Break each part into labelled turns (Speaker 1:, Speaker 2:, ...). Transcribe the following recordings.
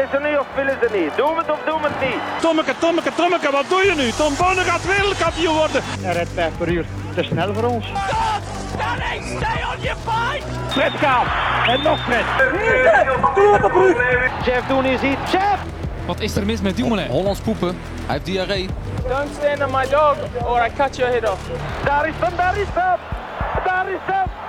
Speaker 1: Willen ze niet of willen ze niet? Doen we het of doen we het niet?
Speaker 2: Tommeke, Tommeke, Tommeke, wat doe je nu? Tom Bonne gaat wereldkampioen worden.
Speaker 3: Hij rijdt 5 per uur. Te snel voor ons.
Speaker 4: Stanley, stay on your fight!
Speaker 3: Fred gaat. En nog Fred.
Speaker 1: Chef, doen is iets. Chef!
Speaker 5: Wat is er mis met Dumoulin?
Speaker 6: Hollands poepen. Hij heeft diarree.
Speaker 4: Don't stand on my dog or I cut your head off.
Speaker 1: Daar is hem, daar is hem! Daar is hem, daar is hem!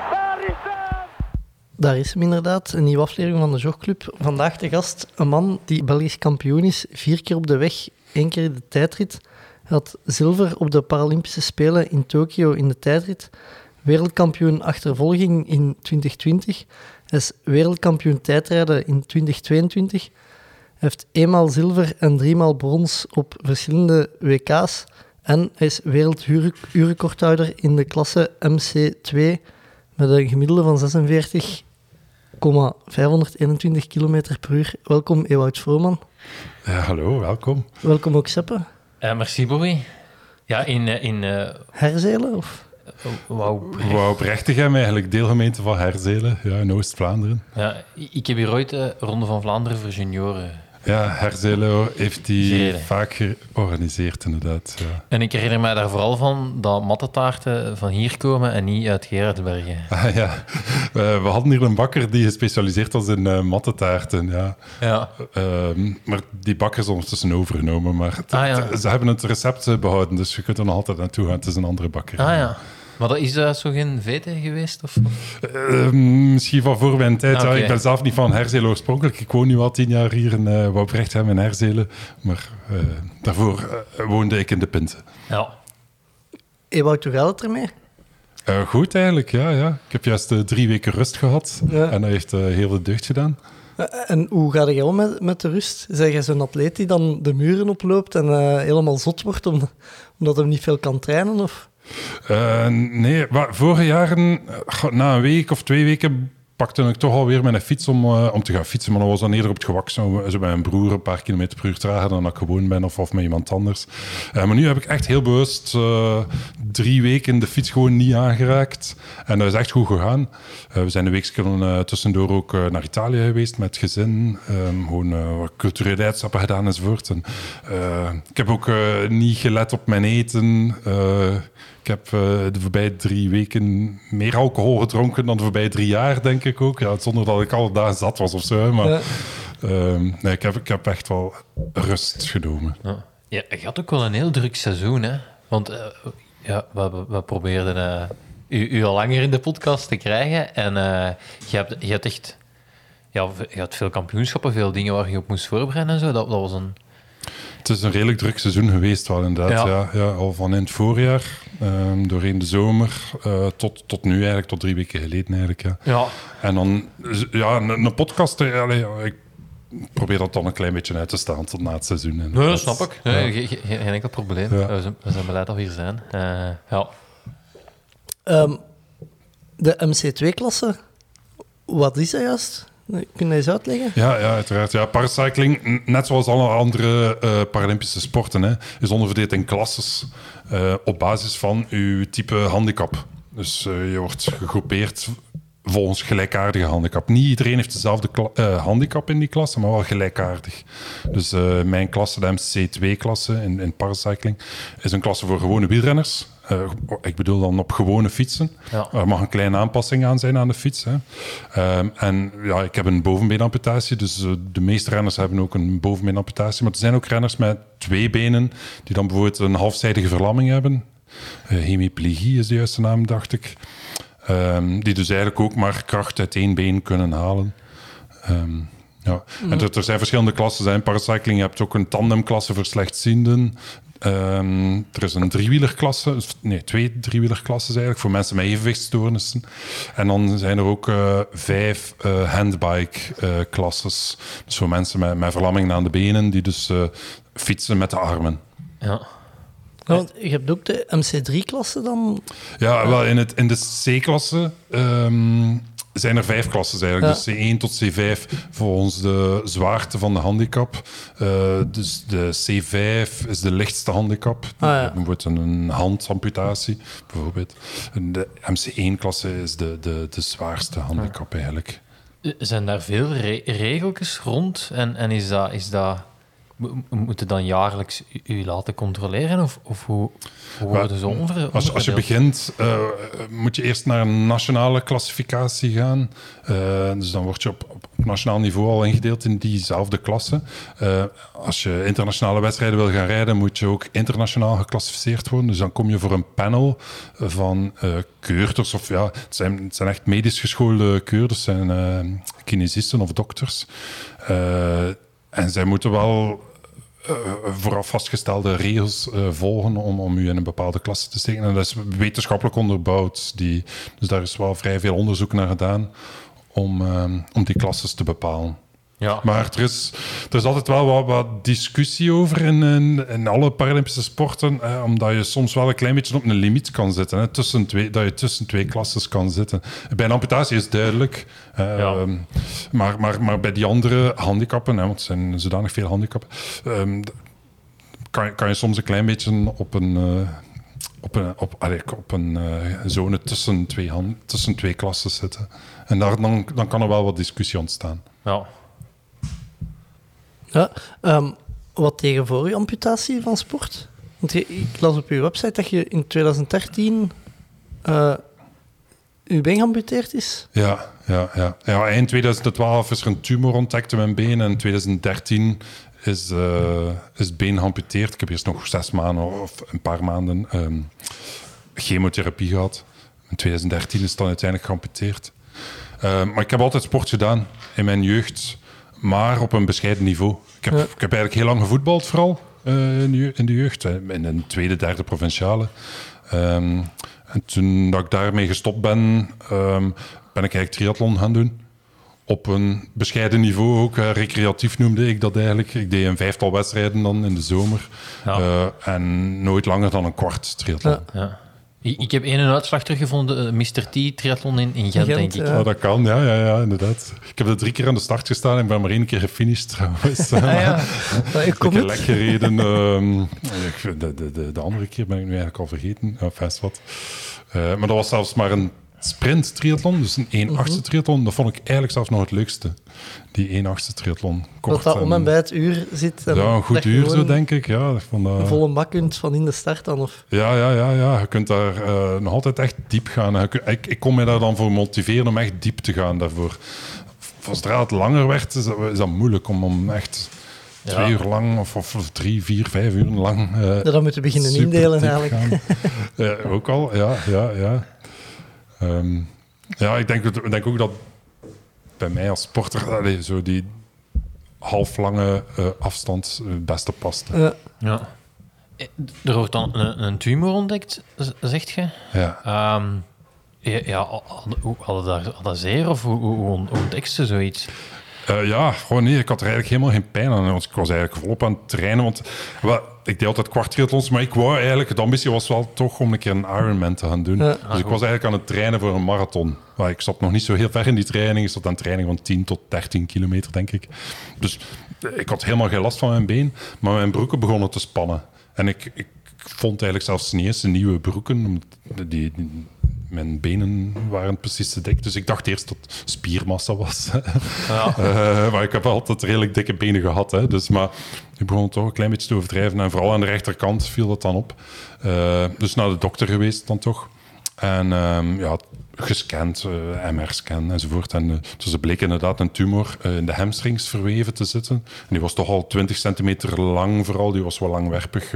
Speaker 7: Daar is hem inderdaad, een nieuwe aflevering van de Jogclub. Vandaag de gast, een man die Belgisch kampioen is, vier keer op de weg, één keer in de tijdrit. Hij had zilver op de Paralympische Spelen in Tokio in de tijdrit, wereldkampioen achtervolging in 2020. Hij is wereldkampioen tijdrijden in 2022. Hij heeft eenmaal zilver en driemaal brons op verschillende WK's. En hij is werelduurrecordhouder in de klasse MC2 met een gemiddelde van 46,521 km per uur. Welkom, Ewout Vrooman.
Speaker 8: Ja, hallo, welkom.
Speaker 7: Welkom ook, Seppe.
Speaker 9: Eh, merci, Bobby. Ja, in... eh, in eh,
Speaker 7: Herzelen? Of?
Speaker 9: wauw.
Speaker 8: Wauw, Brechtegem eigenlijk, deelgemeente van Herzelen, ja, in Oost-Vlaanderen.
Speaker 9: Ja, ik heb hier ooit de Ronde van Vlaanderen voor junioren.
Speaker 8: Ja, Herzelen heeft die
Speaker 9: Gereden.
Speaker 8: vaak georganiseerd, inderdaad. Ja.
Speaker 9: En ik herinner mij daar vooral van dat mattetaarten van hier komen en niet uit Gerardsbergen.
Speaker 8: Ah, ja. We, we hadden hier een bakker die gespecialiseerd was in uh, mattetaarten. Ja.
Speaker 9: Ja.
Speaker 8: Ehm, maar die bakker is ondertussen overgenomen. Maar
Speaker 9: Ah, ja.
Speaker 8: ze hebben het recept eh, behouden, dus je kunt er nog altijd naartoe gaan. Het is een andere bakker.
Speaker 9: Ah ja. Maar dat is uh, zo geen vete geweest? Of?
Speaker 8: Ehm, misschien van voor mijn tijd.
Speaker 9: Ah,
Speaker 8: ja. Ik ben zelf niet van Herzelen oorspronkelijk. Ik woon nu al tien jaar hier in uh, Woubrechtshem in Herzelen. Maar eh, daarvoor eh, woonde ik in de Pinte.
Speaker 9: Ja.
Speaker 7: Ewout, hoe gaat het ermee?
Speaker 8: Eh, goed eigenlijk, ja, ja. Ik heb juist eh, drie weken rust gehad.
Speaker 7: Ja.
Speaker 8: En dat heeft eh, heel veel deugd gedaan.
Speaker 7: Eh, En hoe ga je om met, met de rust? Zeg je zo'n atleet die dan de muren oploopt en eh, helemaal zot wordt om, omdat hij niet veel kan trainen? Of?
Speaker 8: Eh, nee, vorige jaren, eh, na een week of twee weken, pakte ik toch alweer mijn fiets om, eh, om te gaan fietsen. Maar dat was dan eerder op het gewak, zo, zo bij mijn broer een paar kilometer per uur trager dan ik gewoon ben of, of met iemand anders. Maar nu heb ik echt heel bewust drie weken de fiets gewoon niet aangeraakt. En dat is echt goed gegaan. We zijn een weekje uh, tussendoor ook naar Italië geweest met gezin. Ehm, gewoon wat culturele uitstappen gedaan enzovoort. En, ik heb ook niet gelet op mijn eten. Ik heb eh, de voorbije drie weken meer alcohol gedronken dan de voorbije drie jaar, denk ik ook. Ja, zonder dat ik alle dagen zat was of zo. Maar
Speaker 7: Ja.
Speaker 8: ehm, nee, ik, heb, ik heb echt wel rust genomen.
Speaker 9: Ja. ja, je had ook wel een heel druk seizoen, hè? Want eh, ja, we, we, probeerden eh, u, u al langer in de podcast te krijgen. En eh, je, hebt, je hebt echt... Ja, je had veel kampioenschappen, veel dingen waar je op moest voorbereiden en zo. Dat, dat was een...
Speaker 8: Het is een redelijk druk seizoen geweest wel, inderdaad. Ja.
Speaker 9: Ja.
Speaker 8: Ja, al van in het voorjaar, ehm, doorheen de zomer, eh, tot, tot nu eigenlijk, tot drie weken geleden eigenlijk. Ja.
Speaker 9: Ja,
Speaker 8: En dan, ja, een, een podcast, eh, allee, ik probeer dat dan een klein beetje uit te staan tot na het seizoen.
Speaker 9: nee, dat snap ik.
Speaker 8: Ja.
Speaker 9: Nee, ge- ge- geen enkel probleem.
Speaker 8: Ja.
Speaker 9: We, zijn, we zijn blij dat we hier zijn. Eh, ja.
Speaker 7: Ehm, de MC2-klasse, wat is dat juist? Kun je eens uitleggen?
Speaker 8: Ja, ja, uiteraard. Ja, paracycling, net zoals alle andere eh, Paralympische sporten, hè, is onderverdeeld in klasses eh, op basis van uw type handicap. Dus eh, je wordt gegroepeerd volgens gelijkaardige handicap. Niet iedereen heeft dezelfde handicap in die klasse, maar wel gelijkaardig. Dus mijn klasse, de MC2-klasse in, in paracycling, is een klasse voor gewone wielrenners. Eh, ik bedoel dan op gewone fietsen.
Speaker 9: Ja.
Speaker 8: Er mag een kleine aanpassing aan zijn aan de fiets. Hè. Ehm, en ja, ik heb een bovenbeenamputatie, dus eh, de meeste renners hebben ook een bovenbeenamputatie. Maar er zijn ook renners met twee benen, die dan bijvoorbeeld een halfzijdige verlamming hebben. Eh, hemiplegie is de juiste naam, dacht ik. Ehm, die dus eigenlijk ook maar kracht uit één been kunnen halen. Ehm, ja. En er, er zijn verschillende klassen. In paracycling je hebt ook een tandemklasse voor slechtzienden. Ehm, er is een driewielerklasse, nee, twee driewielerklassen eigenlijk, voor mensen met evenwichtsstoornissen. En dan zijn er ook eh, vijf eh handbike-klasses. dus voor mensen met, met verlammingen aan de benen, die dus eh, fietsen met de armen.
Speaker 9: ja.
Speaker 7: Ja, want je hebt ook de MC3-klasse dan.
Speaker 8: Ja, wel in, het, in de C-klasse ehm, zijn er vijf klassen eigenlijk.
Speaker 7: Ja.
Speaker 8: Dus C1 tot C5 volgens de zwaarte van de handicap. Eh, dus de C5 is de lichtste handicap.
Speaker 7: Ah, ja.
Speaker 8: Bijvoorbeeld een handamputatie, bijvoorbeeld. En de MC1-klasse is de, de, de zwaarste handicap eigenlijk.
Speaker 9: Zijn daar veel re regeltjes rond? En, en is dat... Is dat moeten dan jaarlijks u, laten controleren? Of, of hoe, hoe worden ze onder,
Speaker 8: Als, als je begint, eh, moet je eerst naar een nationale klassificatie gaan. Eh, dus dan word je op, op nationaal niveau al ingedeeld in diezelfde klasse. Eh, als je internationale wedstrijden wil gaan rijden, moet je ook internationaal geclassificeerd worden. Dus dan kom je voor een panel van keurders. Of ja, het zijn, het zijn echt medisch geschoolde keurders, zijn kinesisten of dokters. En zij moeten wel eh, vooraf vastgestelde regels eh, volgen om, om u in een bepaalde klasse te steken. En dat is wetenschappelijk onderbouwd. Die, dus daar is wel vrij veel onderzoek naar gedaan om, eh, om die klasses te bepalen.
Speaker 9: Ja.
Speaker 8: Maar er is, er is altijd wel wat, wat discussie over in, in, in alle Paralympische sporten, omdat je soms wel een klein beetje op een limiet kan zitten. Hè, tussen twee, dat je tussen twee klasses kan zitten. Bij een amputatie is het duidelijk. eh,
Speaker 9: Ja.
Speaker 8: ehm, maar, maar, maar bij die andere handicappen, hè, want er zijn zodanig veel handicappen, ehm, kan, kan je soms een klein beetje op een... eh, op een, op, op een eh, zone tussen twee, hand, tussen twee klassen zitten. En daar, dan, dan kan er wel wat discussie ontstaan.
Speaker 9: ja.
Speaker 7: Ja, ehm, wat tegen voor je amputatie van sport? Want ik las op je website dat je in 2013 eh je been geamputeerd is.
Speaker 8: Ja, ja, ja. ja, eind 2012 is er een tumor ontdekt in mijn been. En in 2013 is, eh, is het been geamputeerd. Ik heb eerst nog zes maanden of een paar maanden ehm, chemotherapie gehad. In 2013 is het dan uiteindelijk geamputeerd. Eh, maar ik heb altijd sport gedaan in mijn jeugd, maar op een bescheiden niveau. Ik heb,
Speaker 7: Ja.
Speaker 8: ik heb eigenlijk heel lang gevoetbald, vooral eh, in, de, je- in de jeugd, in de tweede, derde provinciale. Ehm, en toen dat ik daarmee gestopt ben, ehm, ben ik eigenlijk triathlon gaan doen. Op een bescheiden niveau ook. eh, recreatief noemde ik dat eigenlijk. Ik deed een vijftal wedstrijden dan in de zomer.
Speaker 9: Ja.
Speaker 8: Eh, en nooit langer dan een kwart triathlon.
Speaker 7: Ja.
Speaker 9: Ik, ik heb één een uitslag teruggevonden, eh, Mr. T triathlon in, in Gent,
Speaker 7: Gent,
Speaker 9: denk ik.
Speaker 7: ja.
Speaker 8: Oh, dat kan, ja, ja, ja, inderdaad. Ik heb er drie keer aan de start gestaan en ben maar één keer gefinished trouwens.
Speaker 7: Ah, ja. Maar ik
Speaker 8: heb
Speaker 7: het.
Speaker 8: lek gereden. ehm, ik- de, de, de, de andere keer ben ik nu eigenlijk al vergeten. Ja, vast wat. Eh, maar dat was zelfs maar een sprint triathlon, dus een 1 8
Speaker 7: Mhm.
Speaker 8: triathlon. Dat vond ik eigenlijk zelfs nog het leukste. Die 1 8 triathlon. Kort
Speaker 7: Dat dat om en bij het uur zit.
Speaker 8: Ja, een goed uur zo, denk ik. Ja, dat-
Speaker 7: Een volle bak kunt van in de start dan. Of...
Speaker 8: ja, ja, ja, ja. Je kunt daar eh, nog altijd echt diep gaan. Ik, ik kon me daar dan voor motiveren om echt diep te gaan daarvoor. Zodra het langer werd, is dat, is dat moeilijk om, om echt
Speaker 9: Ja.
Speaker 8: twee uur lang of, of, drie, vier, vijf uur lang.
Speaker 7: Dat dan moeten beginnen
Speaker 8: super
Speaker 7: indelen eigenlijk.
Speaker 8: Ja, ook al, ja, ja, ja. Ehm, ja, ik denk, dat- ik denk ook dat bij mij als sporter allee, zo die halflange eh afstand het beste past.
Speaker 7: Ja.
Speaker 9: Ja. Eh, Er wordt dan een, een tumor ontdekt, zegt je?
Speaker 8: Ja.
Speaker 9: Ehm, ja, ja, hadden- hoe- hadden daar hadden zeer of hoe, hoe, hoe ontdekt ze zoiets?
Speaker 8: Eh, ja, gewoon nee, ik had er eigenlijk helemaal geen pijn aan. Want ik was eigenlijk volop aan het trainen. Want ik deed altijd kwartriathlons, maar ik wou eigenlijk... De ambitie was wel toch om een keer een Ironman te gaan doen.
Speaker 7: Ja.
Speaker 8: Dus ik was eigenlijk aan het trainen voor een marathon. Maar ik zat nog niet zo heel ver in die training. Ik zat aan een training van 10 tot 13 kilometer, denk ik. Dus eh, ik had helemaal geen last van mijn been. Maar mijn broeken begonnen te spannen. En ik, ik vond eigenlijk zelfs niet eens een nieuwe broeken. die- mijn benen waren precies te dik. Dus ik dacht eerst dat het spiermassa was.
Speaker 9: Ja.
Speaker 8: Eh, maar ik heb altijd redelijk dikke benen gehad. Hè. Dus, maar ik begon toch een klein beetje te overdrijven. En vooral aan de rechterkant viel dat dan op. Eh, dus naar de dokter geweest dan toch. En ehm, ja, gescand, eh, MR-scan enzovoort. En, dus er bleek inderdaad een tumor in de hamstrings verweven te zitten. En die was toch al 20 centimeter lang vooral. Die was wel langwerpig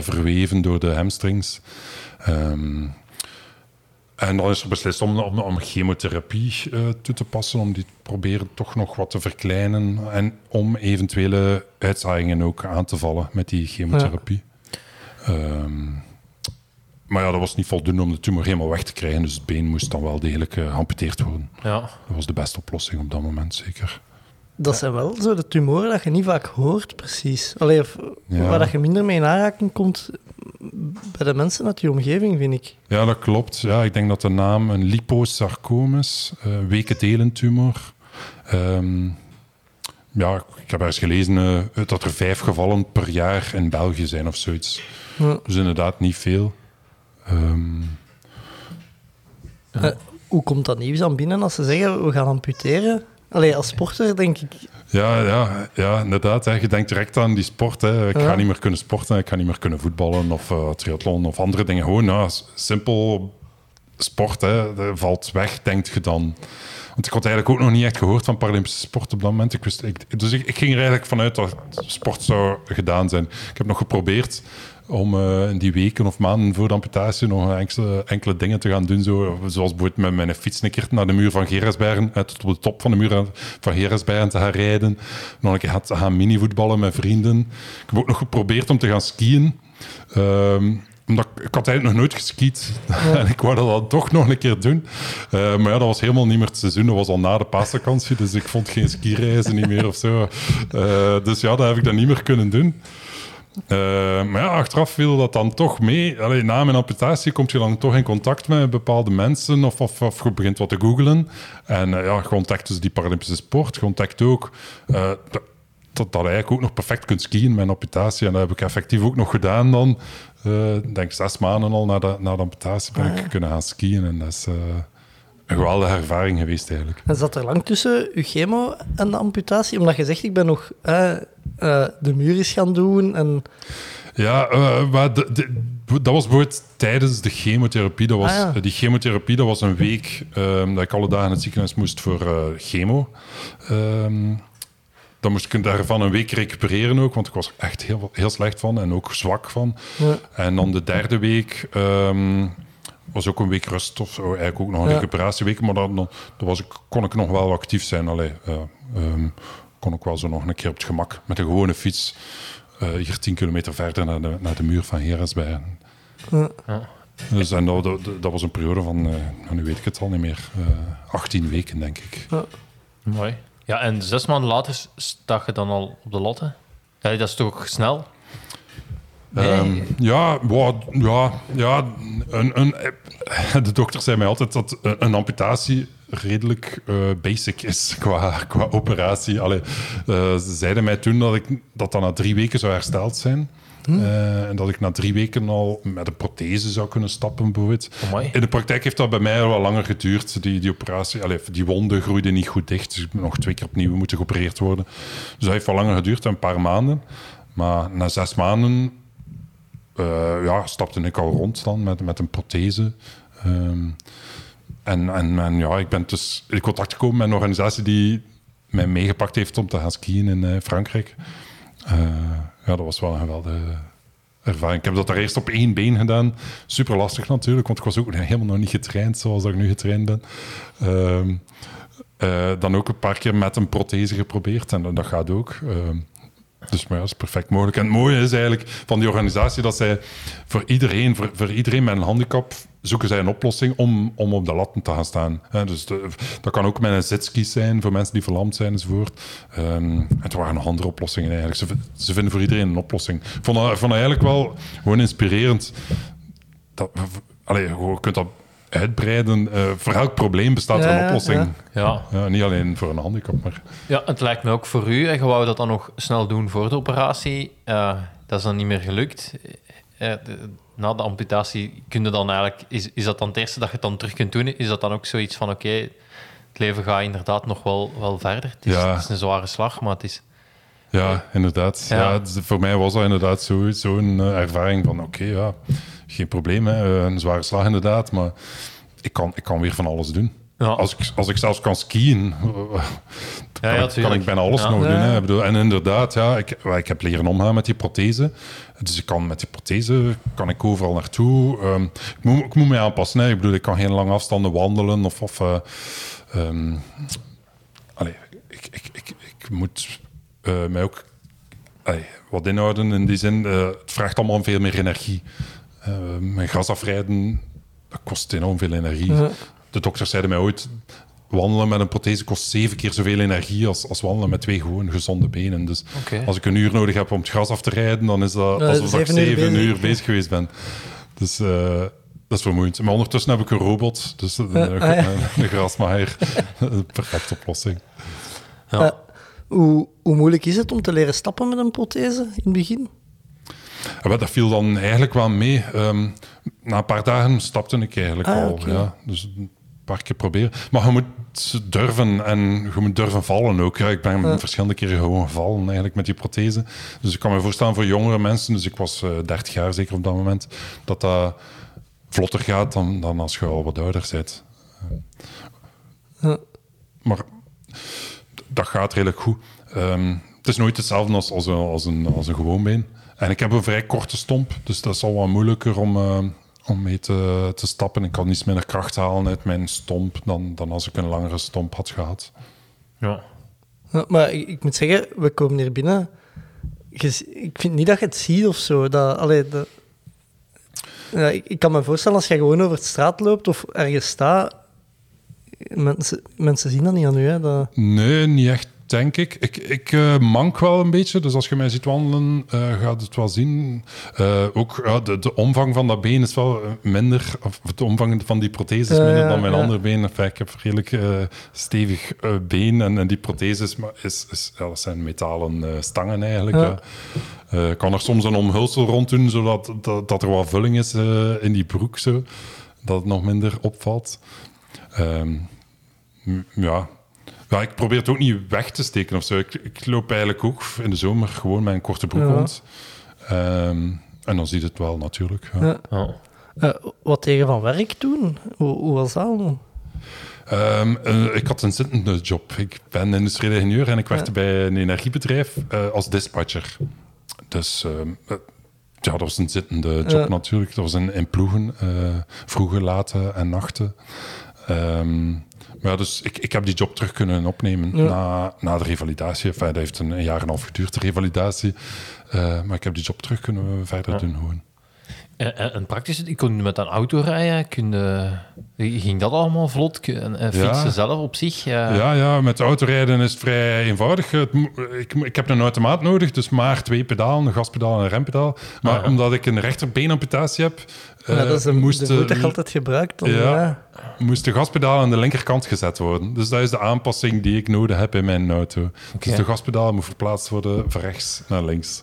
Speaker 8: verweven door de hamstrings. Ehm, en dan is er beslist om, om, om chemotherapie eh, toe te passen, om die te proberen toch nog wat te verkleinen en om eventuele uitzaaiingen ook aan te vallen met die chemotherapie. Ehm, maar ja, dat was niet voldoende om de tumor helemaal weg te krijgen, dus het been moest dan wel degelijk eh, geamputeerd worden.
Speaker 9: Ja.
Speaker 8: Dat was de beste oplossing op dat moment, zeker.
Speaker 7: Dat zijn wel zo de tumoren dat je niet vaak hoort, precies. Allee, of,
Speaker 8: Ja.
Speaker 7: Waar dat je minder mee in aanraking komt bij de mensen uit je omgeving, vind ik.
Speaker 8: Ja, dat klopt. Ja, ik denk dat de naam een liposarcoom is, eh weke delentumor. Ehm, ja, ik heb ergens gelezen eh, dat er vijf gevallen per jaar in België zijn of zoiets.
Speaker 7: Ja.
Speaker 8: Dus inderdaad niet veel. Ehm,
Speaker 7: Eh, hoe komt dat nieuws aan binnen als ze zeggen we gaan amputeren? Allee, als sporter denk ik...
Speaker 8: Ja, ja, ja inderdaad. Hè. Je denkt direct aan die sport. Hè. Ik
Speaker 7: Ja.
Speaker 8: ga niet meer kunnen sporten, ik ga niet meer kunnen voetballen of eh, triathlon of andere dingen. Gewoon s- simpel sport. Hè. Valt weg, denkt je dan. Want ik had eigenlijk ook nog niet echt gehoord van Paralympische sport op dat moment. Ik wist, dus ik, ik ging er eigenlijk vanuit dat sport zou gedaan zijn. Ik heb nog geprobeerd om eh, in die weken of maanden voor de amputatie nog enkele, enkele dingen te gaan doen. Zo, zoals bijvoorbeeld met mijn fiets een keer naar de muur van Gerasbergen, eh, tot op de top van de muur van Gerasbergen te gaan rijden. Nog een keer te gaan minivoetballen met vrienden. Ik heb ook nog geprobeerd om te gaan skiën. Ehm, omdat ik, ik had eigenlijk nog nooit geskiet. en ik wou dat dan toch nog een keer doen. Eh, maar ja, dat was helemaal niet meer het seizoen. Dat was al na de paasvakantie. Dus ik vond geen skireizen niet meer of zo. Eh, dus ja, dat heb ik dan niet meer kunnen doen. Eh, maar ja, achteraf viel dat dan toch mee. Allee, na mijn amputatie kom je dan toch in contact met bepaalde mensen of, of, of je begint wat te googlen. En ja, ontdekt dus die Paralympische sport. Ontdekt ook dat, dat dat eigenlijk ook nog perfect kunt skiën met een amputatie. En dat heb ik effectief ook nog gedaan dan. Ik denk zes maanden al na de, na de amputatie ben ik kunnen gaan skiën. En dat is eh, een geweldige ervaring geweest eigenlijk.
Speaker 7: En zat er lang tussen uw chemo en de amputatie? Omdat je zegt, ik ben nog eh, de muur is gaan doen en...
Speaker 8: Ja, maar de- de- dat was bijvoorbeeld tijdens de chemotherapie. Dat was,
Speaker 7: Ah, ja.
Speaker 8: Die chemotherapie dat was een week ehm, dat ik alle dagen in het ziekenhuis moest voor chemo. Ehm, dan moest ik daarvan een week recupereren ook, want ik was er echt heel, heel slecht van en ook zwak van.
Speaker 7: Ja.
Speaker 8: En dan de derde week ehm, was ook een week rust of zo, eigenlijk ook nog een
Speaker 7: Ja.
Speaker 8: recuperatieweek, maar dan, dan was ik, kon ik nog wel actief zijn. Allee, eh, ehm, kon ik wel zo nog een keer op het gemak met een gewone fiets eh, hier 10 kilometer verder naar de, naar de muur van Gerasbergen.
Speaker 7: Ja.
Speaker 8: Dus en dat, dat, dat was een periode van, eh, nou, nu weet ik het al niet meer, eh 18 weken denk ik.
Speaker 9: Mooi. Ja, en zes maanden later sta je dan al op de lotte? Ja, dat is toch snel? Nee.
Speaker 8: Ehm, ja, ja, ja een, een, de dokter zei mij altijd dat een, een amputatie redelijk eh, basic is qua, qua operatie. Allee, eh, ze zeiden mij toen dat ik dat dan na drie weken zou hersteld zijn. Eh, en dat ik na drie weken al met een prothese zou kunnen stappen, bijvoorbeeld.
Speaker 9: Amai.
Speaker 8: In de praktijk heeft dat bij mij wel langer geduurd. Die, die operatie, allee, die wonden groeiden niet goed dicht. Dus ik ben nog twee keer opnieuw moeten geopereerd worden. Dus dat heeft wel langer geduurd, een paar maanden. Maar na zes maanden eh, ja, stapte ik al rond dan met, met een prothese. Ehm, en, en, en ja, ik ben dus in contact gekomen met een organisatie die mij meegepakt heeft om te gaan skiën in eh, Frankrijk. Eh, ja, dat was wel een geweldige ervaring. Ik heb dat daar eerst op één been gedaan. Super lastig natuurlijk, want ik was ook helemaal nog niet getraind zoals ik nu getraind ben. Ehm, eh, dan ook een paar keer met een prothese geprobeerd en dat gaat ook. Ehm, dus maar dat is perfect mogelijk. En het mooie is eigenlijk van die organisatie dat zij voor iedereen, voor, voor iedereen met een handicap, zoeken zij een oplossing om, om op de latten te gaan staan. Dus dat kan ook met een zitskies zijn voor mensen die verlamd zijn enzovoort. Ehm het waren nog andere oplossingen eigenlijk. Ze, ze vinden voor iedereen een oplossing. Ik vond dat, ik vond dat eigenlijk wel gewoon inspirerend. Dat, allee, je kunt dat uitbreiden. Eh, voor elk probleem bestaat er een oplossing.
Speaker 9: Ja.
Speaker 8: Ja, niet alleen voor een handicap, maar...
Speaker 9: ja, het lijkt me ook voor u. En je wou dat dan nog snel doen voor de operatie. Eh, dat is dan niet meer gelukt. Eh, de- na de amputatie kun je dan eigenlijk... Is, is dat dan het eerste dat je het dan terug kunt doen? Is dat dan ook zoiets van, oké, het leven gaat inderdaad nog wel, wel verder. Het is,
Speaker 8: Ja.
Speaker 9: het is een zware slag, maar het is...
Speaker 8: Ja, inderdaad.
Speaker 9: Ja.
Speaker 8: Voor mij was dat inderdaad zo- zo'n ervaring van oké, ja, geen probleem. Hè. eh, Een zware slag inderdaad, maar ik kan, ik kan weer van alles doen.
Speaker 9: Ja.
Speaker 8: Als, ik, als ik zelfs kan skiën, eh,
Speaker 9: Ja,
Speaker 8: kan,
Speaker 9: ja,
Speaker 8: ik, kan ik bijna alles nog doen. Hè. Ik bedoel, en inderdaad, ja, ik, ik heb leren omgaan met die prothese. Dus ik kan met die prothese kan ik overal naartoe. Ehm, ik, moet, ik moet me aanpassen. Hè. Ik bedoel, ik kan geen lange afstanden wandelen of... of eh, ehm, allee, ik, ik, ik, ik moet mij ook allee, wat inhouden in die zin. het vraagt allemaal veel meer energie. Eh, mijn gas afrijden, dat kost enorm veel energie.
Speaker 7: Ja.
Speaker 8: De dokters zeiden mij ooit... Wandelen met een prothese kost zeven keer zoveel energie als, als wandelen met twee gewoon gezonde benen. Dus als ik een uur nodig heb om het gas af te rijden, dan is dat alsof ik
Speaker 7: zeven uur bezig.
Speaker 8: uur bezig geweest ben. Dus eh, dat is vermoeiend. Maar ondertussen heb ik een robot, dus een,
Speaker 7: Ja,
Speaker 8: een,
Speaker 7: ah, ja.
Speaker 8: een grasmaaier. Een perfecte oplossing.
Speaker 9: Ja.
Speaker 7: Eh, hoe, hoe moeilijk is het om te leren stappen met een prothese in het begin?
Speaker 8: Maar dat viel dan eigenlijk wel mee. Ehm, na een paar dagen stapte ik eigenlijk
Speaker 7: Ah,
Speaker 8: al. Ja. Dus paar keer proberen. Maar je moet durven en je moet durven vallen ook. Ja, ik ben
Speaker 7: Ja.
Speaker 8: verschillende keren gewoon gevallen eigenlijk met die prothese. Dus ik kan me voorstellen voor jongere mensen, dus ik was eh 30 jaar zeker op dat moment, dat dat vlotter gaat dan, dan als je al wat ouder bent.
Speaker 7: Ja.
Speaker 8: Maar dat gaat redelijk goed. Ehm, het is nooit hetzelfde als, als, een, als, een, als een gewoon been. En ik heb een vrij korte stomp, dus dat is al wat moeilijker om, eh, om mee te, te stappen. Ik kan iets minder kracht halen uit mijn stomp dan, dan als ik een langere stomp had gehad.
Speaker 9: Ja.
Speaker 7: Ja, maar ik, ik moet zeggen, we komen hier binnen. Ik vind niet dat je het ziet of zo. Dat, allee, dat, ja, ik, ik kan me voorstellen als je gewoon over de straat loopt of ergens staat. Mensen, mensen zien dat niet aan u. Hè, dat,
Speaker 8: Nee, niet echt, denk ik. Ik, ik eh, mank wel een beetje, dus als je mij ziet wandelen, eh, gaat het wel zien. Eh, ook de, de omvang van dat been is wel minder, of de omvang van die prothese is minder dan mijn
Speaker 7: ja.
Speaker 8: andere been. Enfin, ik heb een redelijk stevig been en, en die prothese is, is, is, ja, dat zijn metalen stangen eigenlijk.
Speaker 7: Ja.
Speaker 8: Ik kan er soms een omhulsel rond doen, zodat dat, dat er wat vulling is in die broek, zo, dat het nog minder opvalt. Ehm, ja. Ja, ik probeer het ook niet weg te steken of zo. Ik, ik loop eigenlijk ook in de zomer gewoon met een korte broek
Speaker 7: Ja.
Speaker 8: rond. Ehm, en dan ziet het wel natuurlijk. Ja.
Speaker 7: Ja.
Speaker 9: Ja.
Speaker 7: Eh, wat tegen van werk doen? Hoe, hoe was dat?
Speaker 8: Ehm, eh, ik had een zittende job. Ik ben industrieel ingenieur en ik werkte bij een energiebedrijf eh, als dispatcher. Dus ehm, eh, ja, dat was een zittende job
Speaker 7: Ja.
Speaker 8: natuurlijk. Dat was in, in ploegen, eh, vroege, late en nachten. Ehm, ja, dus ik, ik heb die job terug kunnen opnemen
Speaker 7: Ja.
Speaker 8: na, na de revalidatie. Enfin, dat heeft een, een jaar en een half geduurd, de revalidatie. Eh, maar ik heb die job terug kunnen verder
Speaker 9: Ja.
Speaker 8: doen gewoon.
Speaker 9: En, en, en praktisch, je kon met een auto rijden, ging dat allemaal vlot? En,
Speaker 8: Ja.
Speaker 9: fietsen zelf op zich? ja.
Speaker 8: Ja, ja, met autorijden is het vrij eenvoudig. Het ik, ik heb een automaat nodig, dus maar twee pedalen, een gaspedaal en een rempedaal. Maar
Speaker 9: Ah.
Speaker 8: omdat ik een rechterbeenamputatie heb, eh,
Speaker 7: ja, dat is de,
Speaker 8: moest,
Speaker 7: de voet altijd gebruikt. Dan,
Speaker 8: Ja.
Speaker 7: ja.
Speaker 8: moest de gaspedaal aan de linkerkant gezet worden. Dus dat is de aanpassing die ik nodig heb in mijn auto. Dus de gaspedaal moet verplaatst worden van rechts naar links.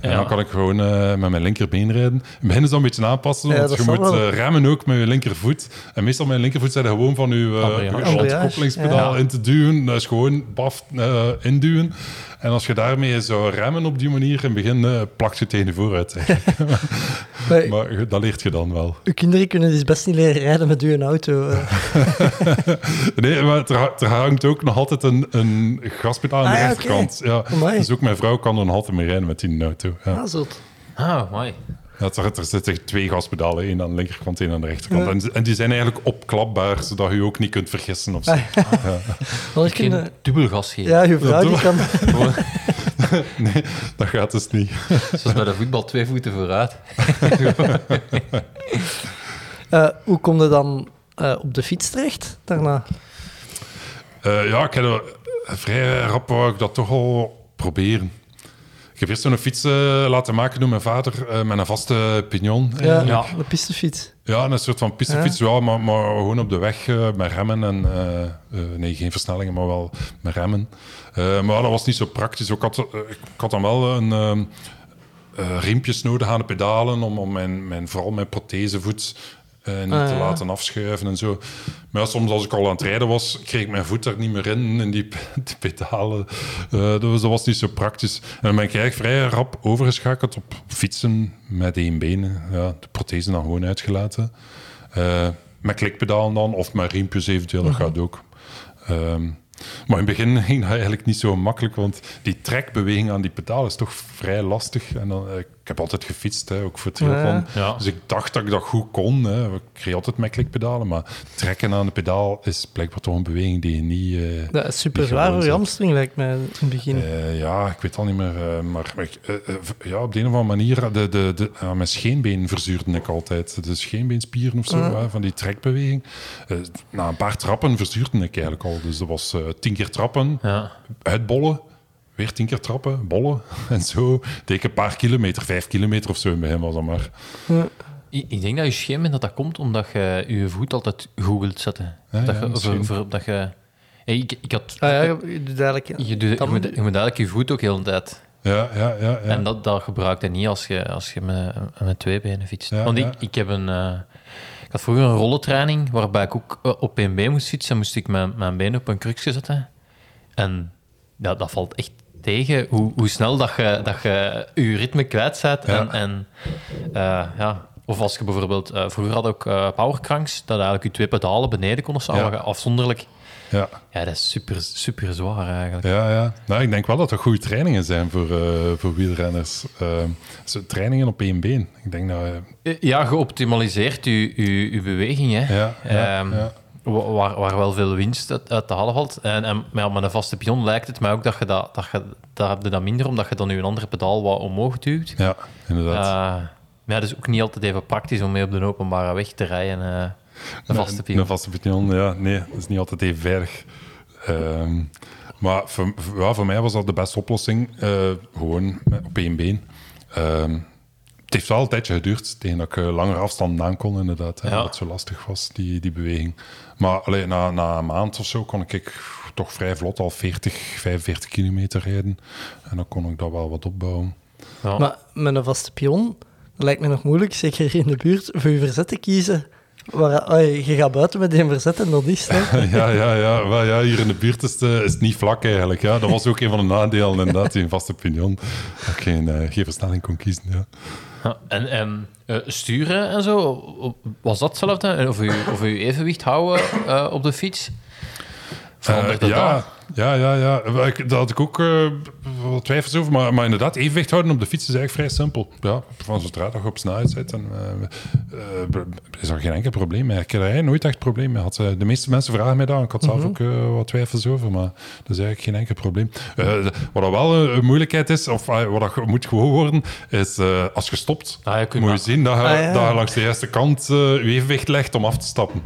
Speaker 8: En dan kan ik gewoon eh, met mijn linkerbeen rijden. In het begin is dat een beetje aanpassen, want je moet
Speaker 7: wel.
Speaker 8: eh, remmen ook met je linkervoet. En meestal met je linkervoet zijn er gewoon van je, eh, handkoppelingspedaal
Speaker 9: ja.
Speaker 8: in te duwen. Dat is gewoon baf eh, induwen. En als je daarmee zou remmen op die manier, in het begin eh, plakt je tegen je vooruit.
Speaker 7: Maar
Speaker 8: maar je- dat leert je dan wel.
Speaker 7: uw kinderen kunnen dus best niet leren rijden met uw auto. eh.
Speaker 8: Nee, maar er, er hangt ook nog altijd een, een gaspedaal aan de
Speaker 7: Ah, ja,
Speaker 8: rechterkant. Ja.
Speaker 7: Amai.
Speaker 8: Dus ook mijn vrouw kan er nog altijd mee rijden met die auto. Ja.
Speaker 7: Ah, zot.
Speaker 9: Ah, mooi.
Speaker 8: Ja, er, er zitten twee gaspedalen, één aan de linkerkant, één aan de rechterkant.
Speaker 7: Ja.
Speaker 8: En, en die zijn eigenlijk opklapbaar, zodat je je ook niet kunt vergissen of zo.
Speaker 7: Ah, Anders
Speaker 9: Geen
Speaker 7: kunnen...
Speaker 9: dubbel gas geven.
Speaker 7: Ja, je vrouw die kan...
Speaker 8: Nee, dat gaat dus niet.
Speaker 9: Zoals bij de voetbal, twee voeten vooruit.
Speaker 7: Eh, hoe kom je dan eh, op de fiets terecht daarna?
Speaker 8: Eh, ja, ik heb er, vrij rap wou ik dat toch al proberen. Ik heb eerst zo'n fiets eh, laten maken door mijn vader eh, met een vaste pignon.
Speaker 7: Ja, de pistefiets.
Speaker 8: Ja, een soort van pistefiets, ja. maar, maar gewoon op de weg eh, met remmen. En, eh, eh, nee, geen versnellingen, maar wel met remmen. Eh, maar dat was niet zo praktisch. Ik had, ik had dan wel een, ehm, eh, riempjes nodig aan de pedalen om, om mijn, mijn, vooral mijn prothesevoet eh, niet
Speaker 7: Ah,
Speaker 8: te
Speaker 7: ja.
Speaker 8: laten afschuiven en zo. Maar ja, soms als ik al aan het rijden was, kreeg ik mijn voet er niet meer in, in die pedalen. Eh, dus dat was niet zo praktisch. En dan ben ik eigenlijk vrij rap overgeschakeld op fietsen met één been. Ja, de prothese dan gewoon uitgelaten. Eh, met klikpedalen dan, of met riempjes eventueel, dat gaat ook. Ehm, maar in het begin ging dat eigenlijk niet zo makkelijk, want die trekbeweging aan die pedaal is toch vrij lastig. En dan, heb altijd gefietst, hè, ook voor het triathlon.
Speaker 9: Ja.
Speaker 8: Dus ik dacht dat ik dat goed kon. Hè. Ik kreeg altijd met klikpedalen, maar trekken aan de pedaal is blijkbaar toch een beweging die je niet... eh,
Speaker 7: Dat is super zwaar voor je hamstring, lijkt mij in het begin.
Speaker 8: eh, ja, ik weet al niet meer. eh, maar ja, op de een of andere manier, de, de, de, ja, mijn scheenbeen verzuurde ik altijd. De scheenbeenspieren of zo,
Speaker 7: Ah.
Speaker 8: van die trekbeweging. Na een paar trappen verzuurde ik eigenlijk al. Dus dat was tien keer trappen,
Speaker 9: Ja.
Speaker 8: uitbollen, weer tien keer trappen, bollen. En zo deed ik een paar kilometer, vijf kilometer of zo in het begin was dat maar.
Speaker 9: Ik, ik denk dat je scheen dat dat komt omdat je je voet altijd goed wilt zetten.
Speaker 8: Ja,
Speaker 9: dat
Speaker 8: ja,
Speaker 9: je, voor, voor- dat je, Hey, ik, ik had,
Speaker 7: Ah ja, je je doet eigenlijk...
Speaker 9: je, doet, je, moet, je moet eigenlijk je voet ook heel de tijd.
Speaker 8: Ja, ja, ja. ja.
Speaker 9: En dat, dat gebruik je niet als je, als je met, met twee benen fietst.
Speaker 8: Ja,
Speaker 9: Want
Speaker 8: ja.
Speaker 9: ik, ik heb een... eh, ik had vroeger een rollentraining waarbij ik ook eh, op één been moest fietsen. moest ik mijn, mijn been op een krukje zetten. En ja, dat valt echt tegen hoe, hoe snel dat je, dat je je ritme kwijt.
Speaker 8: Ja.
Speaker 9: En, en, eh, ja. Of als je bijvoorbeeld... eh, vroeger had ook eh, powercranks, dat eigenlijk je twee pedalen beneden konden staan,
Speaker 8: Ja.
Speaker 9: afzondelijk...
Speaker 8: Ja,
Speaker 9: Ja, dat is super, super zwaar eigenlijk.
Speaker 8: ja, ja. Nou, ik denk wel dat er goede trainingen zijn voor, voor wielrenners. Trainingen op één been. Ik denk dat...
Speaker 9: Ja, geoptimaliseerd je, je, je beweging, hè.
Speaker 8: ja, ja,
Speaker 9: Ehm,
Speaker 8: ja.
Speaker 9: Wa- Waar, waar wel veel winst uit, uit te halen valt. En, en ja, met een vaste pion lijkt het mij ook dat je dat, dat je, daar heb je dat minder, omdat je dan je andere pedaal wat omhoog duwt.
Speaker 8: Ja, inderdaad.
Speaker 9: Eh, maar ja, dat is ook niet altijd even praktisch om mee op de openbare weg te rijden. eh een vaste
Speaker 8: Een-
Speaker 9: pion.
Speaker 8: Een vaste pion, ja. Nee, dat is niet altijd even veilig. Ehm, maar voor, voor- ja, voor mij was dat de beste oplossing. eh, gewoon op één been. Ehm, het heeft wel een tijdje geduurd tegen dat ik eh, langere afstanden aan kon, inderdaad. Hè,
Speaker 9: Ja.
Speaker 8: Dat het zo lastig was, die, die beweging. Maar allee, na, na een maand of zo kon ik toch vrij vlot al 40, 45 kilometer rijden. En dan kon ik dat wel wat opbouwen.
Speaker 9: Ja.
Speaker 7: Maar met een vaste pion, dat lijkt me nog moeilijk, zeker in de buurt, voor je verzet te kiezen. Waar, je gaat buiten met een verzet en dat is het.
Speaker 8: ja, ja, ja. Wel, ja. Hier in de buurt is het, eh, is het niet vlak eigenlijk. Ja. Dat was ook een van de nadelen, inderdaad, die een vaste pignon. Dat ik geen, eh, geen versnelling kon kiezen. Ja.
Speaker 9: Ja, en en eh, sturen en zo, was dat hetzelfde? Of je, of je evenwicht houden eh, op de fiets? Verandert
Speaker 8: Eh,
Speaker 9: dat
Speaker 8: ja, ja, ja, ik- Daar had ik ook eh, wat twijfels over. Maar, maar inderdaad, evenwicht houden op de fiets is eigenlijk vrij simpel. Ja, van zodra dat je op snelheid zit, dan, eh, eh, is er geen enkel probleem mee. Ik heb er nooit echt probleem mee. Had, de meeste mensen vragen mij dat. Ik had zelf ook eh, wat twijfels over, maar dat is eigenlijk geen enkel probleem. Wat er wel een, moeilijkheid is, of wat moet gewoon worden, is als je stopt,
Speaker 9: Ah, je
Speaker 8: moet je zien dat je,
Speaker 7: Ah, ja.
Speaker 8: dat je langs de juiste kant je evenwicht legt om af te stappen.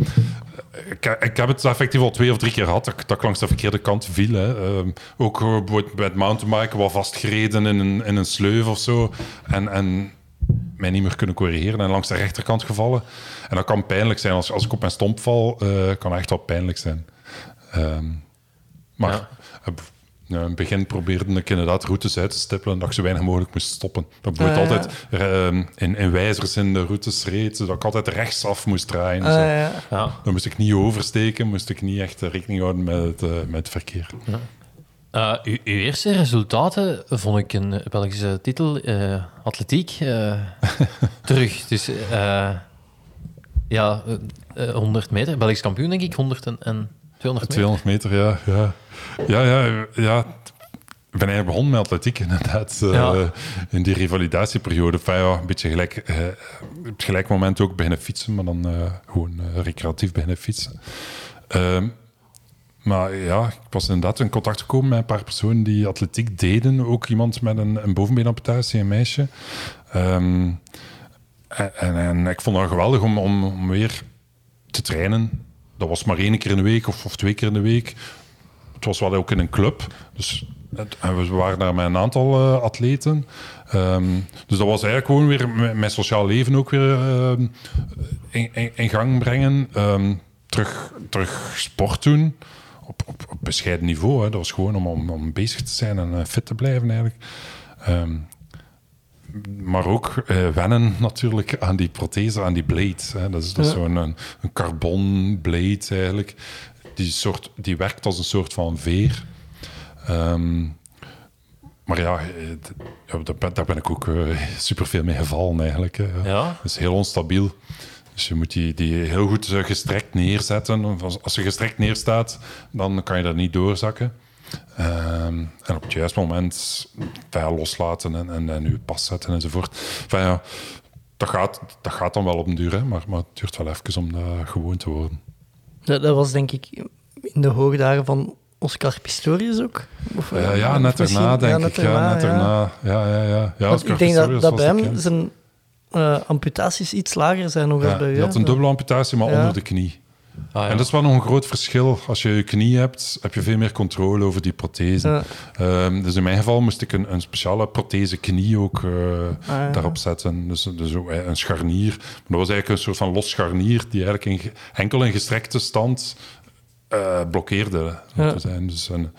Speaker 8: Ik, ik heb het effectief al twee of drie keer gehad dat, ik- dat langs de verkeerde kant viel. Hè. Ehm, ook eh, bijvoorbeeld bij het mountainbiken wat vastgereden in een, in een sleuf of zo. En, en mij niet meer kunnen corrigeren en langs de rechterkant gevallen. En dat kan pijnlijk zijn. Als, als ik op mijn stomp val, eh, kan dat echt wel pijnlijk zijn. Ehm, maar
Speaker 9: Ja.
Speaker 8: Ja, in het begin probeerde ik inderdaad routes uit te stippelen dat ik zo weinig mogelijk moest stoppen. Dat ik
Speaker 7: Ah, ja.
Speaker 8: altijd ehm, in, in wijzers in de routes reed, zodat ik altijd rechtsaf moest draaien. en
Speaker 7: Ah,
Speaker 8: zo.
Speaker 7: ja.
Speaker 9: Ja.
Speaker 8: Dan moest ik niet oversteken, moest ik niet echt rekening houden met het, eh, met het verkeer.
Speaker 9: Eh, uw, uw eerste resultaten vond ik een Belgische titel, eh, atletiek, eh, terug. Dus eh, ja, eh, eh, 100 meter, Belgisch kampioen denk ik, 100 en, en 200 meter.
Speaker 8: 200 meter, ja. Ja, ja, ja. ja. Ik ben eigenlijk begonnen met atletiek, inderdaad. eh, in die revalidatieperiode. Enfin, ja, een beetje gelijk, eh, op het gelijk moment ook beginnen fietsen, maar dan eh, gewoon recreatief beginnen fietsen. Ehm, maar ja, ik was inderdaad in contact gekomen met een paar personen die atletiek deden. Ook iemand met een, een bovenbeenamputatie, een meisje. Ehm, en, en, en ik vond het geweldig om, om, om weer te trainen. Dat was maar één keer in de week of, of twee keer in de week. Het was wel ook in een club. Dus en we waren daar met een aantal eh, atleten. Ehm, dus dat was eigenlijk gewoon weer mijn, sociaal leven ook weer ehm, in, gang brengen. Ehm, terug, terug sport doen. Op, op, op bescheiden niveau. Hè. Dat was gewoon om, om, om bezig te zijn en eh, fit te blijven eigenlijk. Maar ook eh, wennen natuurlijk aan die prothese, aan die blade. Hè. Dat is, dat is
Speaker 7: Ja.
Speaker 8: zo'n een, een carbon blade eigenlijk. Die, soort, die werkt als een soort van veer. Ehm, maar ja, eh, daar, ben, daar ben ik ook uh, super veel mee gevallen eigenlijk. hè.
Speaker 9: Ja.
Speaker 8: Dat is heel onstabiel. Dus je moet die, die heel goed eh, gestrekt neerzetten. Of Als, als je gestrekt neerstaat, dan kan je daar niet doorzakken. Ehm, en op het juiste moment ja, loslaten en, en, en je pas zetten enzovoort. Enfin, ja, dat, gaat, dat gaat dan wel op een duur, hè, maar, maar het duurt wel even om dat gewoon te worden.
Speaker 7: Dat, dat was denk ik in de hoogdagen van Oscar Pistorius ook. Of,
Speaker 8: Eh,
Speaker 7: eh,
Speaker 8: ja, net erna, denk
Speaker 7: ja,
Speaker 8: ik. ja, net
Speaker 7: ja.
Speaker 8: erna. Ja, ja, ja. ja
Speaker 7: ik denk dat,
Speaker 8: Pistorius
Speaker 7: dat
Speaker 8: was
Speaker 7: bij hem zijn eh, amputaties iets lager zijn nog
Speaker 8: Ja,
Speaker 7: bij u.
Speaker 8: had een dubbele amputatie, maar
Speaker 7: Ja.
Speaker 8: onder de knie.
Speaker 9: Ah, ja.
Speaker 8: En dat is wel nog een groot verschil. Als je je knie hebt, heb je veel meer controle over die prothese.
Speaker 7: Ja.
Speaker 8: Ehm, dus in mijn geval moest ik een, een speciale prothese knie ook eh,
Speaker 7: ja.
Speaker 8: daarop zetten. Dus, dus eh, een scharnier. Maar dat was eigenlijk een soort van los scharnier die eigenlijk in, enkel in gestrekte stand eh, blokkeerde.
Speaker 7: Ja.
Speaker 8: te zijn. Dus een,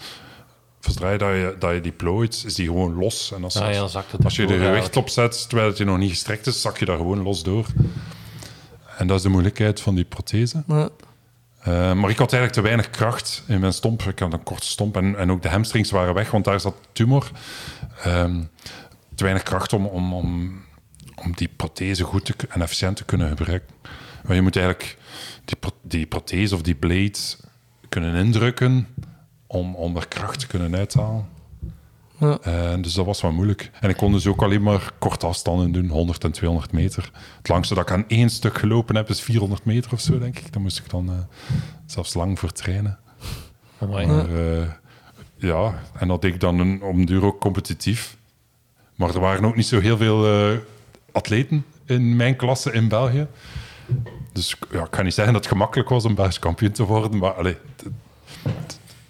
Speaker 8: zodra je dat, je dat je die plooit, is die gewoon los. En als,
Speaker 9: Ah, ja,
Speaker 8: als-
Speaker 9: dan zakt het
Speaker 8: als je er gewicht op zet, terwijl het je nog niet gestrekt is, zak je daar gewoon los door. En dat is de moeilijkheid van die prothese.
Speaker 7: Ja.
Speaker 8: Eh, maar ik had eigenlijk te weinig kracht in mijn stomp. Ik had een korte stomp en, en ook de hamstrings waren weg, want daar zat tumor. Ehm, te weinig kracht om, om, om, om die prothese goed te, en efficiënt te kunnen gebruiken. Maar je moet eigenlijk die, die prothese of die blade kunnen indrukken om, om er kracht te kunnen uithalen.
Speaker 7: Ja.
Speaker 8: Dus dat was wel moeilijk. En ik kon dus ook alleen maar korte afstanden doen, 100 en 200 meter. Het langste dat ik aan één stuk gelopen heb is 400 meter of zo, denk ik. Daar moest ik dan eh, zelfs lang voor trainen.
Speaker 9: Amai.
Speaker 8: Maar eh, ja, en dat deed ik dan een, een duur ook competitief. Maar er waren ook niet zo heel veel eh, atleten in mijn klasse in België. Dus ja, ik ga niet zeggen dat het gemakkelijk was om Belgisch kampioen te worden, maar allee,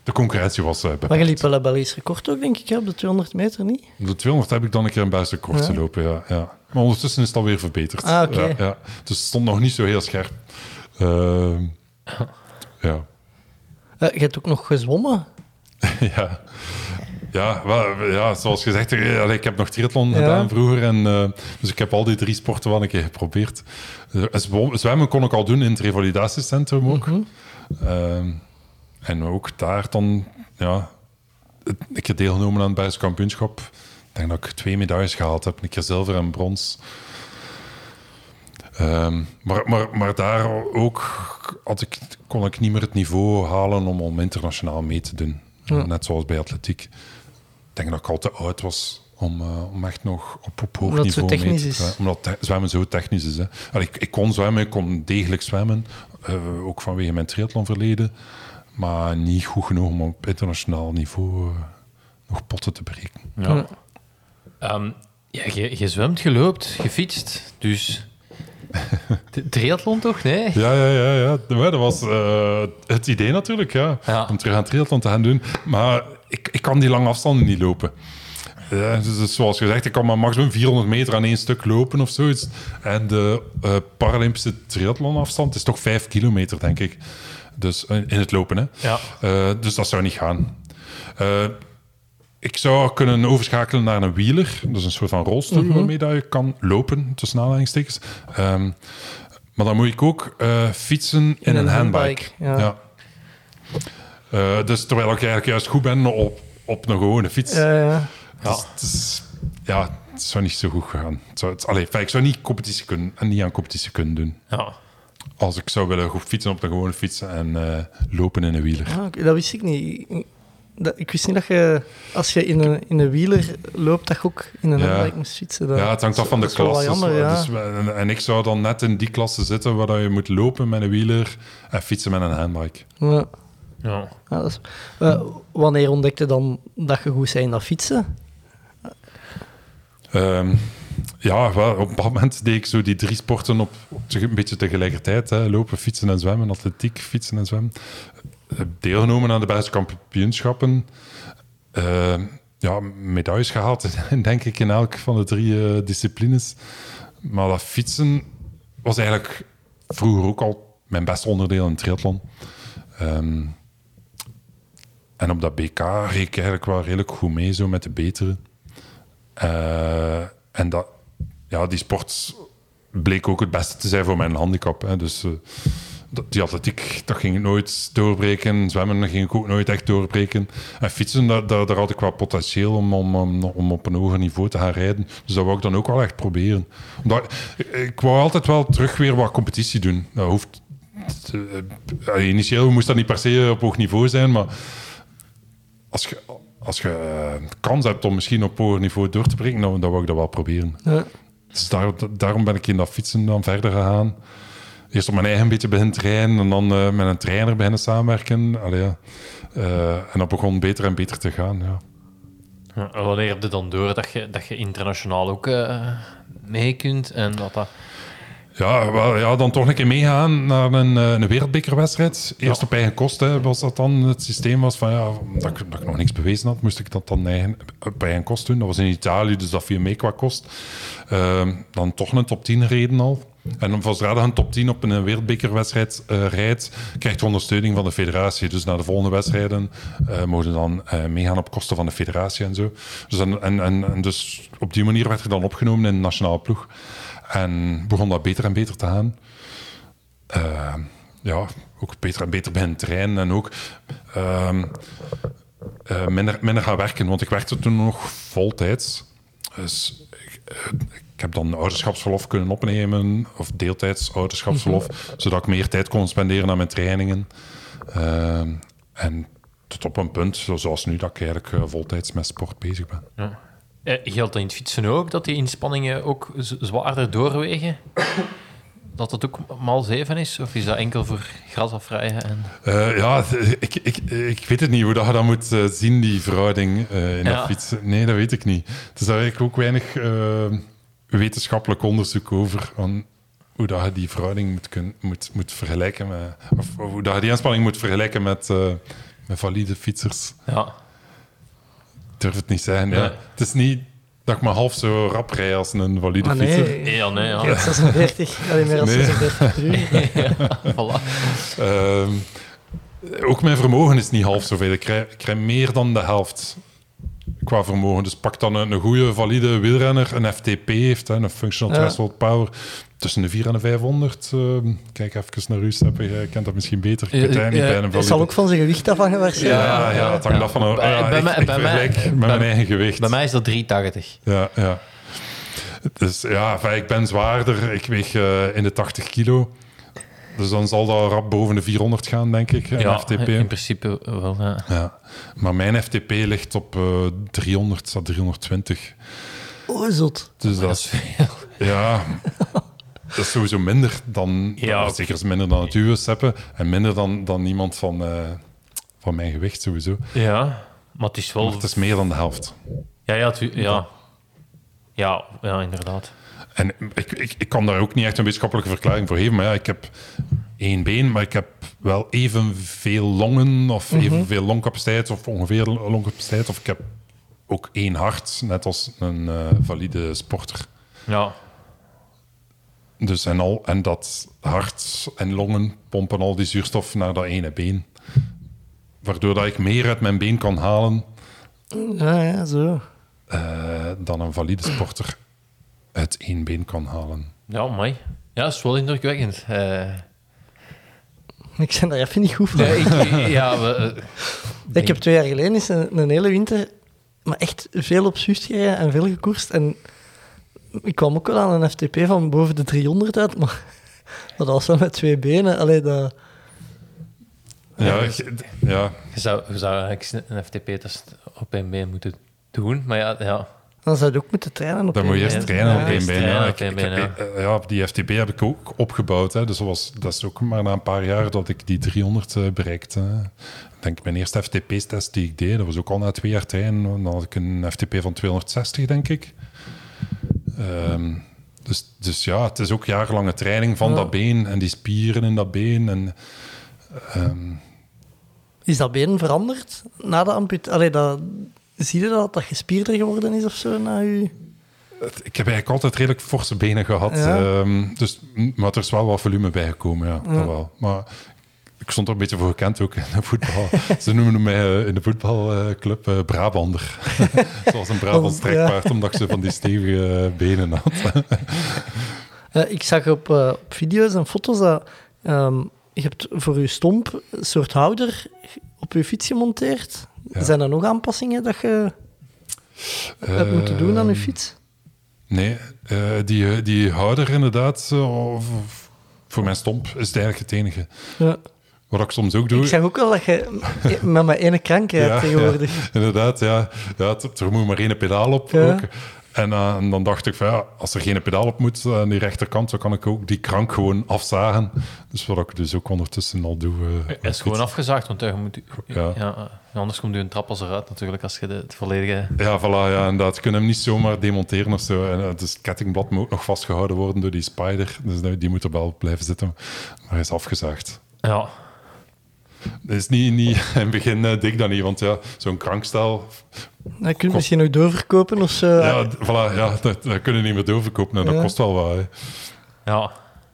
Speaker 8: de concurrentie was uh,
Speaker 7: Maar je liep wel een Belgisch record ook, denk ik, hè, op de 200 meter, niet?
Speaker 8: Op de 200 heb ik dan een keer een record
Speaker 7: Ja.
Speaker 8: gelopen, ja, ja. Maar ondertussen is het alweer verbeterd.
Speaker 7: Ah, oké.
Speaker 8: ja, ja. Dus het stond nog niet zo heel scherp. Ehm, ja.
Speaker 7: Eh, je hebt ook nog gezwommen.
Speaker 8: ja. Ja, wel, ja, zoals gezegd, ik heb nog triathlon
Speaker 7: Ja.
Speaker 8: gedaan vroeger. En, dus ik heb al die drie sporten wel een keer geprobeerd. Zwemmen kon ik al doen in het revalidatiecentrum ook. Ehm, en ook daar dan, ja, een keer deelgenomen aan het Belgisch kampioenschap. Ik denk dat ik twee medailles gehaald heb. Een keer zilver en brons. Ehm, maar, maar, maar daar ook had ik, kon ik niet meer het niveau halen om, om internationaal mee te doen.
Speaker 7: Ja.
Speaker 8: Net zoals bij atletiek. Ik denk dat ik al te oud was om, eh, om echt nog op, op hoog
Speaker 7: Omdat
Speaker 8: niveau mee te gaan. Omdat te- zwemmen zo technisch is. Hè. Allee, ik, ik kon zwemmen, ik kon degelijk zwemmen. eh, ook vanwege mijn triathlonverleden. Maar niet goed genoeg om op internationaal niveau eh, nog potten te breken.
Speaker 9: Ja. Ehm, ja, je, je zwemt, je loopt, je fietst. Dus de triathlon toch? Nee?
Speaker 8: Ja, ja, ja, ja. Dat was eh, het idee natuurlijk, ja.
Speaker 9: Ja.
Speaker 8: Om terug aan triathlon te gaan doen. Maar ik, ik kan die lange afstanden niet lopen. Ja, dus, dus zoals gezegd, ik kan maar maximum 400 meter aan één stuk lopen of zoiets. En de eh, Paralympische triathlonafstand is toch 5 kilometer, denk ik. Dus eh, in het lopen, hè.
Speaker 9: Ja.
Speaker 8: Eh, dus dat zou niet gaan. Eh, ik zou kunnen overschakelen naar een wieler. Dat is een soort van rolstoel waarmee dat je kan lopen, tussen aanhalingstekens. Ehm, maar dan moet ik ook fietsen in, een, handbike.
Speaker 7: ja.
Speaker 8: Dus terwijl ik eigenlijk juist goed ben op, op een gewone fiets.
Speaker 7: Ja, ja.
Speaker 8: Dus ja, het zou niet zo goed gaan. Het zou, het, allee, fijn, ik zou niet, competitie kunnen, niet aan competitie kunnen doen.
Speaker 9: Ja.
Speaker 8: Als ik zou willen goed fietsen op een gewone fiets en eh, lopen in een wieler.
Speaker 7: Ah, dat wist ik niet. Dat, ik wist niet dat je, als je in een, in een wieler loopt, dat je ook in een
Speaker 8: Ja.
Speaker 7: handbike moest fietsen. Dat-
Speaker 8: Ja, het hangt af van de klasse.
Speaker 7: ja.
Speaker 8: dus, en, en ik zou dan net in die klasse zitten waar dat je moet lopen met een wieler en fietsen met een handbike.
Speaker 7: Ja.
Speaker 9: Ja.
Speaker 7: Ja, dat is- Eh, wanneer ontdekte dan dat je goed bent in dat fietsen?
Speaker 8: Ehm, ja, op dat moment deed ik zo die drie sporten op, een beetje tegelijkertijd. Hè. Lopen, fietsen en zwemmen, atletiek, fietsen en zwemmen. Ik heb deelgenomen aan de Belgische kampioenschappen. Ehm, ja, medailles gehaald, denk ik, in elk van de drie eh, disciplines. Maar dat fietsen was eigenlijk vroeger ook al mijn beste onderdeel in triathlon. Ehm, en op dat BK reed ik eigenlijk wel redelijk goed mee, zo met de betere. Eh, en dat, ja, die sport bleek ook het beste te zijn voor mijn handicap. Hè. Dus eh, dat- die atletiek, dat ging ik nooit doorbreken. Zwemmen ging ik ook nooit echt doorbreken. En fietsen, daar, daar, had ik wel potentieel om, om, om, op een hoger niveau te gaan rijden. Dus dat wou ik dan ook wel echt proberen. Omdat, ik, wou altijd wel terug weer wat competitie doen. Dat hoeft... eh, initieel moest dat niet per se op hoog niveau zijn, maar als je, als je eh, kans hebt om misschien op hoger niveau door te breken, dan, dan wou ik dat wel proberen.
Speaker 7: Ja.
Speaker 8: Dus daar, daarom ben ik in dat fietsen dan verder gegaan. Eerst op mijn eigen beetje beginnen trainen en dan eh, met een trainer beginnen samenwerken. Eh, en dat begon beter en beter te gaan. Ja.
Speaker 9: Wanneer je dan door dat je, dat je internationaal ook eh, mee kunt en dat dat...
Speaker 8: Ja, wel, ja, dan toch een keer meegaan naar een, eh, een wereldbekerwedstrijd. Eerst op eigen kosten was dat dan. Het systeem was van, ja, dat ik, dat ik nog niks bewezen had, moest ik dat dan eigen, op eigen kost doen. Dat was in Italië, dus dat viel mee qua kost. Ehm, dan toch een top 10 reden al. En zodra je een top 10 op een wereldbekerwedstrijd eh, rijdt, krijg je ondersteuning van de federatie. Dus naar de volgende wedstrijden eh mogen dan meegaan op kosten van de federatie en zo. Dus, en, en, en, dus op die manier werd er dan opgenomen in de nationale ploeg. En begon dat beter en beter te gaan. eh, ja, ook beter en beter beginnen trainen en ook ehm, eh, minder, minder gaan werken. Want ik werkte toen nog voltijds. Dus ik, eh, ik heb dan ouderschapsverlof kunnen opnemen, of deeltijds ouderschapsverlof, zodat ik meer tijd kon spenderen aan mijn trainingen. Ehm, en tot op een punt, zoals nu, dat ik eigenlijk eh, voltijds met sport bezig ben.
Speaker 9: Ja. Eh, geldt dat in het fietsen ook, dat die inspanningen ook zwaarder doorwegen? Dat het ook maal 7 is? Of is dat enkel voor gras afrijden? En...
Speaker 8: Eh, ja, ik, ik, ik weet het niet hoe dat je dat moet eh, zien, die verhouding eh, in
Speaker 9: Ja.
Speaker 8: dat fietsen. Nee, dat weet ik niet. Er is eigenlijk ook weinig wetenschappelijk onderzoek over. Aan hoe dat je die verhouding moet, kun, moet, moet vergelijken met... Of, of hoe dat je die inspanning moet vergelijken met, met valide fietsers.
Speaker 9: Ja.
Speaker 8: Ik durf het niet zeggen. Ja.
Speaker 9: Nee.
Speaker 8: Het is niet dat ik maar half zo rap rij als een valide
Speaker 7: Maar
Speaker 8: fietser.
Speaker 7: nee,
Speaker 9: Ja, nee, ja.
Speaker 7: ik heb 46, alleen meer dan
Speaker 8: Nee.
Speaker 7: 46 per uur.
Speaker 9: Voilà.
Speaker 8: Ehm, ook mijn vermogen is niet half zoveel. Ik krijg, ik krijg meer dan de helft qua vermogen. Dus pak dan een, een goede, valide wielrenner, een FTP heeft, hè, een Functional
Speaker 7: Ja.
Speaker 8: Threshold Power, tussen de 4 en de 500. Ehm, kijk even naar u, Steppe. Jij kent dat misschien beter. Ik weet eigenlijk niet
Speaker 9: Ja,
Speaker 8: bij een
Speaker 7: Het zal ook van zijn gewicht afhangen waarschijnlijk.
Speaker 8: Ja, ja, het hangt
Speaker 9: Ja.
Speaker 8: af van... een-
Speaker 9: Bij-
Speaker 8: ja,
Speaker 9: bij
Speaker 8: ik,
Speaker 9: mij-
Speaker 8: ik
Speaker 9: bij mij-
Speaker 8: vergelijk met
Speaker 9: bij-
Speaker 8: mijn eigen gewicht.
Speaker 9: Bij mij is dat 380.
Speaker 8: Ja, ja. Dus ja, ik ben zwaarder. Ik weeg eh, in de 80 kilo. Dus dan zal dat rap boven de 400 gaan, denk ik,
Speaker 9: ja,
Speaker 8: FTP.
Speaker 9: in principe wel. Ja.
Speaker 8: Ja, maar mijn FTP ligt op eh 300 tot 320.
Speaker 7: Oh, zot.
Speaker 8: Dus dat,
Speaker 9: Dat is veel.
Speaker 8: ja, dat is sowieso minder dan,
Speaker 9: Ja.
Speaker 8: zeker is minder dan het uwe Seppe, en minder dan, dan iemand van, eh, van mijn gewicht sowieso.
Speaker 9: Ja, maar het is wel...
Speaker 8: Maar het is meer dan de helft.
Speaker 9: Ja, ja, ja. Ja, ja, inderdaad.
Speaker 8: En ik, ik, ik kan daar ook niet echt een wetenschappelijke verklaring voor geven, maar ja, ik heb één been, maar ik heb wel evenveel longen of evenveel longcapaciteit of ongeveer longcapaciteit, of ik heb ook één hart, net als een eh, valide sporter.
Speaker 9: Ja,
Speaker 8: Dus en, al, en dat hart en longen pompen al die zuurstof naar dat ene been. Waardoor dat ik meer uit mijn been kan halen
Speaker 7: Ja, ja, zo.
Speaker 8: eh, dan een valide sporter uit één been kan halen.
Speaker 9: ja, mooi. Ja, dat is wel indrukwekkend. Eh,
Speaker 7: Ik ben daar even niet goed van.
Speaker 9: ja, ik, ja, we, eh,
Speaker 7: Ik heb twee jaar geleden eens een, een hele winter maar echt veel op Zwift gereden en veel gekoerst. En ik kwam ook wel aan een FTP van boven de 300 uit, maar, maar dat was wel met twee benen. Allee, dat,
Speaker 8: Ja, ik- ja,
Speaker 9: je, zou, je zou eigenlijk een FTP-test op één been moeten doen. Maar ja, ja.
Speaker 7: Dan zou je ook moeten trainen op
Speaker 8: dan moet je
Speaker 7: één
Speaker 8: eerst
Speaker 7: been.
Speaker 8: trainen
Speaker 7: Ja,
Speaker 8: op één
Speaker 9: eerst
Speaker 8: been.
Speaker 9: trainen
Speaker 8: Ja, ik, ik- die FTP heb ik ook opgebouwd. Hè. Dus dat, was, dat is ook maar na een paar jaar dat ik die 300 eh, bereikte. Ik denk mijn eerste FTP-test die ik deed, dat was ook al na twee jaar trainen. Dan had ik een FTP van 260, denk ik. Ehm, dus, dus ja, het is ook jarenlange training van
Speaker 7: Ja.
Speaker 8: dat been en die spieren in dat been. En, ehm,
Speaker 7: Is dat been veranderd na de amputatie? Zie je dat dat gespierder geworden is of zo na je...
Speaker 8: Het- Ik heb eigenlijk altijd redelijk forse benen gehad.
Speaker 7: Ja.
Speaker 8: ehm, dus, maar er is wel wat volume bijgekomen, ja. dat wel. Maar ik stond er een beetje voor gekend ook in de voetbal. Ze noemen mij eh, in de voetbalclub eh, Brabander. Zoals een Brabants
Speaker 7: Ja.
Speaker 8: trekpaard, omdat ik ze van die stevige benen had.
Speaker 7: Eh, ik zag op, op video's en foto's dat ehm, je hebt voor je stomp een soort houder op je fiets gemonteerd.
Speaker 8: Ja.
Speaker 7: Zijn er nog aanpassingen dat je hebt moeten doen aan je fiets?
Speaker 8: Nee, eh, die, die houder inderdaad, eh, voor mijn stomp, is het eigenlijk het enige.
Speaker 7: Ja.
Speaker 8: Wat ik soms ook doe...
Speaker 7: Ik zag ook wel dat je met maar ene krank
Speaker 8: Ja,
Speaker 7: tegenwoordig.
Speaker 8: ja, inderdaad, ja. ja er moet maar één pedaal op ook. En, eh, en dan dacht ik van ja, als er geen pedaal op moet aan die rechterkant, dan kan ik ook die krank gewoon afzagen. Dus wat ik dus ook ondertussen al doe. eh,
Speaker 9: Het is gewoon afgezaagd, want je moet,
Speaker 8: Ja.
Speaker 9: ja. anders komt je een trap als eruit natuurlijk als je de, het volledige...
Speaker 8: Ja, voilà, ja, inderdaad. Je kunt hem niet zomaar demonteren of zo. En, eh, dus het kettingblad moet ook nog vastgehouden worden door die spider. Dus die- die moet er wel blijven zitten. Maar hij is afgezaagd.
Speaker 9: Ja,
Speaker 8: Dat is niet, niet, in het begin eh, dik dan niet, want ja, zo'n krankstel...
Speaker 7: Dat kun je misschien nog doorverkopen of zo.
Speaker 8: Ja, voilà, ja, dat, dat kunnen we niet meer doorverkopen en dat
Speaker 7: Ja.
Speaker 8: kost wel wat. hè.
Speaker 9: ja.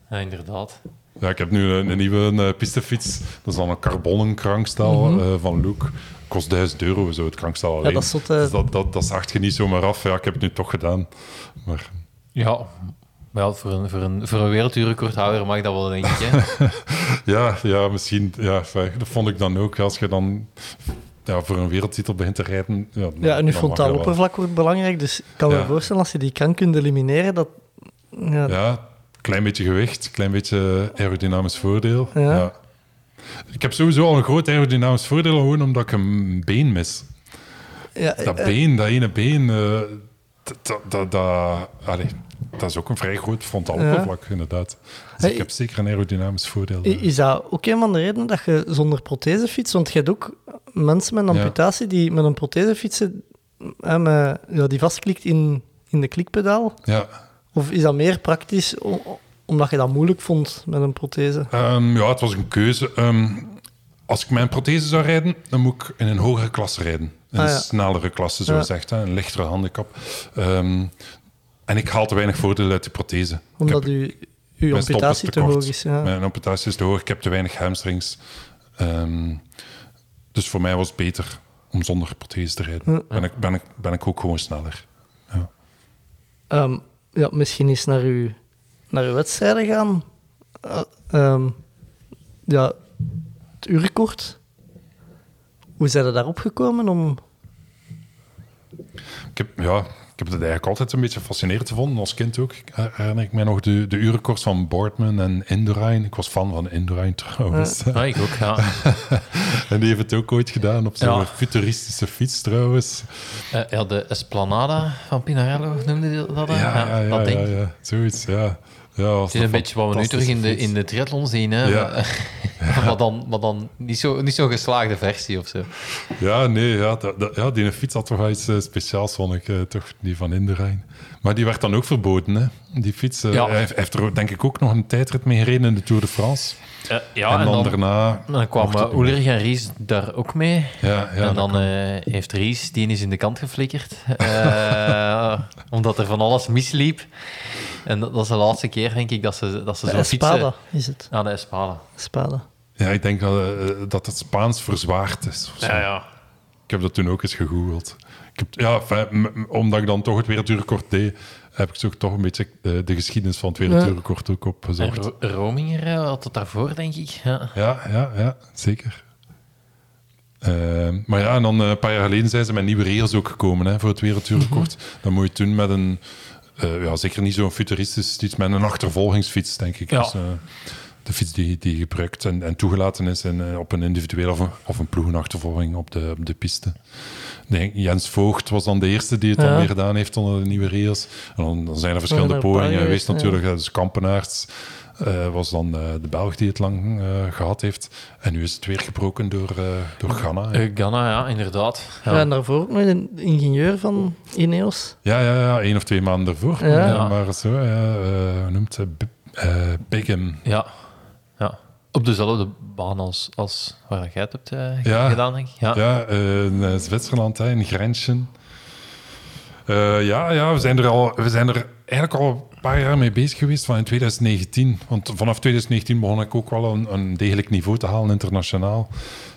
Speaker 9: ja inderdaad.
Speaker 8: Ja, ik heb nu een, een nieuwe eh, pistefiets. Dat is dan een carbonnen krankstel
Speaker 7: Mhm.
Speaker 8: eh, van Look. Kost 1000 euro, zo het krankstel alleen.
Speaker 7: dat is zot.
Speaker 8: Dus dat, dat, dat zaagt je niet zomaar af. Ja, ik heb het nu toch gedaan. Maar
Speaker 9: Ja, Maar ja, voor een, voor een, voor een werelduurrecordhouder mag dat wel, denk ik. Hè?
Speaker 8: Ja, ja misschien. Ja, dat vond ik dan ook. Als je dan ja, voor een wereldtitel begint te rijden. Ja, dan-
Speaker 7: Ja, en
Speaker 8: mag
Speaker 7: frontaal
Speaker 8: wel.
Speaker 7: oppervlak wordt belangrijk. Dus ik kan me
Speaker 8: Ja.
Speaker 7: voorstellen, als je die kan kunt elimineren, dat... Ja,
Speaker 8: Ja, klein beetje gewicht, klein beetje aerodynamisch voordeel.
Speaker 7: Ja.
Speaker 8: Ja. Ik heb sowieso al een groot aerodynamisch voordeel, gewoon omdat ik een been mis.
Speaker 7: ja,
Speaker 8: Dat
Speaker 7: eh,
Speaker 8: been, dat ene been, eh, dat, dat, dat, dat- allee, dat is ook een vrij groot frontaal
Speaker 7: Ja.
Speaker 8: inderdaad. Dus
Speaker 7: Hey,
Speaker 8: ik heb zeker een aerodynamisch voordeel.
Speaker 7: I- Is dat ook een van de redenen dat je zonder prothese fietst? Want je hebt ook mensen met een
Speaker 8: Ja.
Speaker 7: amputatie die met een prothese fietsen, hè, met, ja, die vastklikt in, in de klikpedaal.
Speaker 8: Ja.
Speaker 7: Of is dat meer praktisch omdat je dat moeilijk vond met een prothese?
Speaker 8: Ehm, ja, het was een keuze. Ehm, als ik mijn prothese zou rijden, dan moet ik in een hogere klasse rijden. Een
Speaker 7: Ah, ja.
Speaker 8: snellere klasse, zo
Speaker 7: Ja.
Speaker 8: gezegd. Hè, een lichtere handicap. Ehm, en ik haal te weinig voordeel uit die prothese.
Speaker 7: Omdat
Speaker 8: heb-
Speaker 7: uw, amputatie te hoog is. Ja.
Speaker 8: Mijn amputatie is te hoog. Ik heb te weinig hamstrings. Ehm, dus voor mij was het beter om zonder prothese te rijden.
Speaker 7: Ja.
Speaker 8: Ben, ik, ben, ik, ben ik ook gewoon sneller.
Speaker 7: Ehm, ja, misschien eens naar uw, naar uw wedstrijden gaan. Ehm, ja, het uurrecord. Hoe zijn er daarop gekomen om...
Speaker 8: Ik heb, ja, ik heb het eigenlijk altijd een beetje fascinerend gevonden, als kind ook. Herinner ik mij nog de, de urenkoers van Boardman en Indurain. Ik was fan van Indurain trouwens.
Speaker 9: Ja, ik ook, ja.
Speaker 8: en die heeft het ook ooit gedaan op zo'n
Speaker 9: Ja.
Speaker 8: futuristische fiets trouwens.
Speaker 9: Eh, ja, de Esplanada van Pinarello noemde die dat?
Speaker 8: Ja, ja, ja,
Speaker 9: dat
Speaker 8: ja,
Speaker 9: denk ik.
Speaker 8: ja, zoiets, ja. Ja
Speaker 9: Het is een beetje wat we nu terug in de, in de triathlon zien, hè?
Speaker 8: Ja.
Speaker 9: Maar, dan, maar dan niet zo'n niet zo geslaagde versie of zo.
Speaker 8: Ja, nee, ja, dat, dat- ja, die fiets had toch wel iets eh, speciaals, vond ik, eh, toch, die van Indurain. Maar die werd dan ook verboden, hè. Die fiets, eh,
Speaker 9: Ja.
Speaker 8: hij heeft- heeft er denk ik ook nog een tijdrit mee gereden in de Tour de France.
Speaker 9: Eh, ja,
Speaker 8: en,
Speaker 9: en
Speaker 8: dan,
Speaker 9: dan-
Speaker 8: daarna...
Speaker 9: Dan kwam
Speaker 8: mocht het niet meer.
Speaker 9: Ulrich en Ries daar ook mee.
Speaker 8: Ja, ja,
Speaker 9: en dan eh, heeft Ries, die is in de kant geflikkerd. eh, omdat er van alles misliep. En dat, dat is de laatste keer, denk ik, dat ze, dat ze
Speaker 7: De
Speaker 9: zo
Speaker 7: Espada
Speaker 9: fietsen.
Speaker 7: is het.
Speaker 9: Ah, de Espada.
Speaker 7: Espada.
Speaker 8: Ja, ik denk dat, eh, dat het Spaans verzwaard is. of zo.
Speaker 9: Ja, ja.
Speaker 8: Ik heb dat toen ook eens gegoogeld. Ik heb, ja, omdat ik dan toch het wereldduurrecord deed, heb ik zo toch een beetje eh, de geschiedenis van het wereldduurrecord ook
Speaker 9: En
Speaker 8: opgezocht.
Speaker 9: Ro- Rominger eh, had het daarvoor, denk ik. Ja.
Speaker 8: Ja, ja, ja, zeker. Eh, maar ja, en dan eh, een paar jaar geleden zijn ze met nieuwe regels ook gekomen hè, voor het wereldduurrecord. Dan moet je toen met een, eh, ja, zeker niet zo'n futuristisch iets, met een achtervolgingsfiets, denk ik.
Speaker 9: Ja.
Speaker 8: Dus, eh, de fiets die, die gebruikt en, en toegelaten is in, eh, op een individuele of een, of een ploegenachtervolging op de, op de piste. Denk, Jens Voogd was dan de eerste die het dan weer gedaan heeft onder de nieuwe regels. En dan, dan zijn er verschillende
Speaker 7: er
Speaker 8: pogingen geweest natuurlijk. Ja, Dus Kampenaerts eh, was dan eh, de Belg die het lang eh, gehad heeft. En nu is het weer gebroken door, eh, door Ghana.
Speaker 9: Ghana, ja, inderdaad.
Speaker 7: Ja. en daarvoor ook nog een ingenieur van Ineos.
Speaker 8: Ja, ja, ja, één of twee maanden ervoor.
Speaker 7: Ja.
Speaker 8: Ja. Maar zo, eh, noemt eh, Bigham.
Speaker 9: Ja. ja. Op dezelfde baan als, als waar jij het hebt eh,
Speaker 8: Ja.
Speaker 9: gedaan, denk ik. Ja.
Speaker 8: Ja, eh, in eh, Zwitserland, hè, in Grenchen. Ja, ja we, zijn er al, we zijn er eigenlijk al een paar jaar mee bezig geweest, van in 2019. Want vanaf 2019 begon ik ook wel een, een degelijk niveau te halen internationaal.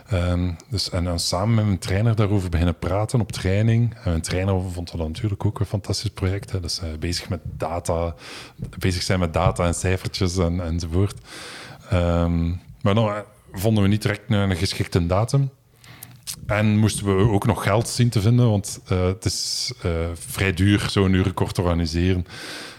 Speaker 8: Ehm, dus, en dan samen met mijn trainer daarover beginnen praten op training. En mijn trainer vond dat natuurlijk ook een fantastisch project. Hè. Dus bezig met data, bezig zijn met data en cijfertjes en, enzovoort. Ehm, maar dan eh, vonden we niet direct een, een geschikte datum. En moesten we ook nog geld zien te vinden, want eh, het is eh, vrij duur zo'n uurrecord te organiseren.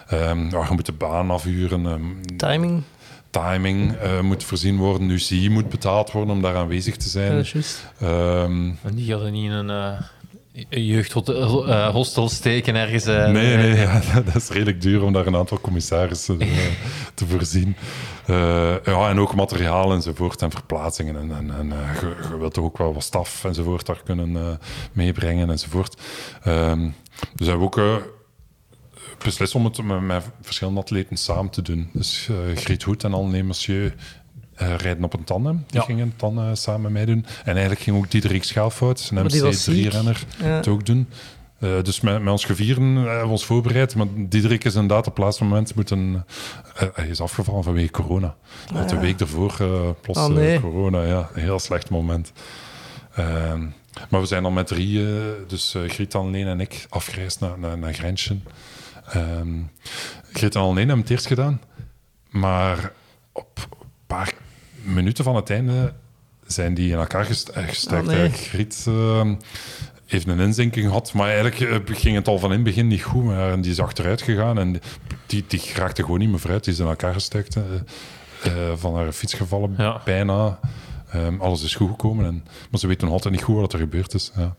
Speaker 8: Ehm ja, je moet de baan afhuren, ehm,
Speaker 7: Timing.
Speaker 8: timing eh, moet voorzien worden, UCI moet betaald worden om daar aanwezig te
Speaker 7: Ja,
Speaker 8: zijn.
Speaker 7: dat is juist.
Speaker 8: Ehm,
Speaker 9: En die hadden niet een jeugdhostel eh, hostel steken ergens. eh,
Speaker 8: nee, nee ja, dat is redelijk duur om daar een aantal commissarissen eh, te voorzien. Eh, ja, en ook materiaal enzovoort en verplaatsingen. En, en, en eh, je, je wilt toch ook wel wat staf enzovoort daar kunnen eh, meebrengen enzovoort. Ehm, dus hebben we ook eh, beslist om het met, met verschillende atleten samen te doen. Dus eh Griet Hoed en Anne Monsieur eh, rijden op een tandem. Die
Speaker 9: Ja.
Speaker 8: gingen eh, samen met mij doen. En eigenlijk ging ook Diederik Schelfout, een
Speaker 7: Maar die was ziek.
Speaker 8: MC3-renner,
Speaker 7: Ja.
Speaker 8: het ook doen. Eh, dus met, met ons gevieren eh, hebben we ons voorbereid. Maar Diederik is inderdaad op het laatste moment moeten, hij is afgevallen vanwege corona. Want de week ervoor plots
Speaker 7: Oh, nee.
Speaker 8: corona. Ja, een heel slecht moment. Ehm, maar we zijn dan met drie, dus Griet, Leen en ik, afgereisd naar, naar, naar Grenchen. Ehm ik reed dan al één, heb het eerst gedaan. Maar op een paar minuten van het einde zijn die in elkaar gest- eh.
Speaker 7: Oh, nee.
Speaker 8: Eigenlijk, Griet ehm, heeft een inzinking gehad, maar eigenlijk eh, ging het al van in het begin niet goed. Maar die is achteruit gegaan en die, die raakte gewoon niet meer vooruit. Die is in elkaar gestekt. eh, van haar fiets gevallen,
Speaker 9: Ja.
Speaker 8: bijna. Ehm, alles is goed gekomen. En, maar ze weten nog altijd niet goed wat er gebeurd is. Ja.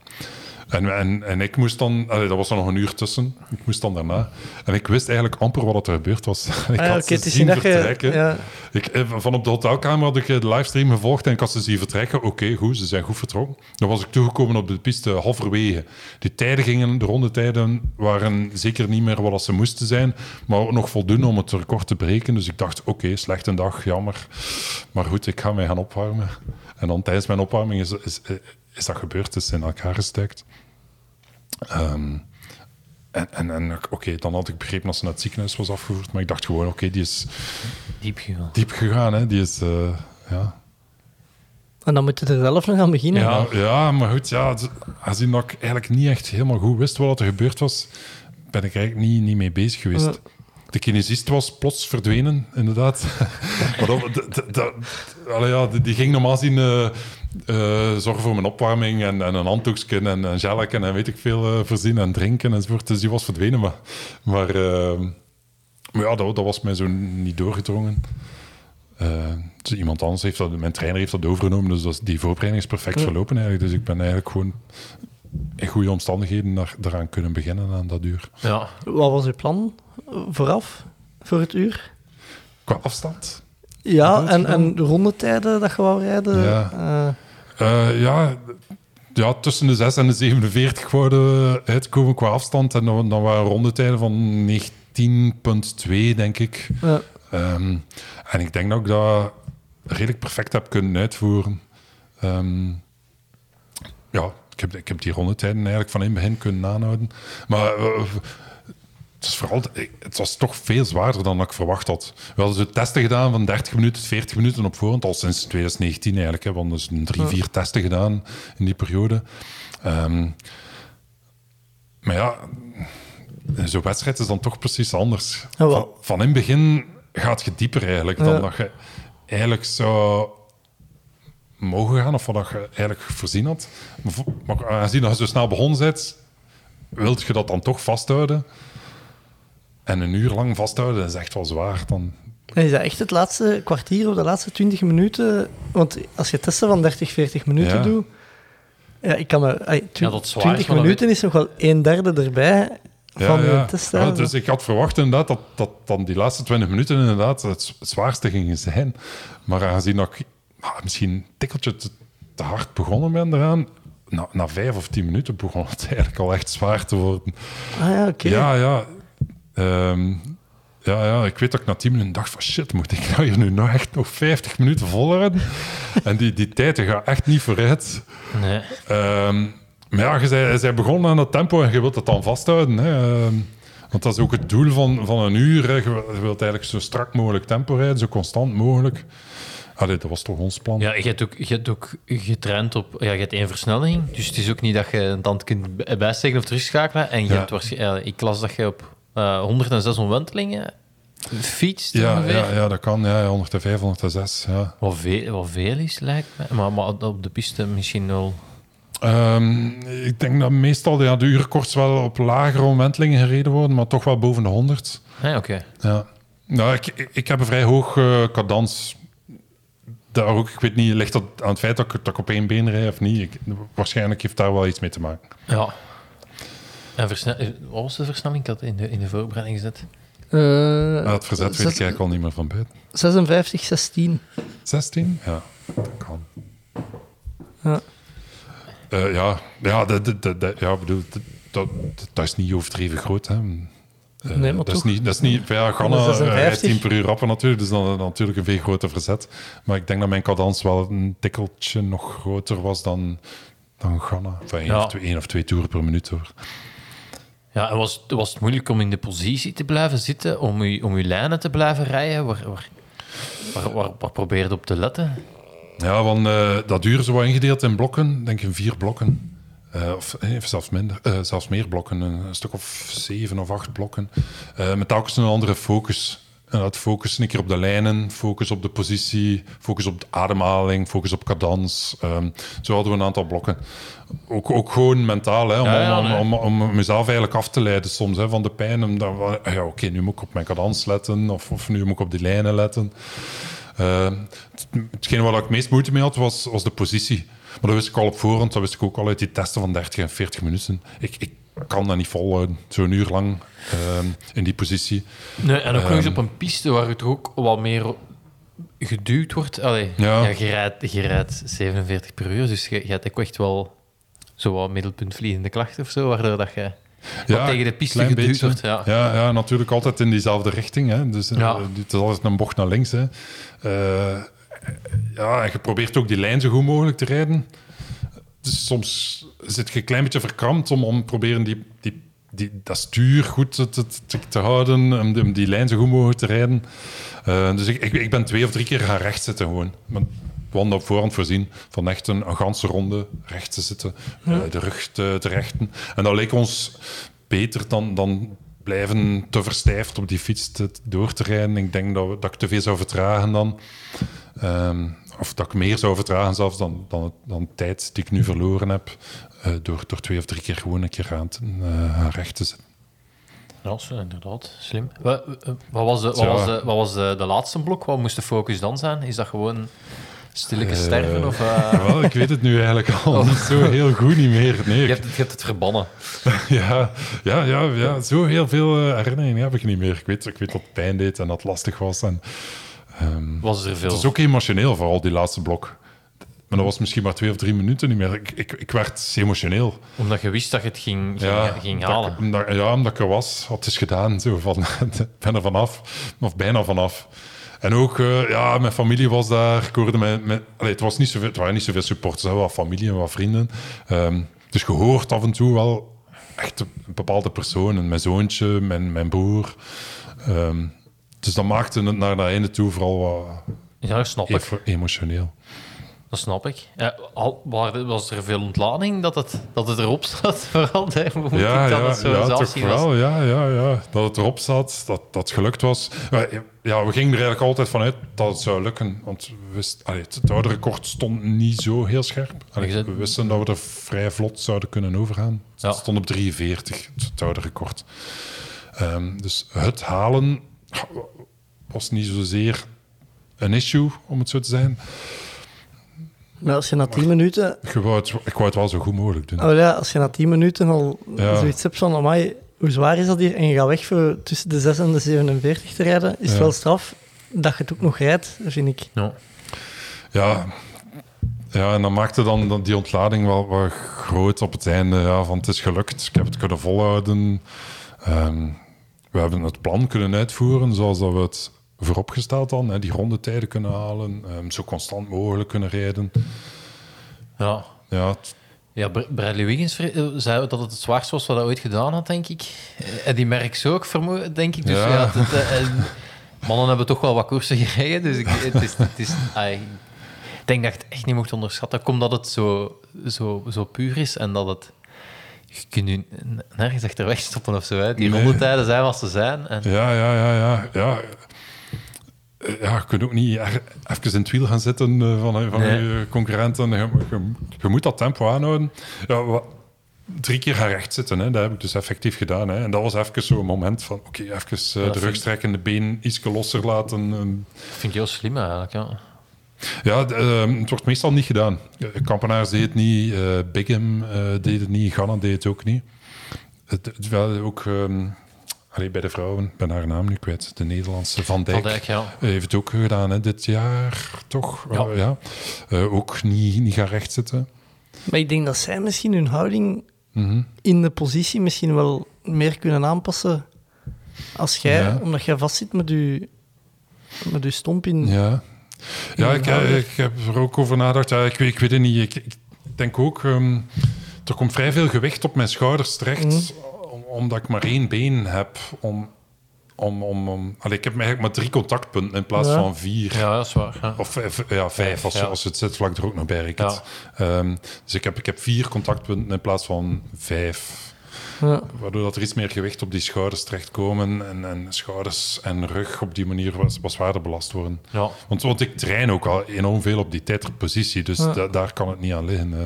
Speaker 8: En, en, en ik moest dan, allee, dat was er nog een uur tussen. Ik moest dan daarna. En ik wist eigenlijk amper wat er gebeurd was. ik
Speaker 7: Ah
Speaker 8: had ze zien
Speaker 7: je...
Speaker 8: vertrekken.
Speaker 7: Ja,
Speaker 8: Ik, eh, van op de hotelkamer had ik eh, de livestream gevolgd en ik had ze zien vertrekken. Oké, goed, ze zijn goed vertrokken. Dan was ik toegekomen op de piste halverwege. Die tijden gingen, de rondetijden waren zeker niet meer wat ze moesten zijn, maar nog voldoende om het record te breken. Dus ik dacht, oké, slechte dag, jammer. Maar goed, ik ga mij gaan opwarmen. En dan tijdens mijn opwarming is, is, is dat gebeurd, is in elkaar gestekt. Ehm, en en, en oké, dan had ik begrepen dat ze naar het ziekenhuis was afgevoerd, maar ik dacht gewoon, oké, die is
Speaker 9: Diep gegaan.
Speaker 8: diep gegaan, hè. Die is, eh, ja.
Speaker 7: en dan moet je er zelf nog aan beginnen.
Speaker 8: Ja, ja, maar goed, ja, aangezien dat ik eigenlijk niet echt helemaal goed wist wat er gebeurd was, ben ik eigenlijk niet, niet mee bezig geweest. De kinesist was plots verdwenen, inderdaad. maar dat, dat, dat- dat- allee, ja, die, die ging normaal zien eh, eh, zorgen voor mijn opwarming en, en een handdoekje en een gelken en weet ik veel eh, voorzien en drinken enzovoort. Dus die was verdwenen, maar, maar, eh, maar ja, dat, dat was mij zo niet doorgedrongen. Dus iemand anders heeft dat, mijn trainer heeft dat overgenomen, dus dat, die voorbereiding is perfect verlopen eigenlijk. Dus ik ben eigenlijk gewoon in goede omstandigheden daar, daaraan kunnen beginnen aan dat uur.
Speaker 9: Ja.
Speaker 7: Wat was uw plan vooraf voor het uur?
Speaker 8: Qua afstand?
Speaker 7: Ja, en, en de rondetijden dat je wou rijden?
Speaker 8: Ja.
Speaker 7: eh,
Speaker 8: Eh, ja, ja, tussen de 6 en de 47 wouden we uitkomen qua afstand. En dan, dan waren rondetijden van 19,2, denk ik.
Speaker 7: ja.
Speaker 8: Ehm, en ik denk dat ik dat redelijk perfect heb kunnen uitvoeren. Ehm, ja, ik heb, ik heb die rondetijden eigenlijk van in het begin kunnen aanhouden. Maar eh, is vooral, het was toch veel zwaarder dan ik verwacht had. We hadden zo testen gedaan van 30 minuten, 40 minuten op voorhand, al sinds 2019 eigenlijk. Hè, want dus een drie, vier testen gedaan in die periode. Ehm, maar ja, zo'n wedstrijd is dan toch precies anders. Van, van in het begin gaat je dieper eigenlijk dan
Speaker 7: Ja.
Speaker 8: dat je eigenlijk zou mogen gaan, of wat je eigenlijk voorzien had. Maar, aangezien dat je zo snel begonnen bent, wilt je dat dan toch vasthouden. En een uur lang vasthouden is echt wel zwaar. Dan,
Speaker 7: En is dat echt het laatste kwartier of de laatste 20 minuten? Want als je testen van 30, 40 minuten
Speaker 8: Ja.
Speaker 7: doet... Ja, ik kan me... tw-
Speaker 9: Ja, dat is zwaar,
Speaker 7: 20
Speaker 9: maar dat
Speaker 7: minuten is nog wel een derde erbij van
Speaker 8: ja,
Speaker 7: je
Speaker 8: ja.
Speaker 7: test.
Speaker 8: Ja, dus ik had verwacht inderdaad dat, dat dan die laatste 20 minuten inderdaad het zwaarste gingen zijn. Maar aangezien dat ik ah, misschien een tikkeltje te, te hard begonnen ben eraan, na, na vijf of tien minuten begon het eigenlijk al echt zwaar te worden.
Speaker 7: Ah ja, oké.
Speaker 8: Ja, ja. Ehm, ja, ja. Ik weet dat ik na 10 minuten dacht van shit, moet ik nou hier nu nog echt nog 50 minuten volhouden? en die, die tijd gaat echt niet vooruit.
Speaker 9: Nee.
Speaker 8: Ehm, maar ja, je zei, zij begonnen aan dat tempo en je wilt het dan vasthouden. Hè. Ehm, want dat is ook het doel van, van een uur. Hè. Je, wil- je wilt eigenlijk zo strak mogelijk tempo rijden, zo constant mogelijk. Allee, dat was toch ons plan?
Speaker 9: Ja, je hebt ook, je hebt ook getraind op... Ja, je hebt één versnelling. Dus het is ook niet dat je een tand kunt bijsteken of terugschakelen. En je
Speaker 8: Ja.
Speaker 9: hebt waarschijnlijk... Ik las dat je op eh 106 omwentelingen fietst
Speaker 8: ja,
Speaker 9: ongeveer.
Speaker 8: ja, ja, dat kan. Ja, 105, 106. Ja.
Speaker 9: Wat, veel, wat veel is, lijkt me. Maar, maar op de piste misschien wel...
Speaker 8: Ehm, ik denk dat meestal ja, de uurkorts wel op lagere omwentelingen gereden worden, maar toch wel boven de 100.
Speaker 9: Ah, oké.
Speaker 8: Ja. Nou, ik, ik- heb een vrij hoog eh, cadans. Daar ook, ik weet niet, ligt dat aan het feit dat ik, dat ik op één been rijd of niet? Ik, waarschijnlijk heeft daar wel iets mee te maken.
Speaker 9: Ja. En eh, wat was de versnelling? Ik had in de, in de voorbereiding gezet.
Speaker 7: Eh,
Speaker 8: Maar het verzet weet ik eigenlijk al niet meer van buiten.
Speaker 7: 56, 16.
Speaker 8: 16? Ja, dat kan.
Speaker 7: Ja.
Speaker 8: Eh, ja, ja, dat, dat, dat, dat- ja, bedoel, dat, dat, dat is niet overdreven groot. Hè. Eh,
Speaker 7: Nee, maar
Speaker 8: dat, is niet, dat is niet... Ja, Ganna
Speaker 7: 156.
Speaker 8: rijdt 10 per uur rapper natuurlijk, dus dan natuurlijk een veel groter verzet. Maar ik denk dat mijn cadans wel een tikkeltje nog groter was dan, dan Ganna. Enfin, één,
Speaker 9: Ja.
Speaker 8: of twee, één of twee toeren per minuut hoor.
Speaker 9: Ja, en was, was het moeilijk om in de positie te blijven zitten, om je, om uw lijnen te blijven rijden? Waar, waar, waar, waar, waar probeer je op te letten?
Speaker 8: Ja, want eh, dat uur is wel ingedeeld in blokken, denk ik vier blokken. Eh, of eh, zelfs, minder, zelfs meer blokken, een, stuk of zeven of acht blokken. Met telkens een andere focus. En dat focus een keer op de lijnen, focus op de positie, focus op de ademhaling, focus op cadans. Ehm, zo hadden we een aantal blokken. Ook, ook gewoon mentaal, hè, om,
Speaker 9: Ja, ja,
Speaker 8: om,
Speaker 9: nee.
Speaker 8: om, om, om mezelf eigenlijk af te leiden soms hè, van de pijn. Om dan, wel, ja, Oké, nu moet ik op mijn cadans letten, of, of nu moet ik op die lijnen letten. Uh, hetgeen waar ik het meest moeite mee had, was, was de positie. Maar dat wist ik al op voorhand, dat wist ik ook al uit die testen van 30 en 40 minuten. Ik, ik kan dat niet volhouden, zo'n uur lang uh, in die positie.
Speaker 9: Nee, en ook nog eens
Speaker 8: Ehm,
Speaker 9: op een piste waar het ook wat meer geduwd wordt. Allee,
Speaker 8: Ja.
Speaker 9: ja. je, rijdt, je rijdt 47 per uur, dus je, je hebt ook echt wel zo wat middelpuntvliegende klachten of zo, waardoor dat je wat tegen de piste geduwd
Speaker 8: beetje.
Speaker 9: wordt. Ja.
Speaker 8: Ja, ja, natuurlijk altijd in diezelfde richting. Hè. Dus, eh,
Speaker 9: Ja.
Speaker 8: Het is altijd een bocht naar links. Hè. Eh, ja, en je probeert ook die lijn zo goed mogelijk te rijden. Dus soms zit je een klein beetje verkrampt om, om proberen die, die, die, dat stuur goed te, te, te, te houden, om die, om die lijn zo goed mogelijk te rijden. Eh, dus ik, ik, ik ben twee of drie keer gaan recht zitten gewoon. Maar we hadden op voorhand voorzien van echt een, een ganse ronde recht te zitten, eh, de rug te, te rechten. En dat leek ons beter dan, dan blijven te verstijfd op die fiets te, door te rijden. Ik denk dat, we, dat ik te veel zou vertragen dan. Ehm, of dat ik meer zou vertragen zelfs dan, dan, dan tijd die ik nu verloren heb. eh, door, door twee of drie keer gewoon een keer aan, eh, aan recht te zitten.
Speaker 9: Ja, is inderdaad slim. Wat, wat was, de, wat
Speaker 8: Ja.
Speaker 9: was, de, wat was de, de laatste blok? Wat moest de focus dan zijn? Is dat gewoon stilletjes sterven? Of, eh,
Speaker 8: Wel, ik weet het nu eigenlijk al niet zo heel goed niet meer. Nee,
Speaker 9: je, hebt het, je hebt het verbannen.
Speaker 8: ja, ja, ja, ja, zo heel veel eh, herinneringen heb ik niet meer. Ik weet, ik weet dat het pijn deed en dat het lastig was. En, ehm,
Speaker 9: Was er veel?
Speaker 8: Het is ook emotioneel, vooral die laatste blok. Maar dat was misschien maar twee of drie minuten niet meer. Ik, ik, ik werd zeer
Speaker 9: Omdat je wist dat je het ging, ging, halen.
Speaker 8: ik- omdat, ja, omdat ik er was. Wat is gedaan. Zo van, ben er vanaf. Of bijna vanaf. En ook, eh, ja, mijn familie was daar. Ik hoorde mijn... mijn allee, het, was niet zoveel, het waren niet zoveel supporters, wat familie en wat vrienden. Ehm, dus je hoort af en toe wel echt bepaalde personen. Mijn zoontje, mijn, mijn broer. Ehm, dus dat maakte het naar dat einde toe vooral wat
Speaker 9: Ja, dat snap ik.
Speaker 8: emotioneel.
Speaker 9: Dat snap ik. Ja, al, was er veel ontlading dat het, dat het erop staat? Vooral, moet
Speaker 8: Ja,
Speaker 9: ik dat
Speaker 8: ja,
Speaker 9: het zo
Speaker 8: ja
Speaker 9: zelf
Speaker 8: toch
Speaker 9: zien was?
Speaker 8: wel. Ja, ja, ja. Dat het erop zat, dat dat gelukt was. Ja, Ja, we gingen er eigenlijk altijd vanuit dat het zou lukken. Want we wisten, allee, het, oude record stond niet zo heel scherp. Allee, we wisten dat we er vrij vlot zouden kunnen overgaan. Het stond op 43, het, het oude record. Ehm, dus het halen was niet zozeer een issue, om het zo te zijn.
Speaker 7: Maar als je na 10 minuten...
Speaker 8: Ik wou het, ik wou het wel zo goed mogelijk doen.
Speaker 7: Oh ja, als je na 10 minuten al
Speaker 8: Ja.
Speaker 7: zoiets hebt van... Amai, hoe zwaar is dat hier? En je gaat weg voor tussen de 6 en de 47 te rijden. Is het wel straf dat je het ook nog rijdt, vind ik.
Speaker 9: Ja.
Speaker 8: Ja, ja en dan maakte dan dan die ontlading wel, wel groot op het einde. Ja, van het is gelukt, ik heb het kunnen volhouden. Ehm, we hebben het plan kunnen uitvoeren zoals dat we het vooropgesteld hadden. Hè, die rondetijden kunnen halen, ehm, zo constant mogelijk kunnen rijden.
Speaker 9: Ja.
Speaker 8: Ja,
Speaker 9: Ja, Br- Bradley Wiggins eh, zei dat het het zwaarste was wat hij ooit gedaan had, denk ik. Eh, En die Merckx ook, vermo- denk ik. Dus
Speaker 8: Ja.
Speaker 9: ja. het, eh, en mannen hebben toch wel wat koersen gereden, dus ik, het is... Het is ik denk dat je het echt niet mocht onderschatten. Komt dat het zo, zo, zo puur is en dat het... Je kunt nu n- nergens achterweg stoppen of zo. Hè. Die
Speaker 8: Nee.
Speaker 9: rondetijden zijn wat ze zijn. En,
Speaker 8: ja, ja, ja, ja. ja. Eh, Ja, je kunt ook niet even in het wiel gaan zitten eh, van, van
Speaker 9: Nee.
Speaker 8: je concurrenten. Je, je- je moet dat tempo aanhouden. Ja, drie keer gaan recht zitten, hè. dat heb ik dus effectief gedaan. Hè. En dat was even zo'n moment van, oké, even eh, de
Speaker 9: vind
Speaker 8: rug
Speaker 9: ik-
Speaker 8: strekken, de been iets losser laten. ehm.
Speaker 9: Dat vind ik heel slim eigenlijk, ja.
Speaker 8: Ja, ehm, het wordt meestal niet gedaan. Eh, Kampenaars deed het niet, eh Bigham eh, deed het niet, Ganna deed het ook niet. Het, het, wel ook ehm, allee, bij de vrouwen, ik ben haar naam nu kwijt, de Nederlandse Van Dijk.
Speaker 9: Van Dijk, ja.
Speaker 8: heeft het ook gedaan hè, dit jaar, toch?
Speaker 9: Ja.
Speaker 8: Eh, ja. Eh, ook niet, niet gaan rechtszitten.
Speaker 7: Maar ik denk dat zij misschien hun houding
Speaker 8: Mhm.
Speaker 7: in de positie misschien wel meer kunnen aanpassen als jij,
Speaker 8: Ja.
Speaker 7: omdat jij vastzit met je, met je stomp in...
Speaker 8: Ja, ja ik,
Speaker 7: houder.
Speaker 8: ik heb er ook over nagedacht. Ja, ik, weet- ik weet het niet. Ik, ik denk ook, ehm, er komt vrij veel gewicht op mijn schouders terecht, om- omdat ik maar één been heb om, om... om, om allee, ik heb eigenlijk maar drie contactpunten in plaats
Speaker 7: Ja.
Speaker 8: van vier.
Speaker 9: Ja, dat is waar. ja.
Speaker 8: Of vijf, ja, vijf als, je,
Speaker 9: ja.
Speaker 8: als het zitvlak er ook nog bij rekent. Ehm, dus ik heb, ik heb vier contactpunten in plaats van vijf.
Speaker 7: Ja.
Speaker 8: Waardoor dat er iets meer gewicht op die schouders terechtkomen. En, en schouders en rug op die manier wat, wat zwaarder belast worden.
Speaker 9: Ja.
Speaker 8: Want, want ik train ook al enorm veel op die tijdritpositie. Dus
Speaker 7: Ja.
Speaker 8: da- daar kan het niet aan liggen. Eh,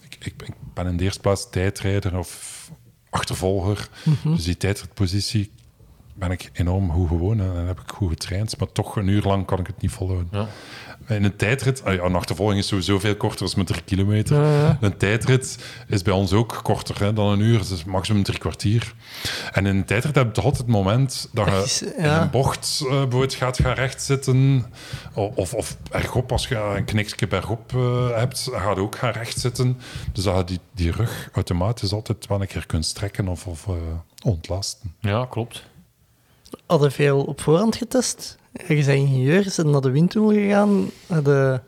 Speaker 8: ik, ik, ik ben in de eerste plaats tijdrijder of achtervolger.
Speaker 7: Mhm.
Speaker 8: Dus die tijdritpositie ben ik enorm goed gewoon. En heb ik goed getraind. Maar toch een uur lang kan ik het niet volhouden.
Speaker 9: Ja.
Speaker 8: In een tijdrit, ah ja, een achtervolging is sowieso veel korter als met drie kilometer.
Speaker 7: Ja, ja.
Speaker 8: Een tijdrit is bij ons ook korter hè, dan een uur, dus maximum drie kwartier. En in een tijdrit heb je toch altijd het moment dat je
Speaker 7: is-
Speaker 8: in een bocht eh, bijvoorbeeld gaat gaan rechtzitten, of, of ergop, als je een knikje bergop eh, hebt, dan ga je ook gaan rechtzitten. Dus dat je die, die rug automatisch altijd wel een keer kunt strekken of, of eh, ontlasten.
Speaker 9: ja, klopt.
Speaker 7: Hadden veel op voorhand getest? Je bent ingenieur, zijn naar de windtunnel gegaan, hadden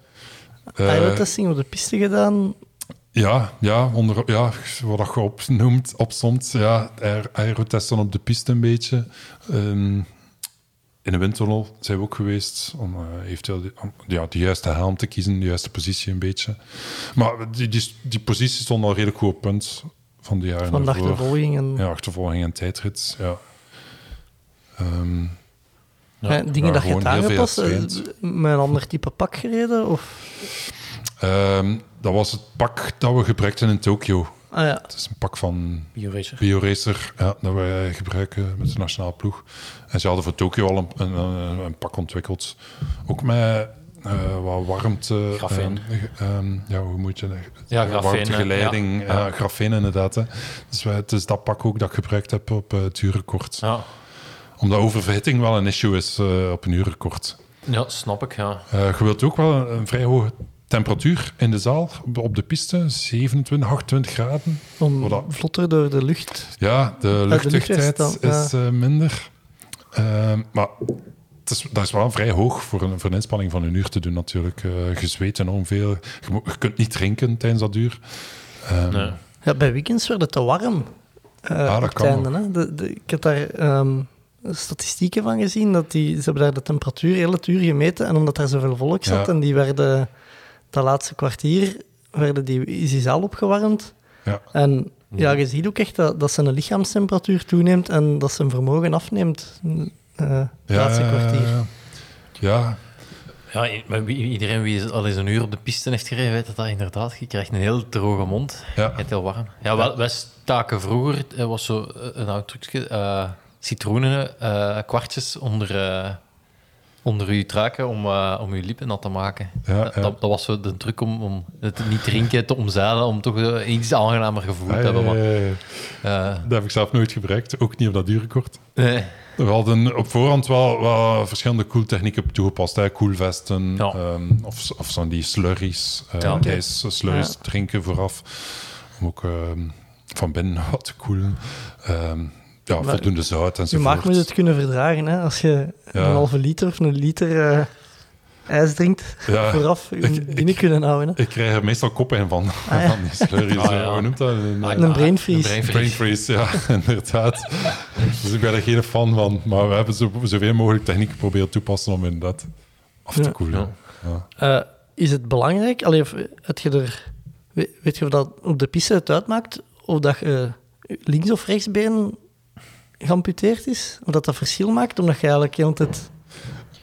Speaker 8: Eh,
Speaker 7: aerotesting op de piste gedaan.
Speaker 8: Ja, ja, onder, ja, wat je opnoemt, opsomt. Ja, aer- aerotesten op de piste een beetje. Ehm, in de windtunnel zijn we ook geweest om eh, eventueel de, om, ja, de juiste helm te kiezen, de juiste positie een beetje. Maar die, die, die positie stond al redelijk goed op punt van de jaren
Speaker 7: Van de achtervolging en
Speaker 8: Ja, achtervolging en tijdrit. Ja. Ehm,
Speaker 7: Ja, dingen dat je
Speaker 8: gewoon
Speaker 7: hebt eh, met een ander type pak gereden? Of?
Speaker 8: ehm, dat was het pak dat we gebruikten in Tokio.
Speaker 7: Ah ja,
Speaker 8: Het is een pak van
Speaker 9: Bioracer.
Speaker 8: BioRacer, ja, dat wij gebruiken met de nationale ploeg. En ze hadden voor Tokio al een, een, een, een pak ontwikkeld. Ook met eh, wat warmte...
Speaker 9: Grafeen.
Speaker 8: eh, ehm, ja, hoe moet je dat?
Speaker 9: Ja, grafeen,
Speaker 8: Warmtegeleiding, ja.
Speaker 9: Ja.
Speaker 8: grafeen inderdaad. Hè. Dus wij, het is dat pak ook dat ik gebruikt heb op het uurrecord.
Speaker 9: Ja.
Speaker 8: Omdat oververhitting wel een issue is eh, op een uurrecord.
Speaker 9: ja, snap ik, ja.
Speaker 8: Eh, je wilt ook wel een, een vrij hoge temperatuur in de zaal, op, op de piste, 27, 28 graden.
Speaker 7: om vlotter door de lucht.
Speaker 8: Ja, de luchtdichtheid is eh, minder. Ehm, maar het is, dat is wel vrij hoog voor een, voor een inspanning van een uur te doen natuurlijk. Eh je zweet enorm veel. Je, kunt niet drinken tijdens dat uur. Ehm,
Speaker 9: Nee.
Speaker 7: Ja, bij weekends werd het te warm. eh,
Speaker 8: Ah, dat kan
Speaker 7: einde, hè. De, de, ik heb daar ehm, statistieken van gezien. Dat die, ze hebben daar de temperatuur heel het uur gemeten. En omdat daar zoveel volk zat
Speaker 8: Ja.
Speaker 7: en die werden dat laatste kwartier werden die, is die zaal opgewarmd.
Speaker 8: Ja.
Speaker 7: En ja, je ziet ook echt dat, dat zijn lichaamstemperatuur toeneemt en dat zijn vermogen afneemt. eh het laatste kwartier.
Speaker 8: ja, ja.
Speaker 9: Iedereen wie al eens een uur op de piste heeft gereden, weet dat dat inderdaad. Je krijgt een heel droge mond.
Speaker 8: Ja.
Speaker 9: Heel warm. Ja, wij, wij staken vroeger, er was zo eh, een oud trucje, eh, citroenen, eh, kwartjes onder, eh, onder uw truiken om, eh, om uw lippen nat te maken.
Speaker 8: Ja,
Speaker 9: dat,
Speaker 8: ja.
Speaker 9: dat, dat was zo de truc om, om het niet drinken te omzeilen, om toch een iets aangenamer gevoel te
Speaker 8: Ah,
Speaker 9: hebben. Maar, eh,
Speaker 8: Dat heb ik zelf nooit gebruikt. Ook niet op dat uurrecord.
Speaker 9: nee.
Speaker 8: We hadden op voorhand wel, wel verschillende koeltechnieken toegepast. Hè. Koelvesten
Speaker 9: Ja.
Speaker 8: ehm, of, of zo'n die slurries, uh,
Speaker 9: Ja.
Speaker 8: drinken vooraf. Om ook ehm, van binnen wat te koelen. Ehm, ja,
Speaker 7: Maar
Speaker 8: voldoende zout
Speaker 7: Je
Speaker 8: enzovoort.
Speaker 7: maag moet het kunnen verdragen. Hè? Als je
Speaker 8: Ja.
Speaker 7: een halve liter of een liter eh, ijs drinkt,
Speaker 8: Ja.
Speaker 7: vooraf je
Speaker 8: Ik-
Speaker 7: binnen
Speaker 8: ik-
Speaker 7: kunnen houden. Hè?
Speaker 8: Ik krijg er meestal koppijn van,
Speaker 7: ja.
Speaker 8: van die slurries.
Speaker 9: Ah,
Speaker 8: eh,
Speaker 9: ja.
Speaker 8: Hoe noemt dat? Een,
Speaker 9: Ah,
Speaker 8: eh,
Speaker 7: Een brain freeze.
Speaker 9: Een brain
Speaker 8: brain
Speaker 9: freeze.
Speaker 8: ja, inderdaad. dus ik ben er geen fan van. Maar we hebben zo, zoveel mogelijk technieken proberen toepassen om inderdaad af te
Speaker 7: Ja.
Speaker 8: koelen.
Speaker 7: Eh, is het belangrijk, allee, of, het je er, weet, je of dat op de piste het uitmaakt, of dat je links- of rechtsbeen geamputeerd is? Of dat dat verschil maakt, omdat je eigenlijk heel de tijd...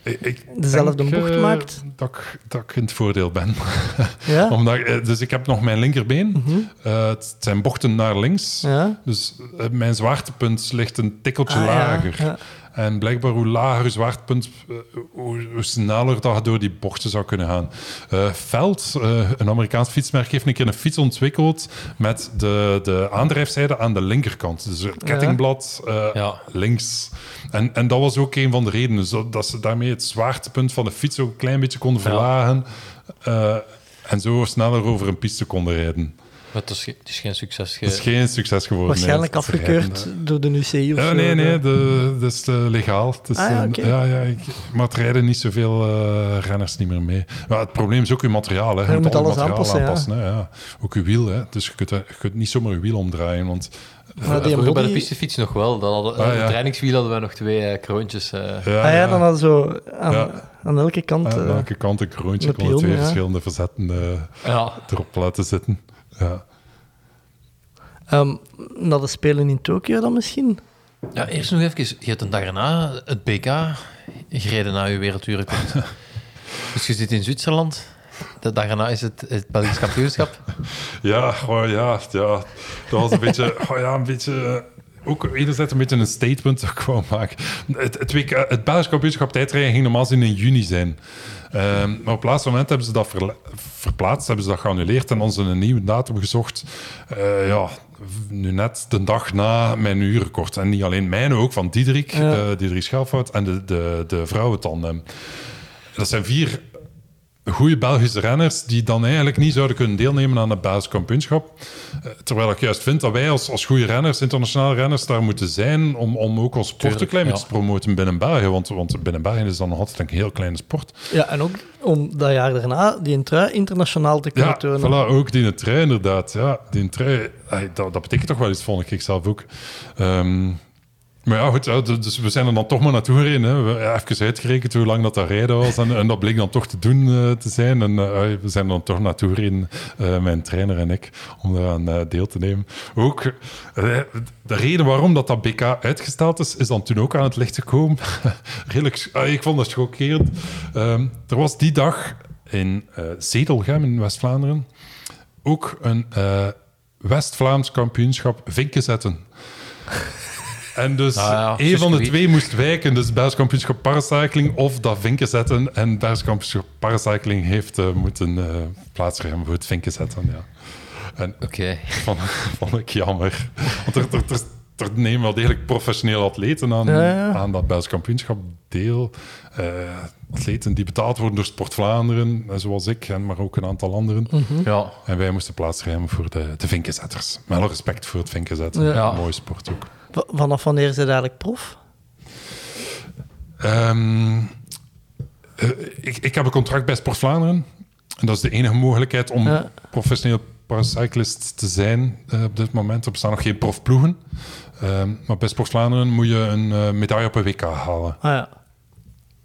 Speaker 8: Ik- ik
Speaker 7: Dezelfde
Speaker 8: denk,
Speaker 7: bocht
Speaker 8: eh,
Speaker 7: maakt?
Speaker 8: Dat ik, dat ik in het voordeel ben.
Speaker 7: Ja?
Speaker 8: Omdat, eh, dus ik heb nog mijn linkerbeen.
Speaker 7: Mhm.
Speaker 8: Eh, het zijn bochten naar links.
Speaker 7: Ja?
Speaker 8: Dus mijn zwaartepunt ligt een tikkeltje
Speaker 7: Ah,
Speaker 8: lager.
Speaker 7: ja.
Speaker 8: En blijkbaar hoe lager je zwaartepunt, eh, hoe, hoe sneller dat je door die bochten zou kunnen gaan. Eh Veld, eh, een Amerikaans fietsmerk, heeft een keer een fiets ontwikkeld met de, de aandrijfzijde aan de linkerkant. Dus het kettingblad eh,
Speaker 9: Ja.
Speaker 8: links. En, en dat was ook een van de redenen, zo, dat ze daarmee het zwaartepunt van de fiets ook een klein beetje konden
Speaker 9: Ja.
Speaker 8: verlagen. eh, en zo sneller over een piste konden rijden.
Speaker 9: Maar het is, ge- het is geen succes. ge-
Speaker 8: Het is geen succes geworden.
Speaker 7: Waarschijnlijk
Speaker 8: nee,
Speaker 7: afgekeurd
Speaker 8: rijden,
Speaker 7: door de UCI of
Speaker 8: hè.
Speaker 7: zo.
Speaker 8: Ja, nee, nee, dat is eh, legaal. Het is,
Speaker 7: Ah, ja,
Speaker 8: ja, ja, ik- maar het rijden niet zoveel eh, renners niet meer mee. Maar het probleem is ook uw materiaal. Hè. Je,
Speaker 7: je
Speaker 8: moet
Speaker 7: moet alles
Speaker 8: materiaal
Speaker 7: aanpassen, ja.
Speaker 8: hè. Ja. Ook uw wiel. Hè. Dus je kunt, je kunt niet zomaar je wiel omdraaien. Want
Speaker 7: Maar
Speaker 9: Vroeger bij de pistefiets nog wel. Dan hadden,
Speaker 8: Ah, ja.
Speaker 9: Trainingswiel hadden we nog twee eh, kroontjes. eh.
Speaker 8: ja,
Speaker 7: Ah ja, dan hadden zo aan,
Speaker 8: Ja.
Speaker 7: aan elke kant...
Speaker 8: aan welke kant een kroontje
Speaker 7: met
Speaker 8: konden twee
Speaker 7: ja.
Speaker 8: verschillende verzetten eh,
Speaker 9: ja.
Speaker 8: erop laten zitten. Ja.
Speaker 7: ehm, naar de Spelen in Tokio dan misschien?
Speaker 9: ja, eerst nog even. Je hebt een dag erna het BK gereden na je wereldrecord. dus je zit in Zwitserland. De dag erna is het, het Belgisch kampioenschap.
Speaker 8: Ja, oh ja, ja, dat was een beetje, oh ja, een beetje, eh, ook enerzijds een beetje een statement dat ik wou maken. Het, het, WK, het Belgisch kampioenschap tijdrijden ging normaal gezien in juni zijn. Ehm, maar op het laatste moment hebben ze dat verla- verplaatst, hebben ze dat geannuleerd en ze een nieuwe datum gezocht. Eh, ja, nu net de dag na mijn uurrecord. En niet alleen mijn, ook van Diederik,
Speaker 7: Ja.
Speaker 8: eh, Diederik Schelfout en de, de, de vrouwentandem. Dat zijn vier goede Belgische renners die dan eigenlijk niet zouden kunnen deelnemen aan het Belgisch kampioenschap. Eh, Terwijl ik juist vind dat wij als, als goede renners, internationale renners, daar moeten zijn om, om ook ons sport een klein beetje
Speaker 9: ja.
Speaker 8: te promoten binnen België. Want, want binnen België is dat nog altijd een heel kleine sport.
Speaker 7: Ja, en ook om dat jaar daarna die trui internationaal te kunnen
Speaker 8: Ja,
Speaker 7: tonen.
Speaker 8: voilà, ook die trui inderdaad. Ja, die trui, dat, dat betekent toch wel iets, vond ik zelf ook. Ehm, maar ja, goed, dus we zijn er dan toch maar naartoe gereden. Hè. We hebben even uitgerekend hoe lang dat, dat rijden was. En, dat bleek dan toch te doen eh, te zijn. En eh, we zijn dan toch naartoe gereden, eh, mijn trainer en ik, om daaraan deel te nemen. Ook de reden waarom dat, dat BK uitgesteld is, is dan toen ook aan het licht gekomen. Redelijk, ah, ik vond dat chockerend. Ehm, er was die dag in Zedelgem in West-Vlaanderen ook een West-Vlaams kampioenschap vinken zetten. En dus
Speaker 9: ja,
Speaker 8: een van de twee moest wijken. Dus Belgisch kampioenschap paracycling of dat vinken zetten. En Belgisch kampioenschap paracycling heeft eh, moeten eh plaatsruimen voor het vinken zetten. Ja. En
Speaker 9: Oké.
Speaker 8: vond, vond ik jammer. Want er, er, er, er nemen wel degelijk professionele atleten aan,
Speaker 7: Ja, ja.
Speaker 8: aan dat Belgisch kampioenschap deel. Eh, atleten die betaald worden door Sport Vlaanderen, zoals ik, en maar ook een aantal anderen.
Speaker 9: Ja.
Speaker 8: En wij moesten plaatsruimen voor de, de vinkenzetters. Met alle respect voor het vinkenzetten. Mooie sport ook.
Speaker 7: Vanaf wanneer is het eigenlijk prof?
Speaker 8: Ehm, eh, ik, ik heb een contract bij Sport Vlaanderen. En dat is de enige mogelijkheid om
Speaker 7: Ja.
Speaker 8: professioneel paracyclist te zijn eh, op dit moment. Er bestaan nog geen profploegen. Ehm, maar bij Sport Vlaanderen moet je een eh, medaille op een WK halen.
Speaker 7: Ah ja.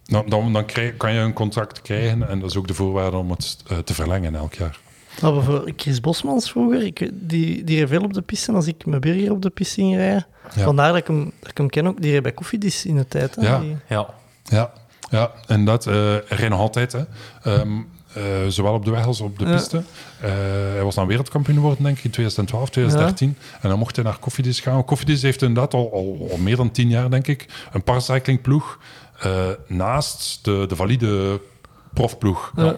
Speaker 8: Dan, dan, dan krijg- kan je een contract krijgen. En dat is ook de voorwaarde om het te verlengen elk jaar.
Speaker 7: Maar voor Chris Bosmans vroeger, ik, die, die reed veel op de piste als ik mijn burger op de piste ging rijden.
Speaker 8: Ja.
Speaker 7: Vandaar dat ik, hem, dat ik hem ken ook. Die reed bij Koffiedis in de tijd. Hè?
Speaker 8: Ja.
Speaker 7: Die-
Speaker 9: Ja.
Speaker 8: Ja, ja en dat uh, reed nog altijd. Hè. Ehm, eh, zowel op de weg als op de
Speaker 7: Ja.
Speaker 8: piste. Eh, hij was dan wereldkampioen geworden, denk ik, in 2012, 2013. En dan mocht hij naar Koffiedis gaan. Koffiedis heeft inderdaad al, al, al meer dan tien jaar, denk ik, een paracyclingploeg eh, naast de, de valide profploeg.
Speaker 7: Ja.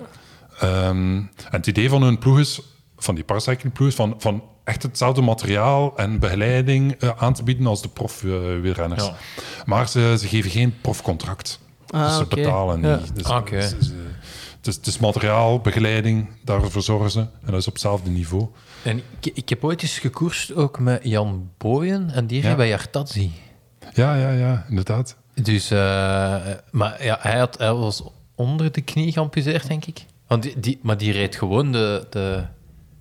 Speaker 8: Ehm, en het idee van hun ploeg is, van die paracyclingploeg, is van, van echt hetzelfde materiaal en begeleiding eh, aan te bieden als de prof-wielrenners.
Speaker 9: Ja.
Speaker 8: Maar ze, ze geven geen profcontract.
Speaker 7: Ah,
Speaker 8: dus ze betalen
Speaker 7: Ja.
Speaker 8: niet. Dus,
Speaker 9: Ah, oké.
Speaker 8: ze- ze- het, is, het is materiaal, begeleiding, daarvoor zorgen ze. En dat is op hetzelfde niveau.
Speaker 9: En ik, ik heb ooit eens gekoerst ook met Jan Booyen en die
Speaker 8: Ja.
Speaker 9: bij Jartazzi.
Speaker 8: Ja, ja, ja, inderdaad.
Speaker 9: Dus, eh, maar ja, hij, had, hij was onder de knie geamputeerd, denk ik. Want die, die, maar die reed gewoon de... de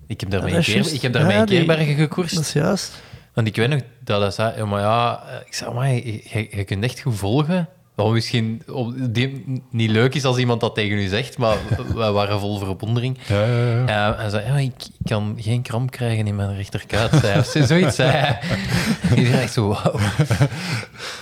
Speaker 9: ik heb daarmee
Speaker 7: Ja,
Speaker 9: keer, ik heb daarmee
Speaker 7: Ja,
Speaker 9: keerbergen gekoerst.
Speaker 7: Dat is juist.
Speaker 9: Want ik weet nog dat hij zei, maar ja, eh, ik zei, maar je, je, je kunt echt goed volgen. Wat misschien op die, niet leuk is als iemand dat tegen u zegt, maar wij waren vol verwondering.
Speaker 8: Ja, ja, ja.
Speaker 9: Eh, hij zei, ja, ik, ik kan geen kramp krijgen in mijn rechterkuit. Zei Zoiets zei hij. Iedereen echt zo, wauw.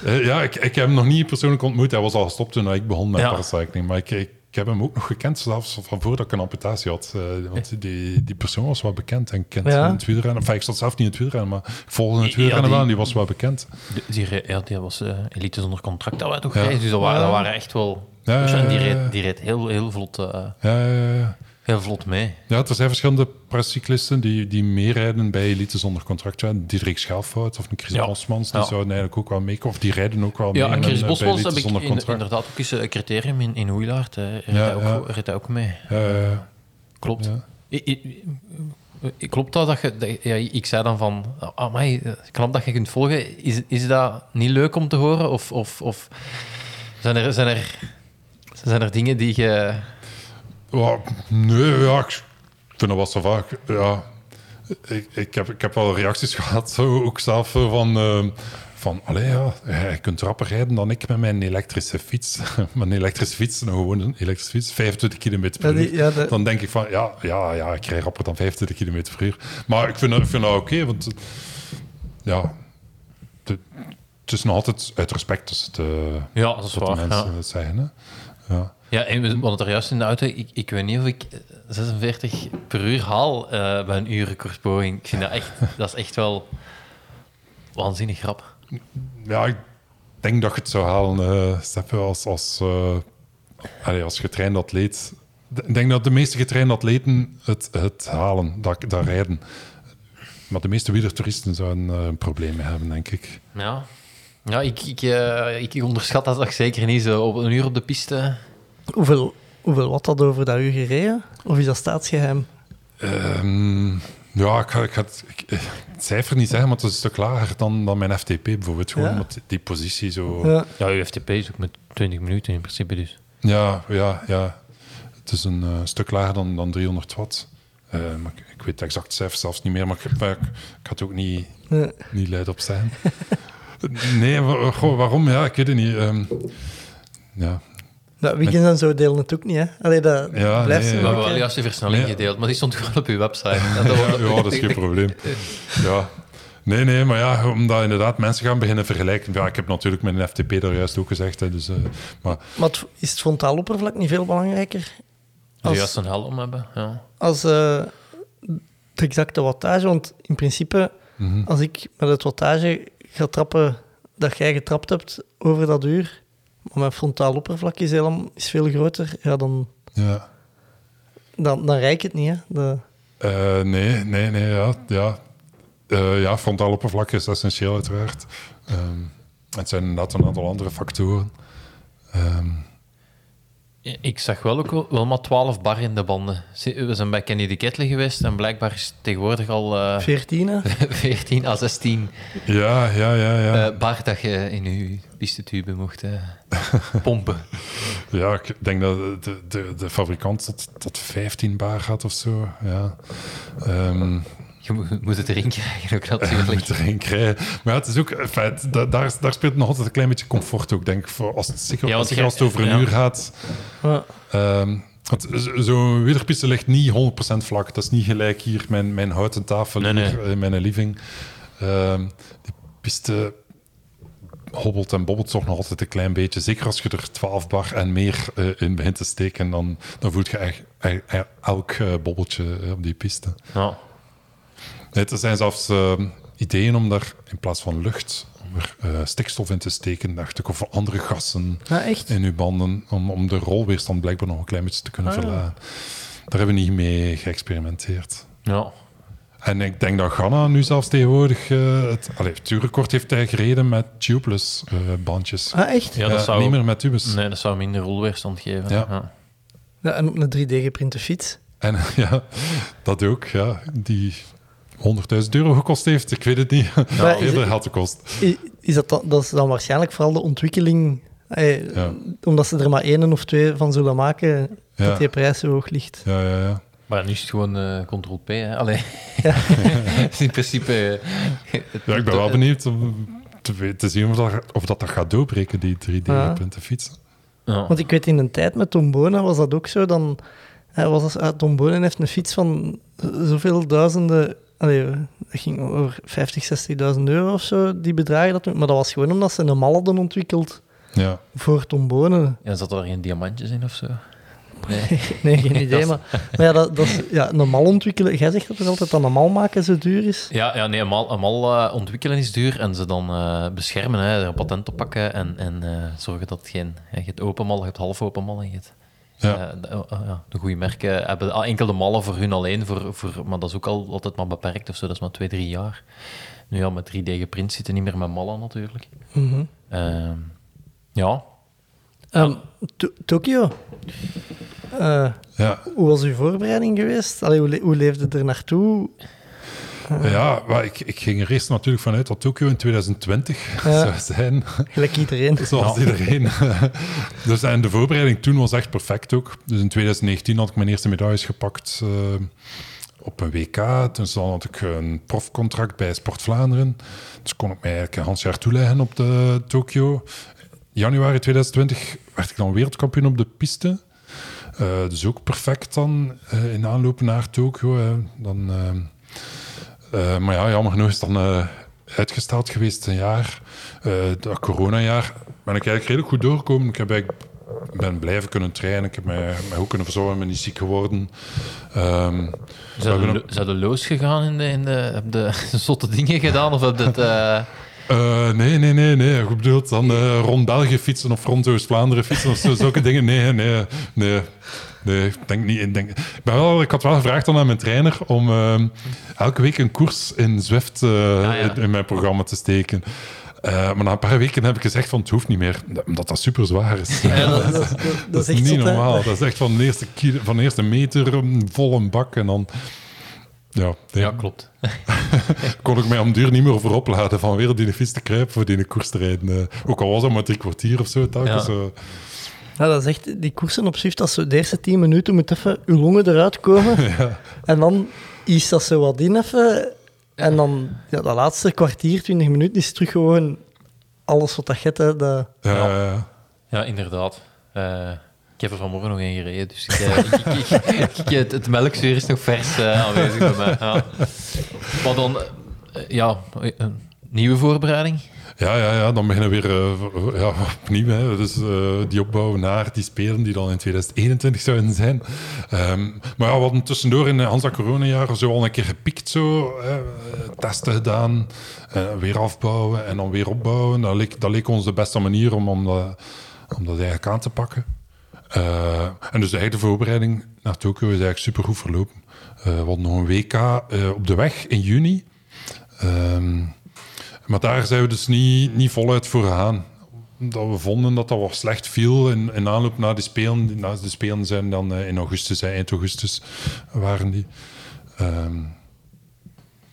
Speaker 8: Eh, ja, ik, ik heb hem nog niet persoonlijk ontmoet. Hij was al gestopt toen ik begon met
Speaker 9: Ja.
Speaker 8: paracycling. Maar ik, ik, ik heb hem ook nog gekend, zelfs van voordat ik een amputatie had. Eh, want die, die persoon was wel bekend en kent
Speaker 7: Ja.
Speaker 8: in het wielrennen. Enfin, ik zat zelf niet in het wielrennen, maar ik volgde het wielrennen
Speaker 9: die-
Speaker 8: wel en die was wel bekend.
Speaker 9: Die, die, was eh, elite zonder contract dat wij toch
Speaker 8: Ja.
Speaker 9: Dus dat waren, dat waren echt wel...
Speaker 8: Ja,
Speaker 9: Dus en die reed, die reed heel, heel, vlot, eh,
Speaker 8: Ja, ja, ja.
Speaker 9: Heel vlot mee.
Speaker 8: Ja, er zijn verschillende paracyclisten die, die meerijden bij elite zonder contract. Ja, Diederik Schelfout of een Chris
Speaker 9: Ja.
Speaker 8: Bosmans, die
Speaker 9: Ja.
Speaker 8: zouden eigenlijk ook wel meekomen. Of die rijden ook wel mee.
Speaker 9: Ja, en
Speaker 8: met-
Speaker 9: Chris Bosmans heb ik in- inderdaad ook eens een criterium in, in Hoeilaard. hè.
Speaker 8: Ja,
Speaker 9: hij ook, hij ook mee. Klopt.
Speaker 8: Ja.
Speaker 9: I- I- klopt dat dat je... dat- ja, ik zei dan van... Amai, knap dat je kunt volgen. Is, is dat niet leuk om te horen? Of, of, of zijn, er, zijn, er, zijn er dingen die je...
Speaker 8: Ja, nee, ja, ik vind dat wel zo vaak. Ja, ik, ik, heb, ik heb wel reacties gehad, zo, ook zelf van. eh, van, allee, ja, je kunt rapper rijden dan ik met mijn elektrische fiets. mijn elektrische fiets, nou gewoon een elektrische fiets, 25 km per uur.
Speaker 7: ja, de-
Speaker 8: Dan denk ik van, ja, ja, ja, ik rij rapper dan 25 km per uur. Maar ik vind, dat- ik vind dat oké, want ja, de- het is nog altijd uit respect als het, eh,
Speaker 9: Ja, dat is
Speaker 8: wat de
Speaker 9: waar,
Speaker 8: mensen
Speaker 9: ja.
Speaker 8: het zeggen. Hè? Ja.
Speaker 9: Ja, en we hadden het er juist in de auto. Ik, ik weet niet of ik 46 per uur haal eh, bij een urenrecordpoging. Ik vind dat echt... Dat is echt wel waanzinnig grap.
Speaker 8: Ja, ik denk dat je het zou halen, eh Steffen, als, als, eh, allee, als getrainde atleet. Ik denk dat de meeste getrainde atleten het, het halen, dat, dat rijden. Maar de meeste wielertoeristen zouden eh, een probleem mee hebben, denk ik.
Speaker 9: Ja, ja ik, ik, eh, ik onderschat dat zeker niet. Zo op een uur op de piste.
Speaker 7: Hoeveel, hoeveel wat dat over dat uur gereden? Of is dat staatsgeheim?
Speaker 8: Ehm, ja, ik ga, ik ga het, ik- eh, het cijfer niet zeggen, maar het is een stuk lager dan, dan mijn FTP bijvoorbeeld. Gewoon
Speaker 7: Ja.
Speaker 8: met die positie zo...
Speaker 7: Ja.
Speaker 9: Ja, uw FTP is ook met 20 minuten in principe dus.
Speaker 8: Ja, ja, ja. Het is een eh, stuk lager dan, dan 300 watt. Eh, maar ik, ik weet het exact cijfer zelfs niet meer, maar ik, maar ik, ik ga het ook niet, niet luid op zeggen. nee, goh, waarom? Ja, ik weet het niet. Ehm, ja.
Speaker 7: Wiggins en zo delen het ook niet, hè? Allee, dat
Speaker 8: Ja,
Speaker 7: blijft
Speaker 8: nee,
Speaker 7: zo
Speaker 9: We
Speaker 8: ja.
Speaker 9: hebben juist de versnelling
Speaker 8: Nee.
Speaker 9: gedeeld, maar die stond gewoon op uw website. Ja,
Speaker 8: Ja,
Speaker 9: dat,
Speaker 8: ja, dat is geen probleem. Ja. Nee, nee, maar ja, omdat inderdaad mensen gaan beginnen vergelijken. Ja, ik heb natuurlijk mijn FTP daar juist ook gezegd. Hè, dus, eh, maar
Speaker 7: Maar het- is het frontaal oppervlak niet veel belangrijker
Speaker 9: Als... juist een helm hebben, ja.
Speaker 7: als eh, de exacte wattage? Want in principe,
Speaker 8: mhm.
Speaker 7: als ik met het wattage ga trappen dat jij getrapt hebt over dat uur, maar mijn frontaal oppervlak is, helemaal, is veel groter, ja, dan,
Speaker 8: ja.
Speaker 7: dan, dan rijk het niet, hè? De,
Speaker 8: Eh, nee, nee, nee, ja. Ja, Eh, ja frontaal oppervlak is essentieel uiteraard. Ehm, het zijn inderdaad een aantal andere factoren. Ehm,
Speaker 9: Ik zag wel ook wel, maar 12 bar in de banden. We zijn bij Kenny de Kettle geweest en blijkbaar is het tegenwoordig al eh
Speaker 7: 14, hè?
Speaker 9: 14 à 16
Speaker 8: ja, ja, ja, ja.
Speaker 9: eh, bar dat je in je pistetube mocht eh, pompen.
Speaker 8: ja, ik denk dat de, de, de fabrikant tot, tot 15 bar gaat of zo. Ja. Ehm,
Speaker 9: Je moet, het erin krijgen ook
Speaker 8: je moet erin krijgen. Maar ja, het is ook, in feite, da- daar, daar speelt nog altijd een klein beetje comfort ook, denk ik. Voor als het, zeker,
Speaker 9: Ja,
Speaker 8: als het over een
Speaker 9: ja.
Speaker 8: uur gaat. Z- Zo'n wielerpiste ligt niet 100% vlak. Dat is niet gelijk hier mijn, mijn houten tafel
Speaker 9: Nee,
Speaker 8: hier in mijn living. Ehm, die piste hobbelt en bobbelt toch nog altijd een klein beetje. Zeker als je er 12 bar en meer eh, in begint te steken, dan, dan voelt je echt, echt- echt elk eh, bobbeltje eh, op die piste.
Speaker 9: Ja.
Speaker 8: Nee, er zijn zelfs ehm, ideeën om daar in plaats van lucht om er, eh, stikstof in te steken, dacht ik, of andere gassen
Speaker 7: Ja, echt?
Speaker 8: in uw banden, om, om de rolweerstand blijkbaar nog een klein beetje te kunnen
Speaker 7: Ah, ja.
Speaker 8: verlagen. Daar hebben we niet mee geëxperimenteerd.
Speaker 9: ja.
Speaker 8: En ik denk dat Ghana nu zelfs tegenwoordig eh, het, allee, het uurrecord heeft hij gereden met tubeless eh, bandjes.
Speaker 7: Ah, echt?
Speaker 9: Ja, dat zou,
Speaker 8: Niet meer met tubes.
Speaker 9: Nee, dat zou minder rolweerstand geven.
Speaker 8: Ja.
Speaker 7: Ja, en op een 3D-geprinte fiets.
Speaker 8: En ja, dat ook, ja. Die 100.000 euro gekost heeft, ik weet het niet. Ja,
Speaker 7: is
Speaker 8: Eerder had het gekost.
Speaker 7: I- Is dat, dan, dat is dan waarschijnlijk vooral de ontwikkeling, eh,
Speaker 8: Ja.
Speaker 7: omdat ze er maar één of twee van zullen maken,
Speaker 8: Ja.
Speaker 7: dat die prijs zo hoog ligt.
Speaker 8: Ja, ja, ja.
Speaker 9: Maar nu is het gewoon eh Ctrl-P. hè. Allee.
Speaker 7: Ja.
Speaker 9: in principe... eh,
Speaker 8: Ja, ik ben wel benieuwd om te, zien of dat, of dat, dat gaat doorbreken, die 3D-punten fiets.
Speaker 9: Ja.
Speaker 7: Want ik weet in een tijd met Tom Bonen was dat ook zo. Dan hij was als, ah, Tom Bonen heeft een fiets van zoveel duizenden. Allee, dat ging over 50, 60.000 euro of zo, die bedragen. Dat, maar dat was gewoon omdat ze een mal hadden ontwikkeld
Speaker 8: Ja.
Speaker 7: voor Tom Bonen.
Speaker 9: Ja, zat er geen diamantjes in of zo? Nee.
Speaker 7: Nee, geen idee. Maar, maar ja, dat, dat is, ja, een mal ontwikkelen. Jij zegt dat toch altijd dat een mal maken zo duur is?
Speaker 9: Ja, ja nee, eenmaal, eenmaal eh, ontwikkelen is duur en ze dan eh, beschermen, hè, er een patent op pakken en, en eh, zorgen dat het geen... Je hebt open mal, je hebt half open mal en je hebt...
Speaker 8: Ja.
Speaker 9: eh, de, eh, ja, de goede merken hebben al enkel de mallen voor hun alleen, voor, voor, maar dat is ook al altijd maar beperkt of zo, dat is maar twee, drie jaar. Nu ja, met 3D geprint zitten niet meer met mallen natuurlijk.
Speaker 7: Mhm.
Speaker 9: Ehm, ja,
Speaker 7: Ehm, To- Tokio. Eh,
Speaker 8: Ja,
Speaker 7: Hoe was uw voorbereiding geweest? Allee, hoe, le- hoe leefde er naartoe?
Speaker 8: ja maar ik, ik ging er eerst natuurlijk vanuit dat Tokio in 2020
Speaker 7: Ja.
Speaker 8: zou zijn.
Speaker 7: Gelijk iedereen.
Speaker 8: Zoals iedereen. dus, en de voorbereiding toen was echt perfect ook. Dus in 2019 had ik mijn eerste medailles gepakt eh, op een WK. Toen dan had ik een profcontract bij Sport Vlaanderen. Dus kon ik mij eigenlijk een half jaar toeleggen op de Tokio. Januari 2020 werd ik dan wereldkampioen op de piste. Eh, dus ook perfect dan eh, in aanloop naar Tokio. Dan, eh, maar ja, jammer genoeg is het dan eh, uitgesteld geweest een jaar. Eh dat coronajaar ben ik eigenlijk redelijk goed doorgekomen. Ik heb eigenlijk, ben blijven kunnen trainen. Ik heb mij, mij goed kunnen verzorgen. Ik ben niet ziek geworden. Ehm, we
Speaker 9: Zijn zijn de loos gegaan in de, in de, heb de zotte dingen gedaan? Of heb je het...
Speaker 8: nee, nee, nee, nee. Goed bedoeld dan rond België fietsen of rond Oost-Vlaanderen fietsen of zo, zulke dingen. Nee, nee, nee. Nee, ik denk niet. Ik, denk, ik, ben wel, ik had wel gevraagd dan aan mijn trainer om ehm, elke week een koers in Zwift eh,
Speaker 9: ja.
Speaker 8: in, in mijn programma te steken. Eh, maar na een paar weken heb ik gezegd van het hoeft niet meer, omdat dat super zwaar is.
Speaker 7: Ja, dat, dat, dat,
Speaker 8: Dat is
Speaker 7: echt
Speaker 8: niet normaal. Dat is echt van de eerste, kilo, van de eerste meter een volle bak en dan... Ja,
Speaker 9: ja, klopt.
Speaker 8: kon ik mij om duur niet meer over opladen van weer die fiets te kruipen voor die koers te rijden. Eh, ook al was dat maar drie kwartier of zo. telkens,
Speaker 9: Ja.
Speaker 7: Ja, dat is echt, die koersen op Zwift, als zo de eerste 10 minuten moet even uw longen eruit komen. En dan is dat zo wat in even. En dan, ja, dat laatste kwartier, 20 minuten, is terug gewoon alles wat dat get. Hè, dat,
Speaker 8: Ja,
Speaker 9: Ja.
Speaker 8: ja, ja.
Speaker 9: Ja, inderdaad. Eh, ik heb er vanmorgen nog een gereden, dus ik, eh, ik, ik, ik- het, het melkzuur is nog vers eh, aanwezig bij mij. Ja. Maar dan, ja, een nieuwe voorbereiding.
Speaker 8: Ja, ja, ja, dan beginnen we weer eh, ja, opnieuw. Hè. Dus eh, die opbouw naar die spelen die dan in 2021 zouden zijn. Ehm, maar ja, we hadden tussendoor in Hansa Corona-jaar zo al een keer gepikt. Zo, hè, testen gedaan, eh, weer afbouwen en dan weer opbouwen. Dat leek, dat ons de beste manier om, om, dat, dat eigenlijk aan te pakken. Eh, en dus de voorbereiding naar Tokio is eigenlijk supergoed verlopen. Eh, we hadden nog een WK eh, op de weg in juni. Ehm, maar daar zijn we dus niet, niet voluit voor gegaan. Dat we vonden dat dat wat slecht viel in, in aanloop naar de Spelen. Na de Spelen zijn dan eh, in augustus, eind augustus waren die. Ehm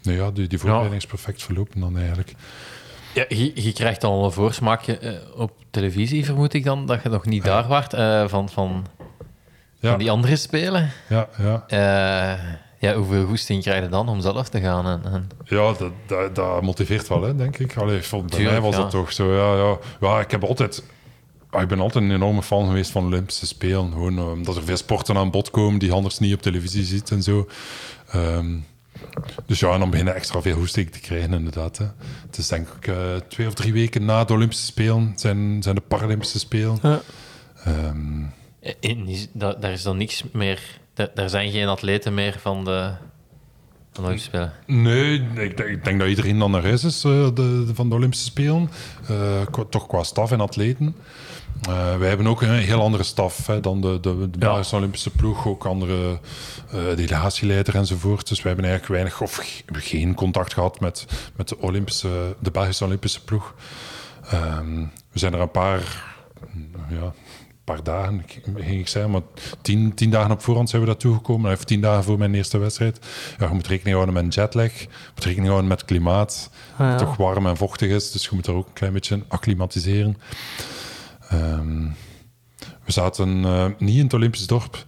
Speaker 8: nou ja, die, die voorbereiding is perfect verlopen dan eigenlijk.
Speaker 9: Ja, je, je krijgt dan al een voorsmaakje eh, op televisie, vermoed ik dan, dat je nog niet daar waart, eh, van, van,
Speaker 8: Ja,
Speaker 9: van die andere spelen.
Speaker 8: ja, ja.
Speaker 9: Ja, hoeveel goesting krijg je dan om zelf te gaan? En, en...
Speaker 8: ja dat, dat, dat motiveert wel, hè, denk ik. Allee, voor- bij mij was
Speaker 9: ja.
Speaker 8: dat toch zo. Ja, ja. ja, ik heb altijd... ah, Ik ben altijd een enorme fan geweest van Olympische Spelen. Gewoon eh, omdat er veel sporten aan bod komen die je anders niet op televisie ziet en zo. Ehm, dus ja, en dan beginnen extra veel hoesting te krijgen, inderdaad. Hè. Het is denk ik eh, twee of drie weken na de Olympische Spelen zijn, zijn de Paralympische Spelen.
Speaker 7: Ja.
Speaker 8: Ehm,
Speaker 9: En is, da- daar is dan niks meer... Daar, daar zijn geen atleten meer van de, van de Olympische Spelen.
Speaker 8: nee, ik denk, ik denk dat iedereen dan naar huis is eh, de, de- van de Olympische Spelen. Eh, toch qua staf en atleten. Eh, wij hebben ook een heel andere staf hè, dan de, de, de Belgische Olympische ploeg. Ook andere eh, delegatieleider enzovoort. Dus wij hebben eigenlijk weinig of ge- geen contact gehad met, met de, Olympische, de Belgische Olympische ploeg. Ehm, we zijn er een paar, ja, paar dagen, ging ik zeggen, maar tien, tien dagen op voorhand zijn we daartoe gekomen. Even tien dagen voor mijn eerste wedstrijd. Ja, je moet rekening houden met jetlag. Je moet rekening houden met klimaat.
Speaker 7: Ah, ja.
Speaker 8: Toch warm en vochtig is, dus je moet er ook een klein beetje acclimatiseren. Ehm, we zaten eh, niet in het Olympisch dorp.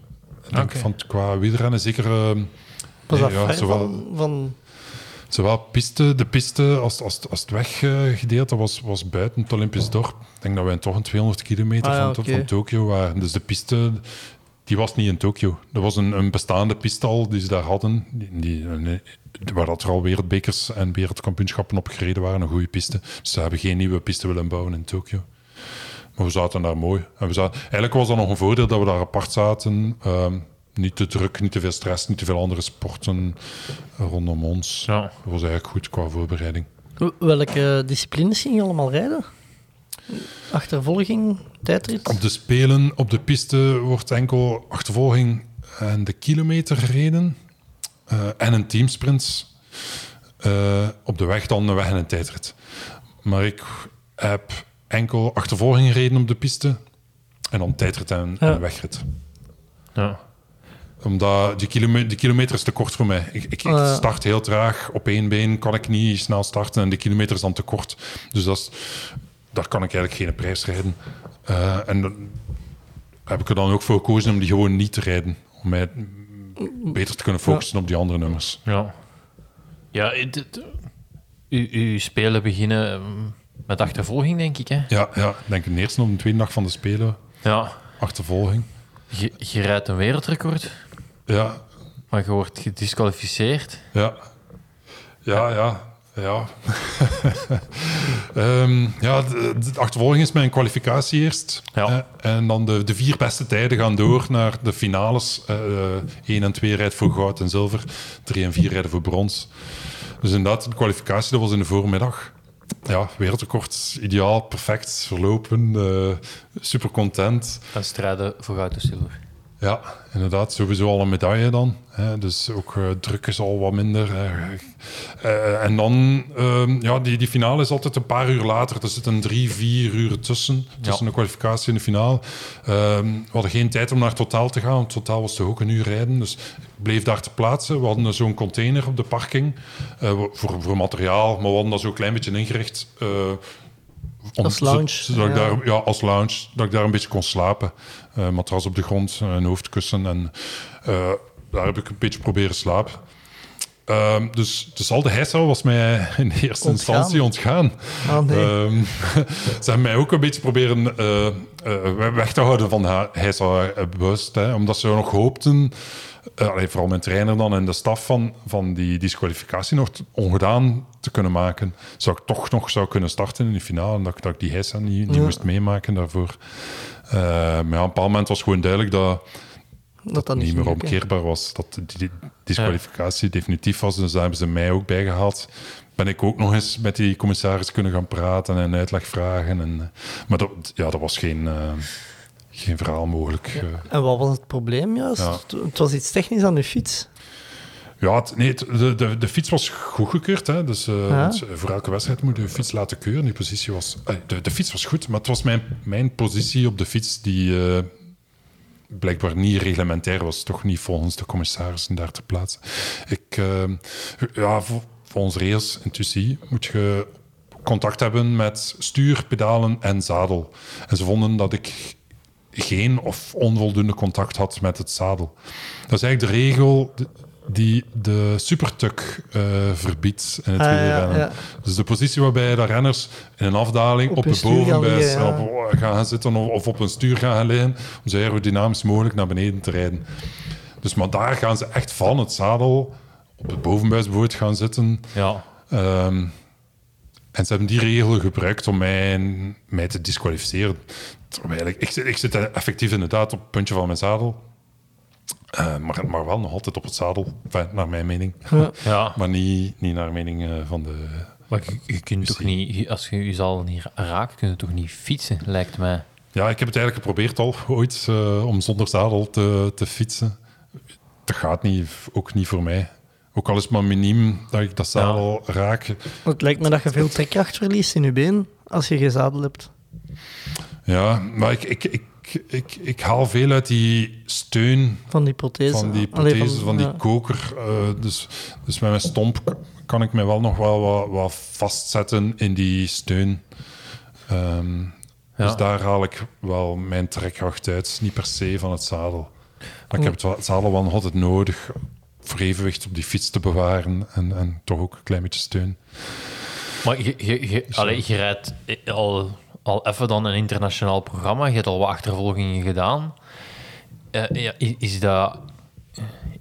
Speaker 8: Denk van, qua wielrennen zeker... ehm,
Speaker 7: Was dat
Speaker 8: ja,
Speaker 7: ver
Speaker 8: zowel-
Speaker 7: van, van...
Speaker 8: Zowel piste, de piste als, als, als het weggedeelte was, was buiten het Olympisch dorp. Ik denk dat wij toch een 200 kilometer
Speaker 7: Ah ja,
Speaker 8: van, van Tokio waren. Dus de piste, die was niet in Tokio. Dat was een, een bestaande piste al die ze daar hadden. Die, waar dat er al wereldbekers en wereldkampioenschappen op gereden waren. Een goede piste. Dus ze hebben geen nieuwe piste willen bouwen in Tokio. Maar we zaten daar mooi. En we zaten, eigenlijk was dat nog een voordeel dat we daar apart zaten. Ehm, niet te druk, niet te veel stress, niet te veel andere sporten rondom ons.
Speaker 9: Ja.
Speaker 8: Dat was eigenlijk goed qua voorbereiding.
Speaker 7: Welke disciplines ging je allemaal rijden? Achtervolging, tijdrit?
Speaker 8: Op de Spelen, op de piste, wordt enkel achtervolging en de kilometer gereden. eh, en een teamsprint. Eh, op de weg dan een weg en een tijdrit. Maar ik heb enkel achtervolging gereden op de piste. En dan tijdrit en,
Speaker 7: Ja.
Speaker 8: en wegrit.
Speaker 9: Ja.
Speaker 8: Omdat die, kilome die kilometer is te kort voor mij. Ik, ik, ik
Speaker 7: Ah,
Speaker 8: start heel traag. Op één been kan ik niet snel starten. En de kilometer is dan te kort. Dus dat is, daar kan ik eigenlijk geen prijs rijden. Eh, en dan heb ik er dan ook voor gekozen om die gewoon niet te rijden. Om mij beter te kunnen focussen op die andere nummers.
Speaker 9: Ja. Ja, het- het- u, uw spelen beginnen mm, met achtervolging, denk ik. Hè?
Speaker 8: Ja, ja, ik denk de eerste op de tweede dag van de Spelen.
Speaker 9: Ja.
Speaker 8: Achtervolging.
Speaker 9: Je, je rijdt een wereldrecord,
Speaker 8: Ja,
Speaker 9: maar je wordt gedisqualificeerd.
Speaker 8: Ja. Ja, ja. Ja, Ehm, ja de, de achtervolging is mijn kwalificatie eerst.
Speaker 9: Ja.
Speaker 8: Eh, en dan de, de vier beste tijden gaan door naar de finales. Eh 1 en 2 rijdt voor goud en zilver. 3 en 4 rijden voor brons. Dus inderdaad, de kwalificatie dat was in de voormiddag. Ja, wereldrecord, ideaal, perfect verlopen. eh, super content.
Speaker 9: En strijden voor goud en zilver.
Speaker 8: Ja, inderdaad. Sowieso al een medaille dan. Hè. Dus ook eh, druk is al wat minder. Eh, en dan, ehm, ja, die, die finale is altijd een paar uur later. Er zitten drie, vier uur tussen. Tussen
Speaker 9: Ja.
Speaker 8: de kwalificatie en de finale. Ehm, we hadden geen tijd om naar totaal te gaan. Want totaal was toch ook een uur rijden. Dus ik bleef daar te plaatsen. We hadden zo'n container op de parking. eh, voor, voor materiaal. Maar we hadden dat zo een klein beetje ingericht. Om-
Speaker 7: Als lounge,
Speaker 8: Zodat ik daar, ja, als lounge. Dat ik daar een beetje kon slapen. Eh, matras op de grond, een hoofdkussen. En eh, daar heb ik een beetje proberen slapen. Ehm, dus, dus al de heisa was mij in eerste
Speaker 7: Ontgaan.
Speaker 8: instantie ontgaan.
Speaker 7: Ah, nee.
Speaker 8: Ehm, ze hebben mij ook een beetje proberen eh, weg te houden van heisa bewust. Hè, omdat ze nog hoopten, allee, vooral mijn trainer dan en de staf van, van die disqualificatie nog ongedaan te kunnen maken. Zou ik toch nog zou kunnen starten in de finale. En dat, ik- dat ik die heisa niet, niet
Speaker 7: Ja.
Speaker 8: moest meemaken daarvoor. Eh, maar op een bepaald moment was gewoon duidelijk dat
Speaker 7: dat dat
Speaker 8: niet meer omkeerbaar was. Dat die die disqualificatie definitief was. Dus daar hebben ze mij ook bijgehaald. Ben ik ook nog eens met die commissaris kunnen gaan praten en uitleg vragen. En, eh, maar dat, ja, dat was geen, eh, geen verhaal mogelijk. eh.
Speaker 7: En wat was het probleem juist?
Speaker 8: Ja.
Speaker 7: Het- Het was iets technisch aan de fiets.
Speaker 8: Ja, het, nee, het- de, de, de fiets was goedgekeurd. Hè? Dus eh,
Speaker 7: Ja.
Speaker 8: want voor elke wedstrijd moet je de fiets laten keuren. Die positie was, eh, de, de fiets was goed, maar het was mijn, mijn positie op de fiets die eh, blijkbaar niet reglementair was. Toch niet volgens de commissarissen daar te plaatsen. Ik, eh, ja, vol- volgens regels intuïtie moet je contact hebben met stuur, pedalen en zadel. En ze vonden dat ik geen of onvoldoende contact had met het zadel. Dat is eigenlijk de regel die de supertuk eh, verbiedt in het
Speaker 7: Ah, ja,
Speaker 8: wielrennen.
Speaker 7: ja.
Speaker 8: Dus de positie waarbij de renners in een afdaling
Speaker 7: Op
Speaker 8: de bovenbuis
Speaker 7: ja.
Speaker 8: op- gaan zitten of, of op een stuur gaan liggen, om zo aerodynamisch mogelijk naar beneden te rijden. Dus maar daar gaan ze echt van het zadel op het bovenbuis bijvoorbeeld gaan zitten.
Speaker 9: Ja.
Speaker 8: Ehm, en ze hebben die regel gebruikt om mij, mij te disqualificeren. Terwijl ik, ik, zit- ik zit effectief inderdaad op het puntje van mijn zadel. Eh, maar, maar wel nog altijd op het zadel, Enfin, naar mijn mening.
Speaker 9: Ja.
Speaker 8: Maar niet, niet naar mening eh, van de...
Speaker 9: Maar je, je kunt toch niet, als je je zal niet raakt, kun je toch niet fietsen, lijkt mij.
Speaker 8: Ja, ik heb het eigenlijk geprobeerd al ooit eh, om zonder zadel te, te fietsen. Dat gaat niet, ook niet voor mij. Ook al is het maar miniem dat ik dat zadel raak.
Speaker 7: Het lijkt me dat je veel trekkracht verliest in je been als je geen zadel hebt.
Speaker 8: Ja, maar ik, ik, ik, ik, ik haal veel uit die steun
Speaker 7: Van die prothese.
Speaker 8: van die
Speaker 7: Allee,
Speaker 8: prothese, van, die
Speaker 7: ja.
Speaker 8: koker. eh, dus, dus met mijn stomp kan ik mij wel nog wel wat, wat vastzetten in die steun. Ehm,
Speaker 9: Ja.
Speaker 8: Dus daar haal ik wel mijn trekkracht uit, niet per se van het zadel. Maar ik heb het, het zadel wel altijd nodig voor evenwicht op die fiets te bewaren en, en toch ook een klein beetje steun.
Speaker 9: Maar je, je, je, allee, je rijdt al, al even dan een internationaal programma. Je hebt al wat achtervolgingen gedaan. Eh, ja, is, dat,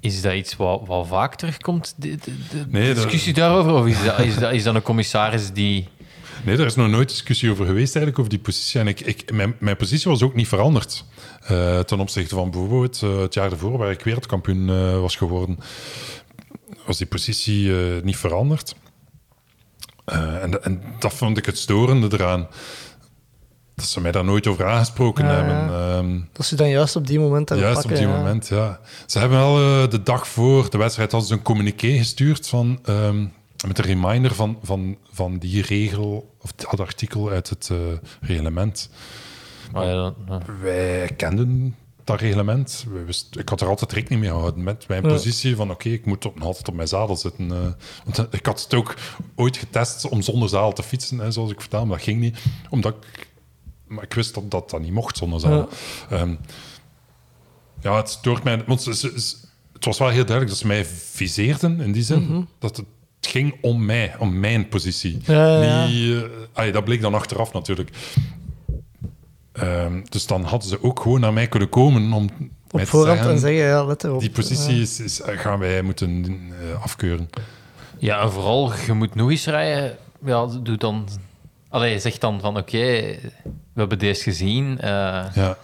Speaker 9: is dat iets wat, wat vaak terugkomt, de, de, de
Speaker 8: Nee, dat-
Speaker 9: discussie daarover? Of is dat, is, dat, is dat een commissaris die...
Speaker 8: Nee, daar is nog nooit discussie over geweest eigenlijk, over die positie. En ik, ik, mijn, mijn positie was ook niet veranderd. Eh, ten opzichte van bijvoorbeeld eh, het jaar ervoor, waar ik wereldkampioen eh, was geworden, was die positie niet veranderd. En, en dat vond ik het storende eraan. Dat ze mij daar nooit over aangesproken
Speaker 7: Ja,
Speaker 8: hebben. Ehm,
Speaker 7: Dat ze dan juist op die moment daarop
Speaker 8: Juist op die
Speaker 7: ja.
Speaker 8: moment, ja. Ze hebben wel de dag voor de wedstrijd hadden ze een communiqué gestuurd van, ehm, met een reminder van, van, van die regel, of dat artikel uit het reglement.
Speaker 9: Maar ja, dan- ja.
Speaker 8: Wij kenden dat reglement. We wist- ik had er altijd rekening mee gehouden met mijn
Speaker 7: Ja.
Speaker 8: positie van oké, ik moet op, altijd op mijn zadel zitten. eh. want eh, ik had het ook ooit getest om zonder zadel te fietsen, hè, zoals ik vertelde, maar dat ging niet. Omdat ik, maar ik wist dat dat, dat niet mocht zonder zadel. Ja, ja het stoort mij. Want ze, ze- ze- het was wel heel duidelijk dat ze mij viseerden in die zin. Dat het ging om mij, om mijn positie.
Speaker 7: Ja, ja, ja.
Speaker 8: Niet, eh, allee, dat bleek dan achteraf natuurlijk. Ehm, dus dan hadden ze ook gewoon naar mij kunnen komen om mij
Speaker 7: Op
Speaker 8: te
Speaker 7: voorhand
Speaker 8: zeggen,
Speaker 7: en zeggen, ja, let erop.
Speaker 8: die positie is, is, gaan wij moeten eh, afkeuren.
Speaker 9: Ja, en vooral, je moet nog eens rijden. Ja, doe dan... Allee, zeg dan van, oké, we hebben deze gezien. eh
Speaker 8: Ja,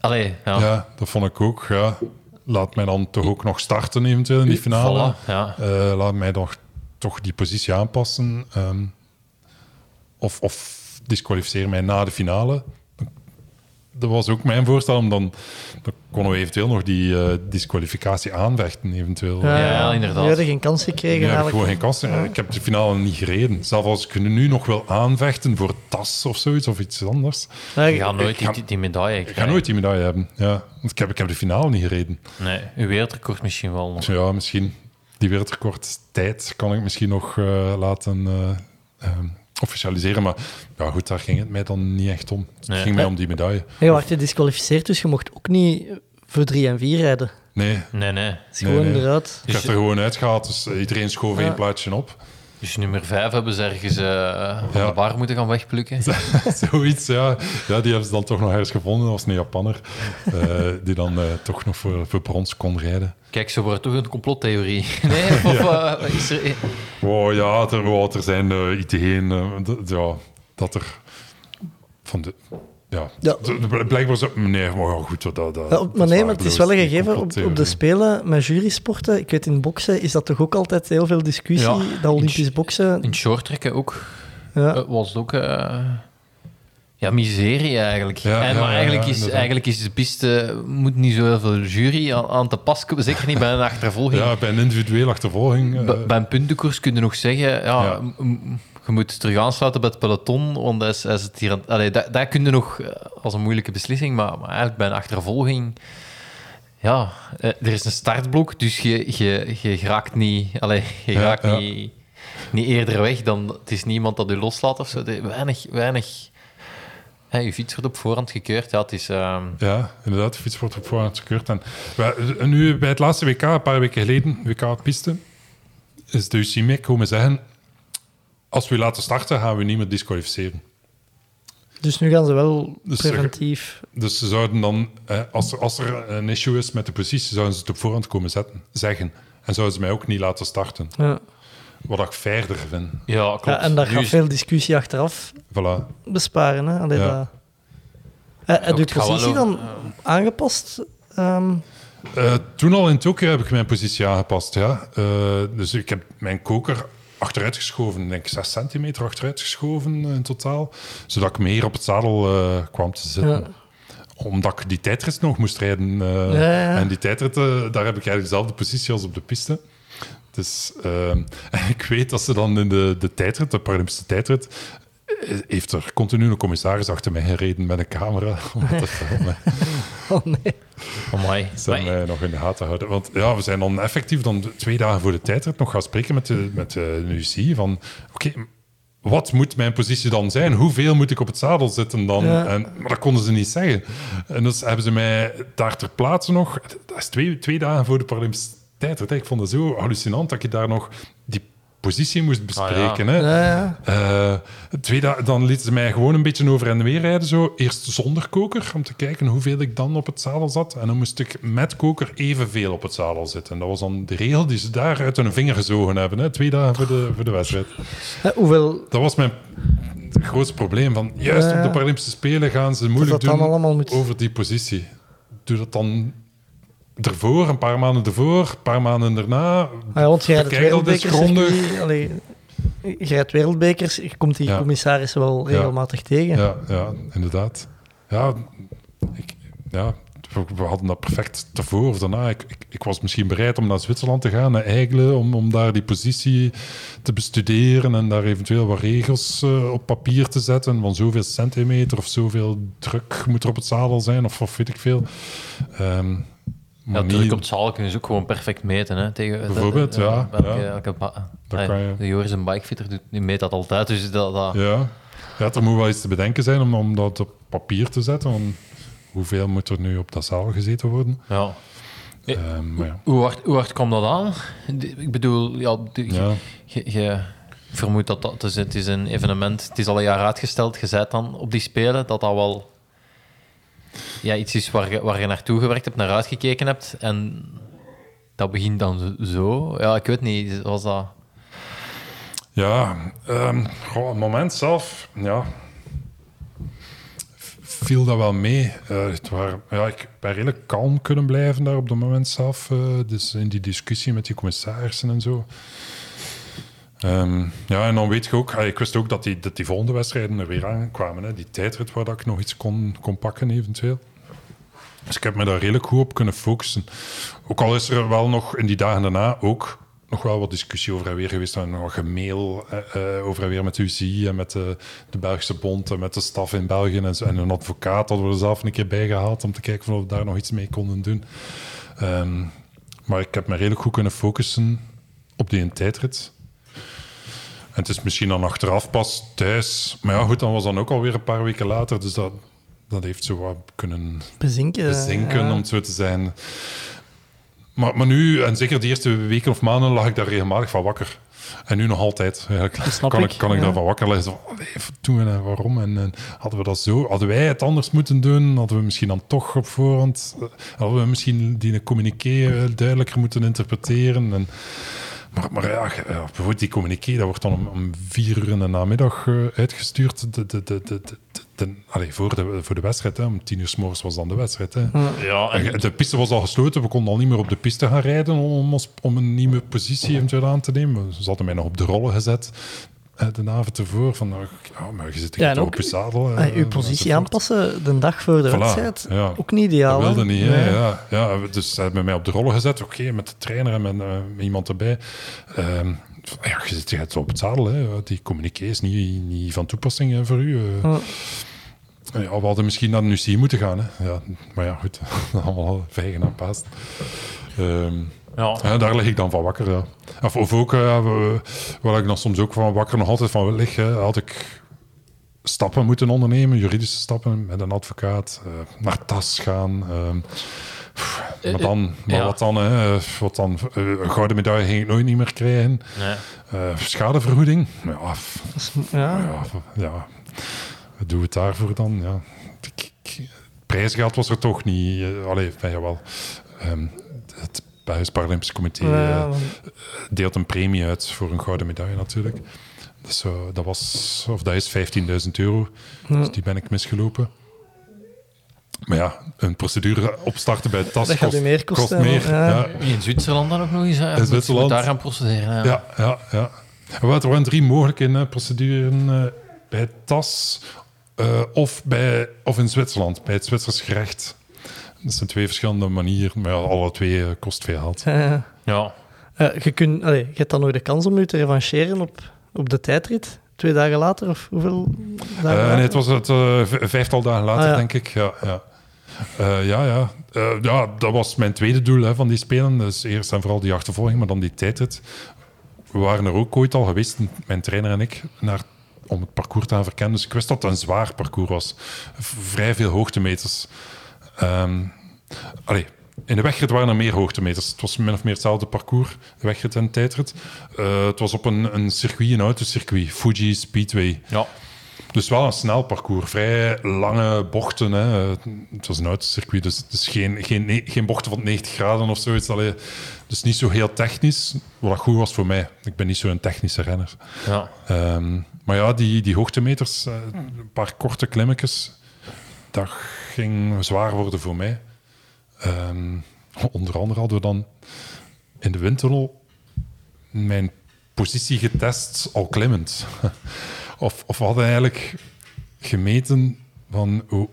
Speaker 9: allee, ja.
Speaker 8: ja. dat vond ik ook. Ja. Laat mij dan toch ook nog starten eventueel in die finale.
Speaker 9: Voilà, ja.
Speaker 8: Eh, laat mij toch, toch die positie aanpassen. ehm, of, of disqualificeer mij na de finale. Dat was ook mijn voorstel. Om dan, dan konden we eventueel nog die eh, disqualificatie aanvechten. Eventueel.
Speaker 7: Ja,
Speaker 9: Ja, inderdaad.
Speaker 7: Hadden geen kans gekregen.
Speaker 8: Ja, ik heb gewoon geen kans. Ik heb de finale niet gereden. Zelfs als ik nu nog wil aanvechten voor TAS of zoiets of iets anders.
Speaker 7: Ja,
Speaker 9: Je gaat nooit die, die medaille
Speaker 8: Ik
Speaker 9: krijgen.
Speaker 8: ga nooit die medaille hebben. Ja, want ik heb, ik heb de finale niet gereden.
Speaker 9: Nee, uw wereldrecord misschien wel nog.
Speaker 8: Ja, misschien die wereldrecord tijd kan ik misschien nog eh, laten eh, ehm, officialiseren. Maar ja, goed, daar ging het mij dan niet echt om. Het
Speaker 9: Nee.
Speaker 8: ging mij om die medaille.
Speaker 7: Je werd gedisqualificeerd, dus je mocht ook niet voor 3 en 4 rijden.
Speaker 8: Nee,
Speaker 9: Nee, nee.
Speaker 7: Het is
Speaker 8: Nee,
Speaker 7: gewoon
Speaker 8: nee.
Speaker 7: eruit.
Speaker 8: ik heb er gewoon uitgehaald. Dus eh, iedereen schoof
Speaker 7: Ja.
Speaker 8: één plaatje op.
Speaker 9: Dus nummer vijf hebben ze ergens eh, van
Speaker 8: Ja.
Speaker 9: de bar moeten gaan wegplukken.
Speaker 8: Zoiets, ja. Ja, die hebben ze dan toch nog ergens gevonden. Dat was een Japanner. eh, die dan eh, toch nog voor, voor brons kon rijden.
Speaker 9: Kijk, zo wordt toch een complottheorie. Nee, of eh, is er...
Speaker 8: Oh ja, er, oh, er zijn ideeën ja, dat er van de. Ja,
Speaker 7: Ja.
Speaker 8: blijkbaar zo. Nee, maar ja, goed. Dat, dat,
Speaker 7: Ja, maar nee, maar het is wel een gegeven op, op de. Spelen met jurysporten. Ik weet, in boksen is dat toch ook altijd heel veel discussie.
Speaker 9: Ja,
Speaker 7: dat Olympisch
Speaker 9: in-
Speaker 7: boksen.
Speaker 9: In shorttrekken ook.
Speaker 7: Ja.
Speaker 9: eh, was het ook... eh, ja, miserie eigenlijk.
Speaker 8: Ja,
Speaker 9: en, maar
Speaker 8: ja,
Speaker 9: eigenlijk,
Speaker 8: ja,
Speaker 9: is, eigenlijk is de piste... moet niet zo heel veel jury aan, aan te pas komen. Zeker niet bij een achtervolging.
Speaker 8: Ja, bij een individuele achtervolging. eh,
Speaker 9: Bij- bij een puntenkoers kun je nog zeggen, ja,
Speaker 8: Ja.
Speaker 9: m- m- je moet terug aansluiten bij het peloton, want is, het hier allee, dat, dat kun je nog eh, als een moeilijke beslissing, maar, maar eigenlijk bij een achtervolging, ja, eh, er is een startblok, dus je, je, je raakt niet, allee, je
Speaker 8: Ja,
Speaker 9: raakt
Speaker 8: ja.
Speaker 9: niet, niet eerder weg dan, het is niemand dat u loslaat of zo. Weinig, weinig, je fiets wordt op voorhand gekeurd, ja, het is... ehm,
Speaker 8: Ja, inderdaad, de fiets wordt op voorhand gekeurd. En nu, bij het laatste WK, een paar weken geleden, WK Piste, is de UCIMEC komen zeggen: Als we u laten starten, gaan we u niet meer disqualificeren.
Speaker 7: Dus nu gaan ze wel
Speaker 8: Dus ze-
Speaker 7: preventief.
Speaker 8: Dus ze zouden dan, eh, als, er, als er een issue is met de positie, zouden ze het op voorhand komen zetten, zeggen. En zouden ze mij ook niet laten starten.
Speaker 7: Ja.
Speaker 8: Wat ik verder vind.
Speaker 9: ja, klopt.
Speaker 7: Ja, en dat
Speaker 9: Nu
Speaker 7: gaat veel discussie achteraf
Speaker 8: Voilà.
Speaker 7: besparen. Hè? Allee,
Speaker 8: Ja.
Speaker 7: dat... Eh, Heb je
Speaker 9: wel
Speaker 7: positie dan aangepast? Ehm,
Speaker 8: Eh, toen al in Tokio heb ik mijn positie aangepast. Ja. Eh, dus ik heb mijn koker achteruit geschoven, denk ik 6 centimeter achteruit geschoven eh, in totaal, zodat ik meer op het zadel eh, kwam te zitten.
Speaker 7: Ja.
Speaker 8: Omdat ik die tijdrit nog moest rijden. eh,
Speaker 7: Ja, ja.
Speaker 8: En die tijdrit, daar heb ik eigenlijk dezelfde positie als op de piste. Dus en ik weet dat ze dan in de, de tijdrit, de Paralympische tijdrit, heeft er continu een commissaris achter mij gereden met een camera om te filmen.
Speaker 7: oh nee.
Speaker 8: Ze hebben
Speaker 9: Maar-
Speaker 8: mij nog in de gaten houden. Want ja, we zijn dan effectief dan twee dagen voor de tijdrit nog gaan spreken met de, met de UCI van oké, wat moet mijn positie dan zijn? Hoeveel moet ik op het zadel zitten dan?
Speaker 7: Ja.
Speaker 8: En, maar dat konden ze niet zeggen. En dus hebben ze mij daar ter plaatse nog... Dat is twee, twee dagen voor de Paralympische tijdrit. Ik vond het zo hallucinant dat je daar nog die positie moest bespreken. hè.
Speaker 7: Ja, ja.
Speaker 8: Eh, twee da- dan lieten ze mij gewoon een beetje over en weer rijden. Zo. Eerst zonder koker, om te kijken hoeveel ik dan op het zadel zat. En dan moest ik met koker evenveel op het zadel zitten. Dat was dan de regel die ze daar uit hun vinger gezogen hebben. Hè. Twee dagen voor de, voor de wedstrijd.
Speaker 7: Hoeveel
Speaker 8: Dat was mijn grootste probleem. Van, juist
Speaker 7: Ja,
Speaker 8: op de. Paralympische Spelen gaan ze moeilijk
Speaker 7: dat dan
Speaker 8: doen
Speaker 7: allemaal moet-
Speaker 8: over die positie. Doe dat dan ervoor, een paar maanden ervoor, een paar maanden daarna.
Speaker 7: Ah ja, want
Speaker 8: dat eens
Speaker 7: wereldbekerscircuit,
Speaker 8: grondig.
Speaker 7: allee, je wereldbekers, je komt die
Speaker 8: Ja.
Speaker 7: commissarissen wel regelmatig tegen.
Speaker 8: Ja, ja, inderdaad. Ja, ik, ja, we, hadden dat perfect ervoor of daarna. Ik, ik, ik was misschien bereid om naar Zwitserland te gaan, naar Eigelen, om, om daar die positie te bestuderen en daar eventueel wat regels eh, op papier te zetten. Van zoveel centimeter of zoveel druk moet er op het zadel zijn, of, of weet ik veel. Ehm, maar
Speaker 9: Ja, druk op het zadel kunnen ze ook gewoon perfect meten. Hè, tegen,
Speaker 8: Bijvoorbeeld,
Speaker 9: dat-
Speaker 8: ja,
Speaker 9: Welke,
Speaker 8: ja.
Speaker 9: welke ba-
Speaker 8: Dat kan je-
Speaker 9: De Joris, een bikefitter, doet- die meet dat altijd. Dus dat, dat,
Speaker 8: Ja. ja, er moet wel iets te bedenken zijn om, om dat op papier te zetten. Hoeveel moet er nu op dat zaal gezeten worden?
Speaker 9: ja.
Speaker 8: Ehm, maar ja.
Speaker 9: Hoe, hard, hoe hard kwam dat aan? Ik bedoel, ja, je, je vermoedt dat dat het is, het is een evenement, het is al een jaar uitgesteld. Je zei dan op die Spelen dat dat wel ja, iets is waar waar je naartoe gewerkt hebt, naar uitgekeken hebt. En dat begint dan zo. Ja, ik weet niet, was dat...
Speaker 8: Ja, goh, het moment zelf, ja, viel dat wel mee. Eh, het ja, ik ben redelijk kalm kunnen blijven daar op dat moment zelf. eh, dus in die discussie met die commissarissen en zo. Ehm, ja, en dan weet je ook, ah, ik wist ook dat die, dat die volgende wedstrijden er weer aankwamen. Die tijdrit waar dat ik nog iets kon, kon pakken eventueel. Dus ik heb me daar redelijk goed op kunnen focussen. Ook al is er wel nog in die dagen daarna ook nog wel wat discussie over en weer geweest. En nog wat gemail eh, eh, over en weer met UCI en met de, Belgische bond en met de staf in België. En, en een advocaat hadden we er zelf een keer bij gehaald om te kijken of we daar nog iets mee konden doen. Ehm, maar ik heb me redelijk goed kunnen focussen op die tijdrit. En het is misschien dan achteraf pas thuis. Maar ja, goed, dan was dan ook alweer een paar weken later. Dus dat, dat heeft zo wat kunnen
Speaker 7: Bezinken.
Speaker 8: bezinken,
Speaker 7: ja.
Speaker 8: om het zo te zijn. Maar, maar nu, en zeker de eerste weken of maanden, lag ik daar regelmatig van wakker. En nu nog altijd.
Speaker 7: Snap
Speaker 8: kan
Speaker 7: ik,
Speaker 8: kan ik
Speaker 7: ja.
Speaker 8: daarvan wakker liggen. Wat doen we en waarom? En, en hadden we dat zo? Hadden wij het anders moeten doen? Hadden we misschien dan toch op voorhand... eh, Hadden we misschien die communiqué eh, duidelijker moeten interpreteren? En, maar, maar ja, bijvoorbeeld die communiqué, dat wordt dan om, om vier uur in de namiddag eh, uitgestuurd. De, de, de, de, de, de- allee, voor, de, voor de wedstrijd. Hè. Om tien uur s morgens was dan de wedstrijd. Hè.
Speaker 9: Ja,
Speaker 8: En De piste was al gesloten. We konden al niet meer op de piste gaan rijden om, ons- om een nieuwe positie eventueel aan te nemen. Ze hadden mij nog op de rollen gezet eh, de avond ervoor. Van, ja, maar je zit
Speaker 7: Ja,
Speaker 8: hier
Speaker 7: en
Speaker 8: toch
Speaker 7: ook,
Speaker 8: op je zadel. eh,
Speaker 7: Ah, uw positie aanpassen de dag voor de
Speaker 8: Voilà,
Speaker 7: wedstrijd,
Speaker 8: ja.
Speaker 7: ook niet ideaal.
Speaker 8: Dat wilde
Speaker 7: hè?
Speaker 8: niet?
Speaker 7: Nee.
Speaker 8: Ja, ja, dus ze hebben mij op de rollen gezet. Oké, met de trainer en met, eh, iemand erbij. Ehm, ja, je zit je hebt op het zadel. Hè. Die communiqué is niet, niet van toepassing hè, voor u. eh.
Speaker 7: Ja.
Speaker 8: Ja, we hadden misschien naar de UCI moeten gaan. Hè. Ja, maar ja, goed. Allemaal vijgen aan paas. Ehm,
Speaker 9: ja.
Speaker 8: ja, daar lig ik dan van wakker. Ja. Of, of ook, eh, we- waar ik dan soms ook van wakker nog altijd van lig, hè, had ik stappen moeten ondernemen, juridische stappen met een advocaat, eh, naar TAS gaan. ehm, pff,
Speaker 9: Eh,
Speaker 8: maar dan, maar
Speaker 9: ja.
Speaker 8: wat dan, hè, wat dan een gouden medaille ging ik nooit niet meer krijgen.
Speaker 9: Nee.
Speaker 8: Eh, schadevergoeding, ja, f-
Speaker 7: ja.
Speaker 8: ja, ja, wat doen we het daarvoor dan? Ja. Ik- ik- Prijsgeld was er toch niet. allee, enfin, jawel. Ehm, het Belgisch Paralympisch Comité eh,
Speaker 7: Ja,
Speaker 8: deelt een premie uit voor een gouden medaille natuurlijk. Dus eh, dat was, of dat is 15.000 euro. Dus die ben ik misgelopen. Maar ja, een procedure opstarten bij TAS
Speaker 7: Dat
Speaker 8: kost,
Speaker 7: meer
Speaker 8: kost meer.
Speaker 7: ja.
Speaker 8: Ja.
Speaker 9: In Zwitserland dan ook nog eens.
Speaker 8: In Zwitserland.
Speaker 9: Daar gaan procederen. Ja.
Speaker 8: Ja, ja, er waren drie mogelijke procedures eh, bij TAS of, bij, of in Zwitserland, bij het Zwitsers gerecht. Dat zijn twee verschillende manieren, maar ja, alle twee eh, kost veel geld.
Speaker 9: Ja.
Speaker 7: eh, je, kunt, allee, je hebt dan nog de kans om je te revancheren op, op de tijdrit. Twee dagen later, of hoeveel dagen
Speaker 8: Eh,
Speaker 7: later?
Speaker 8: nee, het was het eh, vijftal dagen later,
Speaker 7: Ah, ja.
Speaker 8: denk ik. Ja, ja. Eh, ja, ja. Eh, ja, dat was mijn tweede doel hè, van die Spelen. Dus eerst en vooral die achtervolging, maar dan die tijdrit. We waren er ook ooit al geweest, mijn trainer en ik, naar, om het parcours te gaan verkennen. Dus ik wist dat het een zwaar parcours was. V- vrij veel hoogtemeters. Ehm allee, in de wegrit waren er meer hoogtemeters. Het was min of meer hetzelfde parcours, de wegrit en de tijdrit. Eh, het was op een, een circuit, een autocircuit, Fuji Speedway.
Speaker 9: ja.
Speaker 8: Dus wel een snel parcours, vrij lange bochten. Hè. Het was een autocircuit, dus is geen, geen, geen bochten van 90 graden of zoiets. Allee, dus niet zo heel technisch, wat goed was voor mij. Ik ben niet zo'n technische renner.
Speaker 9: ja.
Speaker 8: Ehm, maar ja, die, die hoogtemeters, eh, een paar korte klimmetjes, dat ging zwaar worden voor mij. Ehm, onder andere hadden we dan in de windtunnel mijn positie getest al klimmend. of, of we hadden eigenlijk gemeten van hoe,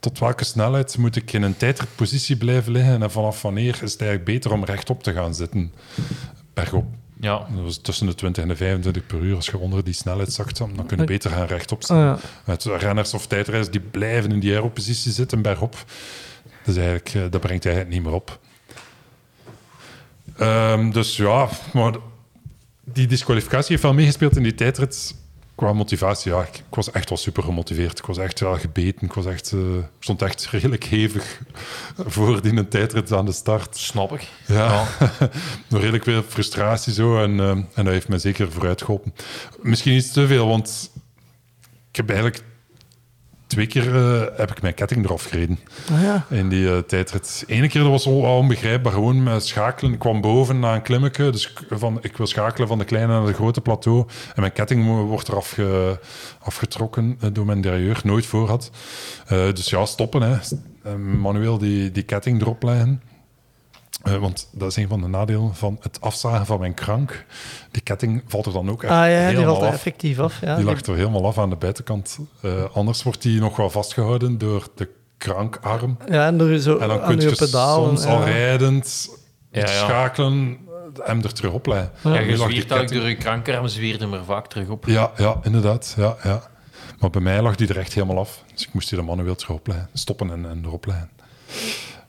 Speaker 8: tot welke snelheid moet ik in een tijdritpositie blijven liggen en vanaf wanneer is het eigenlijk beter om rechtop te gaan zitten, bergop.
Speaker 9: Ja.
Speaker 8: Dat was tussen de 20 en de 25 per uur. Als je onder die snelheid zakt, dan kun je beter gaan rechtop staan.
Speaker 7: Ah, ja.
Speaker 8: Met renners of tijdrijders die blijven in die aeropositie zitten bergop. Dus eigenlijk, eh, dat brengt eigenlijk niet meer op. Ehm, dus ja, maar die disqualificatie heeft wel meegespeeld in die tijdrit. Qua motivatie, ja, ik, ik was echt wel super gemotiveerd. Ik was echt wel gebeten. Ik was echt, eh, stond echt redelijk hevig voor die tijdrit aan de start.
Speaker 9: Snap ik.
Speaker 8: Ja, nog redelijk veel frustratie zo. En, eh, en dat heeft me zeker vooruit geholpen. Misschien iets te veel, want ik heb eigenlijk twee keer eh, heb ik mijn ketting eraf gereden
Speaker 7: Ah, ja.
Speaker 8: in die eh, tijdrit. Ene keer dat was al onbegrijpbaar, gewoon met schakelen. Ik kwam boven na een klimmetje, dus ik- van, ik wil schakelen van de kleine naar de grote plateau. En mijn ketting wordt eraf ge- afgetrokken eh, door mijn derailleur, nooit voor had. Dus ja, stoppen. Hè. Manueel die, die ketting erop leggen. Eh, want dat is een van de nadelen van het afzagen van mijn krank. Die ketting valt er dan ook echt
Speaker 7: Ah ja, die
Speaker 8: helemaal
Speaker 7: valt er
Speaker 8: af.
Speaker 7: effectief af. Ja.
Speaker 8: Die lag er helemaal af aan de buitenkant. Eh, anders wordt die nog wel vastgehouden door de krankarm.
Speaker 7: Ja, en door zo
Speaker 8: En dan
Speaker 7: aan
Speaker 8: kun
Speaker 7: je pedalen.
Speaker 8: soms al rijdend
Speaker 9: Ja,
Speaker 8: iets
Speaker 9: ja.
Speaker 8: schakelen, hem er terug op leggen.
Speaker 9: Ja, je zwiert eigenlijk
Speaker 8: ketting-
Speaker 9: door je krankarm, zwiert hem er vaak terug op.
Speaker 8: Ja, ja, inderdaad. Ja, ja. Maar bij mij lag die er echt helemaal af. Dus ik moest die er manueel terug opleggen. Stoppen en, en erop leggen.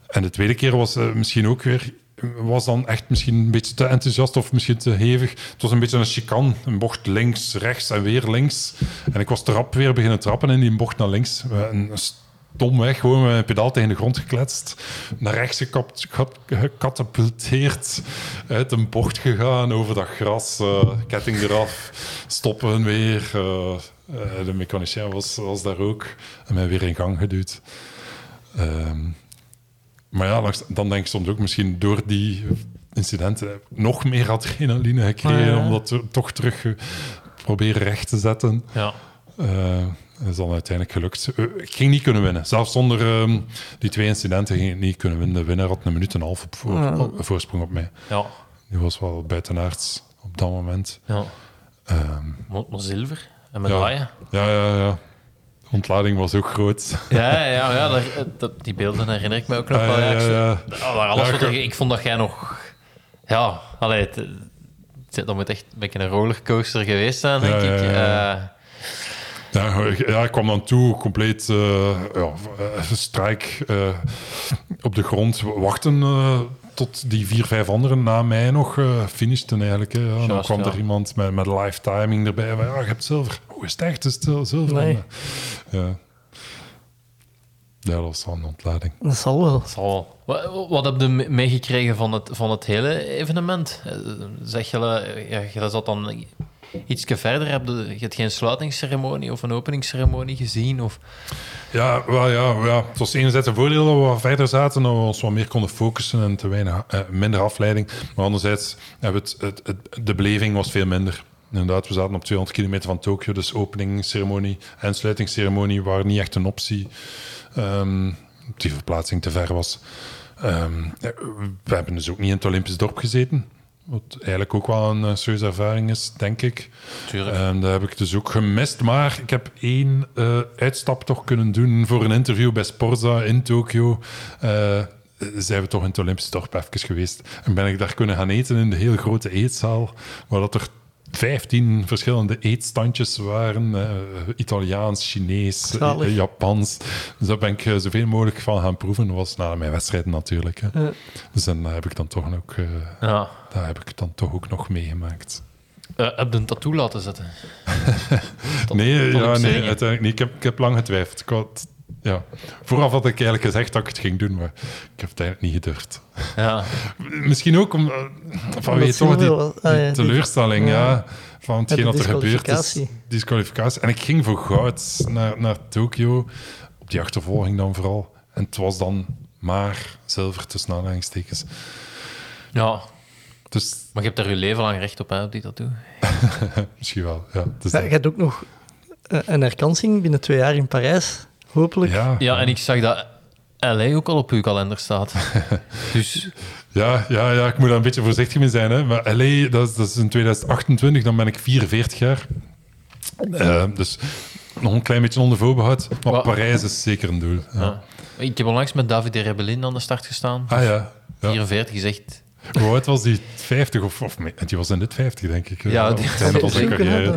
Speaker 8: En de tweede keer was eh, misschien ook weer... Was dan echt misschien een beetje te enthousiast of misschien te hevig. Het was een beetje een chicane. Een bocht links, rechts en weer links. En ik was te rap weer beginnen trappen in die bocht naar links. Een stom weg, gewoon met mijn pedaal tegen de grond gekletst. Naar rechts gecatapulteerd. Uit een bocht gegaan over dat gras. eh, ketting eraf. Stoppen weer. eh, de mechanicien was, was daar ook. En mij weer in gang geduwd. Ehm, maar ja, langs- dan denk ik soms ook misschien door die incidenten nog meer adrenaline gekregen.
Speaker 7: Ah, ja.
Speaker 8: Om dat to- toch terug eh, proberen recht te zetten.
Speaker 9: Ja.
Speaker 8: Eh, dat is dan uiteindelijk gelukt. Eh, ik ging niet kunnen winnen. Zelfs zonder ehm, die twee incidenten ging ik niet kunnen winnen. De winnaar had een minuut en een half op voor,
Speaker 7: Ah.
Speaker 8: op- voorsprong op mij.
Speaker 9: Ja.
Speaker 8: Die was wel buitenaards op dat moment.
Speaker 9: ja.
Speaker 8: Ehm,
Speaker 9: Maar, maar zilver en medaille.
Speaker 8: ja, ja, ja. Ontlading was ook groot.
Speaker 9: Ja, ja, ja, daar, dat, die beelden herinner ik me ook nog
Speaker 8: Ah,
Speaker 9: wel.
Speaker 8: ja,
Speaker 9: maar alles wat
Speaker 8: ik-
Speaker 9: vond dat jij nog... Ja, allee, het, het, dat moet echt een beetje een rollercoaster geweest zijn, denk ik.
Speaker 8: ja.
Speaker 9: Eh,
Speaker 8: Ja, ik- ja, ik kwam dan toe, compleet eh ja, eh, strijk op de grond, wachten tot die vier, vijf anderen na mij nog eh finishten eigenlijk. Hè. Ja, dan kwam
Speaker 9: ja.
Speaker 8: er iemand met, met live timing erbij. Van, ja, je hebt zilver. Hoe is het echt? Is het zil- zilver?
Speaker 7: Nee.
Speaker 8: Ja. ja, dat was wel een ontlading.
Speaker 7: Dat zal wel.
Speaker 9: zal wel. Wat, wat heb je me- meegekregen van het, van het hele evenement? Eh, Zeg je, eh, ja, je zat dan iets verder, heb je, hebt geen sluitingsceremonie of een openingsceremonie gezien? Of...
Speaker 8: Ja, wel, ja, ja, het was enerzijds een voordeel dat we wat verder zaten, dat we ons wat meer konden focussen en te weinig, eh, minder afleiding. Maar anderzijds, hebben het, het, de beleving was veel minder. Inderdaad, we zaten op 200 kilometer van Tokio, dus openingsceremonie en sluitingsceremonie waren niet echt een optie. Ehm, die verplaatsing te ver was. Ehm, eh, we hebben dus ook niet in het Olympisch dorp gezeten. Wat eigenlijk ook wel een eh, serieuze ervaring is, denk ik.
Speaker 9: Tuurlijk.
Speaker 8: En dat heb ik dus ook gemist. Maar ik heb één eh, uitstap toch kunnen doen voor een interview bij Sporza in Tokio. Eh, zijn we toch in het Olympisch dorp even geweest. En ben ik daar kunnen gaan eten in de hele grote eetzaal. Waar dat er 15 verschillende eetstandjes waren. eh, Italiaans, Chinees, eh,
Speaker 7: Zalig.
Speaker 8: Japans. Dus daar ben ik eh, zoveel mogelijk van gaan proeven. Dat was na mijn wedstrijden natuurlijk. Hè. Dus dan heb ik dan toch ook, eh,
Speaker 9: Ja.
Speaker 8: daar heb ik dan toch ook nog meegemaakt.
Speaker 9: Eh, heb je een tattoo laten zetten? Tot-
Speaker 8: Nee,
Speaker 9: tot
Speaker 8: ja, nee uiteindelijk niet. Ik heb, ik heb lang getwijfeld. Ik had, ja. Vooraf had ik eigenlijk gezegd dat ik het ging doen, maar ik heb het eigenlijk niet gedurfd.
Speaker 9: Ja.
Speaker 8: Misschien ook om, eh, vanwege toch die,
Speaker 7: ah,
Speaker 8: die
Speaker 7: ja, die-
Speaker 8: teleurstelling ja.
Speaker 7: ja.
Speaker 8: van hetgeen wat er gebeurd is.
Speaker 7: disqualificatie.
Speaker 8: En ik ging voor goud naar, naar Tokio, op die achtervolging dan vooral. En het was dan maar zilver tussen aanhalingstekens.
Speaker 9: ja.
Speaker 8: Dus
Speaker 9: Maar je hebt daar je leven lang recht op, hè, op die tattoo.
Speaker 8: misschien wel, ja. Dus
Speaker 7: Ja, je hebt ook nog eh, een herkansing binnen twee jaar in Parijs. Hopelijk.
Speaker 8: ja,
Speaker 9: Ja, en ik zag dat LA ook al op uw kalender staat. Dus
Speaker 8: Ja, ja, ja, ik moet daar een beetje voorzichtig mee zijn. Hè. Maar LA, dat is, dat is in 2028, dan ben ik 44 jaar. Eh, dus nog een klein beetje onder voorbehoud. Maar
Speaker 9: Wat-
Speaker 8: Parijs is zeker een doel. Ja.
Speaker 9: Ja. Ik heb onlangs met David de Rebellin aan de start gestaan.
Speaker 8: Ah ja. ja.
Speaker 9: 44 gezegd.
Speaker 8: Hoe oud was die? 50 of, of die was in dit 50, denk ik.
Speaker 9: Ja, die-
Speaker 7: Dat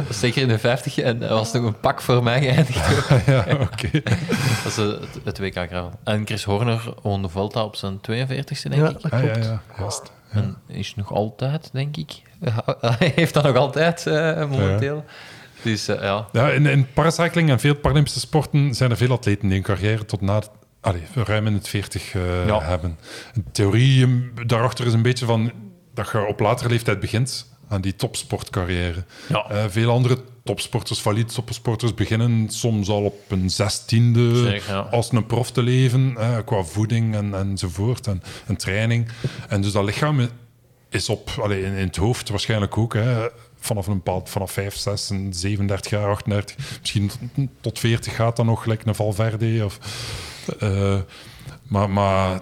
Speaker 9: is zeker in de 50 en dat was nog een pak voor mij geëindigd.
Speaker 8: Ja, oké.
Speaker 9: Dat is eh, het, het WK gravel. En Chris Horner won de Volta op zijn 42e, denk
Speaker 7: Ja,
Speaker 9: ik.
Speaker 7: dat
Speaker 8: Ah, ja, ja, juist.
Speaker 9: En is nog altijd, denk ik. Hij heeft dat nog altijd eh, momenteel. Dus eh, ja.
Speaker 8: Ja, in, in paracycling en veel Paralympische sporten zijn er veel atleten die een carrière tot na, allee, ruim in het 40 eh,
Speaker 9: Ja.
Speaker 8: hebben. De theorie eh, daarachter is een beetje van dat je op latere leeftijd begint aan die topsportcarrière.
Speaker 9: Ja.
Speaker 8: Eh, veel andere topsporters, valide topsporters, beginnen soms al op een zestiende
Speaker 9: Zeker, ja.
Speaker 8: als een prof te leven, qua voeding en, enzovoort en, en training. En dus dat lichaam is op, allee, in, in het hoofd waarschijnlijk ook, hè, vanaf een bepaald, vanaf 5, 6, en 37 jaar, 38, misschien tot, tot 40 gaat dan nog gelijk een Valverde. Of, eh, maar, maar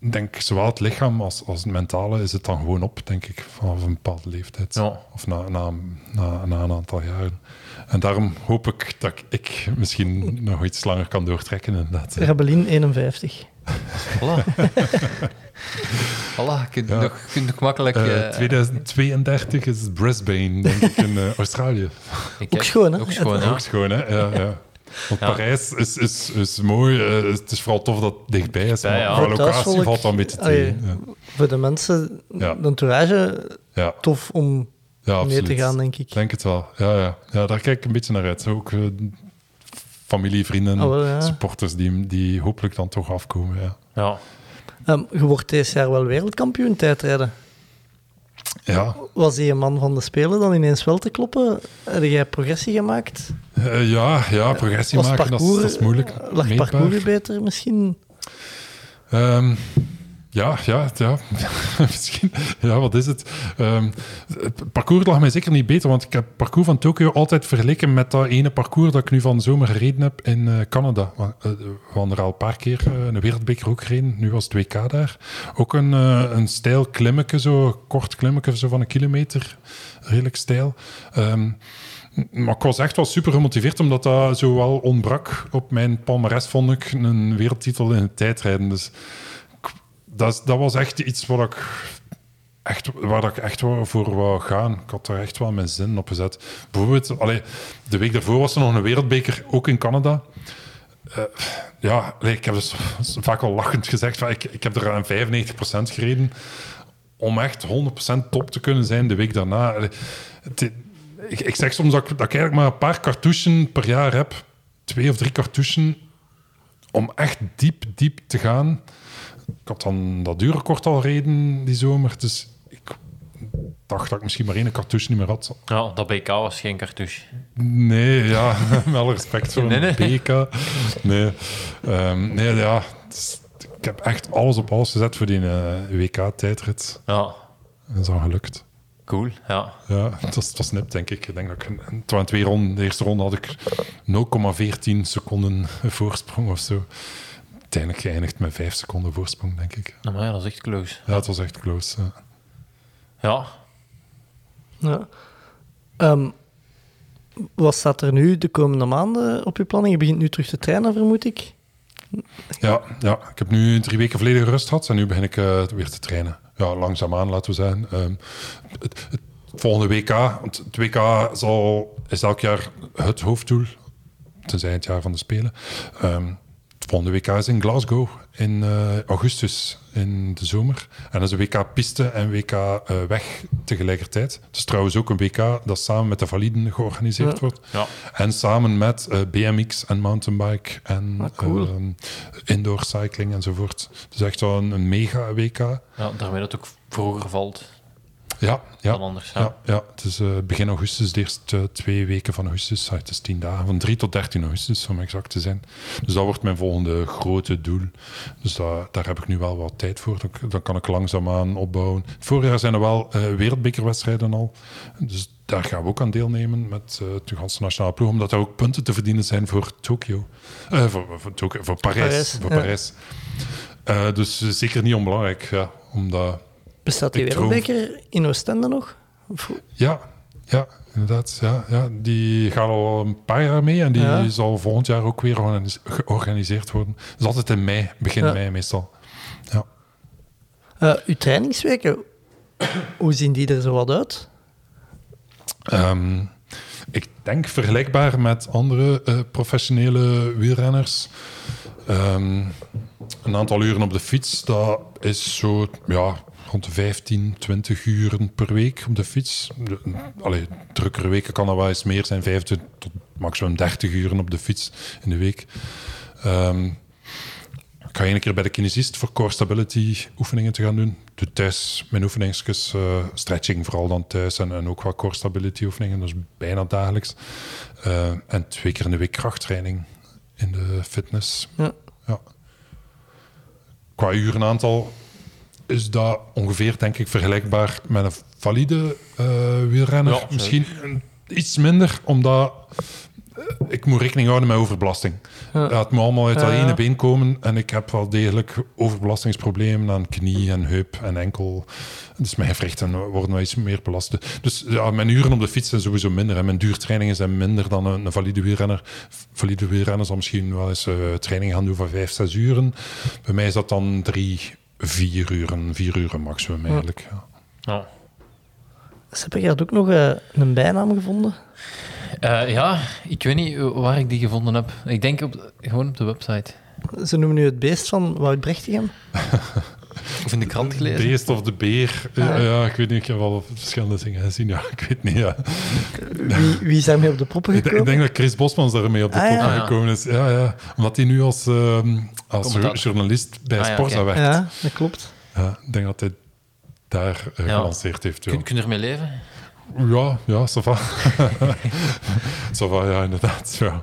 Speaker 8: ik denk zowel het lichaam als, als het mentale is het dan gewoon op, denk ik, vanaf een bepaalde leeftijd.
Speaker 9: Ja.
Speaker 8: Of na, na, na, na een aantal jaren. En daarom hoop ik dat ik misschien nog iets langer kan doortrekken. Inderdaad.
Speaker 7: Rebellin 51.
Speaker 9: Voilà. voilà, je kunt,
Speaker 8: Ja.
Speaker 9: nog, je kunt nog makkelijk...
Speaker 8: Eh,
Speaker 9: eh,
Speaker 8: 2032 is Brisbane, denk ik, in eh, Australië.
Speaker 9: ik-
Speaker 7: Ook schoon, hè?
Speaker 9: Ook schoon, ja.
Speaker 8: Ook schoon, hè? Ja, ja. Want
Speaker 9: Ja.
Speaker 8: Parijs is, is, is mooi. eh, het is vooral tof dat het dichtbij is.
Speaker 9: Dichtbij,
Speaker 8: maar
Speaker 9: ja.
Speaker 8: locatie valt dat een beetje tegen. Ja.
Speaker 7: Voor de mensen,
Speaker 8: Ja.
Speaker 7: de entourage,
Speaker 8: Ja,
Speaker 7: tof om
Speaker 8: ja,
Speaker 7: mee
Speaker 8: absoluut.
Speaker 7: te gaan, denk ik.
Speaker 8: Ik denk het wel. Ja, ja. ja, daar kijk ik een beetje naar uit. Ook eh, familie, vrienden,
Speaker 7: Ah, wel, ja.
Speaker 8: supporters die, die hopelijk dan toch afkomen. Ja.
Speaker 9: Ja.
Speaker 7: Ehm, je wordt deze jaar wel wereldkampioen tijdrijden.
Speaker 8: Ja,
Speaker 7: Was die een man van de Spelen dan ineens wel te kloppen? Heb jij progressie gemaakt?
Speaker 8: Eh, ja, ja, progressie
Speaker 7: Was
Speaker 8: maken, dat, is- dat is moeilijk.
Speaker 7: Lag
Speaker 8: meetbaar.
Speaker 7: parcours beter misschien?
Speaker 8: Ehm, ja, ja, ja. Misschien. Ja, wat is het? Ehm, het parcours lag mij zeker niet beter, want ik heb het parcours van Tokio altijd vergeleken met dat ene parcours dat ik nu van de zomer gereden heb in eh, Canada. Eh, We hadden er al een paar keer eh, een wereldbeker ook gereden. Nu was het WK daar. Ook een, een stijl klimmetje, zo kort klimmetje zo van een kilometer. Redelijk stijl. Ehm, maar ik was echt wel super gemotiveerd, omdat dat zo wel ontbrak op mijn palmares, vond ik, een wereldtitel in het tijdrijden. Dus dat, dat was echt iets wat ik echt, waar ik echt voor wou gaan. Ik had er echt wel mijn zin op gezet. Bijvoorbeeld, de week daarvoor was er nog een wereldbeker, ook in Canada. Eh, ja, ik heb dus vaak al lachend gezegd, ik, ik heb er aan 95% gereden om echt 100% top te kunnen zijn de week daarna. Ik, ik zeg soms dat ik, dat ik eigenlijk maar een paar cartouchen per jaar heb. Twee of drie cartouchen om echt diep, diep te gaan. Ik had dan dat duurrecord al reden die zomer, dus ik dacht dat ik misschien maar één cartouche niet meer had.
Speaker 9: ja, dat BK was geen cartouche.
Speaker 8: Nee, ja, met alle respect voor
Speaker 9: Nee,
Speaker 8: een. BK. Nee, Ehm, nee ja, is- ik heb echt alles op alles gezet voor die eh, WK-tijdrit.
Speaker 9: Ja,
Speaker 8: Dat is al gelukt.
Speaker 9: cool. Ja.
Speaker 8: Ja, het was, het was nip, denk ik. Ik denk dat ik... twee ronden. De eerste ronde had ik 0,14 seconden voorsprong of zo. Uiteindelijk geëindigd met 5 seconden voorsprong, denk ik.
Speaker 9: Nou, maar ja, dat is echt close.
Speaker 8: Ja, het was echt close. ja.
Speaker 9: Ja,
Speaker 7: Ja. Ehm, wat staat er nu de komende maanden op je planning? Je begint nu terug te trainen, vermoed ik.
Speaker 8: Ja, ja, ik heb nu drie weken volledige rust gehad en nu begin ik eh, weer te trainen. Ja, langzaamaan, laten we zeggen. Ehm, het, het volgende WK, want het WK zal, is elk jaar het hoofddoel, tenzij het jaar van de Spelen. Ehm, het volgende WK is in Glasgow in eh, augustus, in de zomer. En dat is een WK piste en WK eh, weg tegelijkertijd. Het is trouwens ook een WK dat samen met de validen georganiseerd
Speaker 7: Ja.
Speaker 8: wordt.
Speaker 9: ja.
Speaker 8: En samen met eh, BMX en mountainbike en
Speaker 7: Ah, cool.
Speaker 8: ehm, indoor cycling enzovoort. Dus echt wel een, een mega WK.
Speaker 9: ja, daarmee dat ook vroeger valt
Speaker 8: Ja, ja.
Speaker 9: anders. Ja.
Speaker 8: Het is eh, begin augustus, de eerste eh, twee weken van augustus. Ah, het is tien dagen, van 3 tot 13 augustus om exact te zijn. Dus dat wordt mijn volgende grote doel. Dus da- daar heb ik nu wel wat tijd voor. Dan, dan kan ik langzaamaan opbouwen. Vorig jaar zijn er wel eh, wereldbekerwedstrijden al. Dus daar gaan we ook aan deelnemen met de ganse nationale ploeg. Omdat er ook punten te verdienen zijn voor Tokio. Voor, voor, Tokio, voor Parijs.
Speaker 7: Parijs,
Speaker 8: voor
Speaker 7: ja.
Speaker 8: Parijs. Dus zeker niet onbelangrijk. Ja, omdat
Speaker 7: Bestaat die wereldbeker in Oostende nog? Of-
Speaker 8: Ja, ja, inderdaad. Ja, ja. Die gaat al een paar jaar mee en die
Speaker 7: Ja.
Speaker 8: zal volgend jaar ook weer organis- georganiseerd worden. Dat is altijd in mei, begin
Speaker 7: Ja.
Speaker 8: mei meestal. Ja.
Speaker 7: Eh, uw trainingsweken, hoe zien die er zo wat uit?
Speaker 8: Ehm, ik denk vergelijkbaar met andere eh, professionele wielrenners. Ehm, een aantal uren op de fiets, dat is zo ja, rond de 15, 20 uren per week op de fiets. Allee, drukkere weken kan dat wel eens meer zijn, 25 tot maximum 30 uren op de fiets in de week. Ehm, ik ga één keer bij de kinesist voor core stability oefeningen te gaan doen. Doe thuis mijn oefeningsjes, eh, stretching vooral dan thuis en, en ook wat core stability oefeningen, dat is bijna dagelijks. Eh, en twee keer in de week krachttraining in de fitness.
Speaker 7: Ja.
Speaker 8: Ja. Qua urenaantal is dat ongeveer, denk ik, vergelijkbaar met een valide eh, wielrenner.
Speaker 9: Ja.
Speaker 8: Misschien een- iets minder, omdat eh, ik moet rekening houden met overbelasting.
Speaker 7: Ja.
Speaker 8: Het moet allemaal uit dat
Speaker 7: Ja.
Speaker 8: ene been komen. En ik heb wel degelijk overbelastingsproblemen aan knie en heup en enkel. Dus mijn gewrichten worden wel iets meer belast. Dus ja, mijn uren op de fiets zijn sowieso minder. En mijn duurtrainingen zijn minder dan een, een valide wielrenner. Valide wielrenner zal misschien wel eens eh training gaan doen van vijf, zes uren. Bij mij is dat dan drie, vier uren. Vier uren maximum eigenlijk. Ja.
Speaker 7: Je had ook nog eh, een bijnaam gevonden.
Speaker 9: Eh, ja, ik weet niet waar ik die gevonden heb. Ik denk op, gewoon op de website.
Speaker 7: Ze noemen nu het beest van Wout Brechtigem.
Speaker 9: Of in de krant gelezen.
Speaker 8: Beest of de beer. Ja, ja, ik weet niet. Ik heb wel verschillende dingen gezien. Ja, ik weet niet. Ja.
Speaker 7: Wie, wie is daarmee op de proppen gekomen?
Speaker 8: ik denk dat Chris Bosmans daarmee op de
Speaker 7: Ah, ja.
Speaker 8: gekomen is. Ja, ja. Omdat hij nu als, ehm, als journalist bij
Speaker 9: Ah, ja,
Speaker 8: Sporza werkt.
Speaker 7: Ja, dat klopt.
Speaker 8: Ja, ik denk dat hij daar
Speaker 9: Ja.
Speaker 8: gelanceerd heeft.
Speaker 9: Kun, kun je ermee leven?
Speaker 8: ja, ja ça va. ça va, ja, inderdaad. Ja,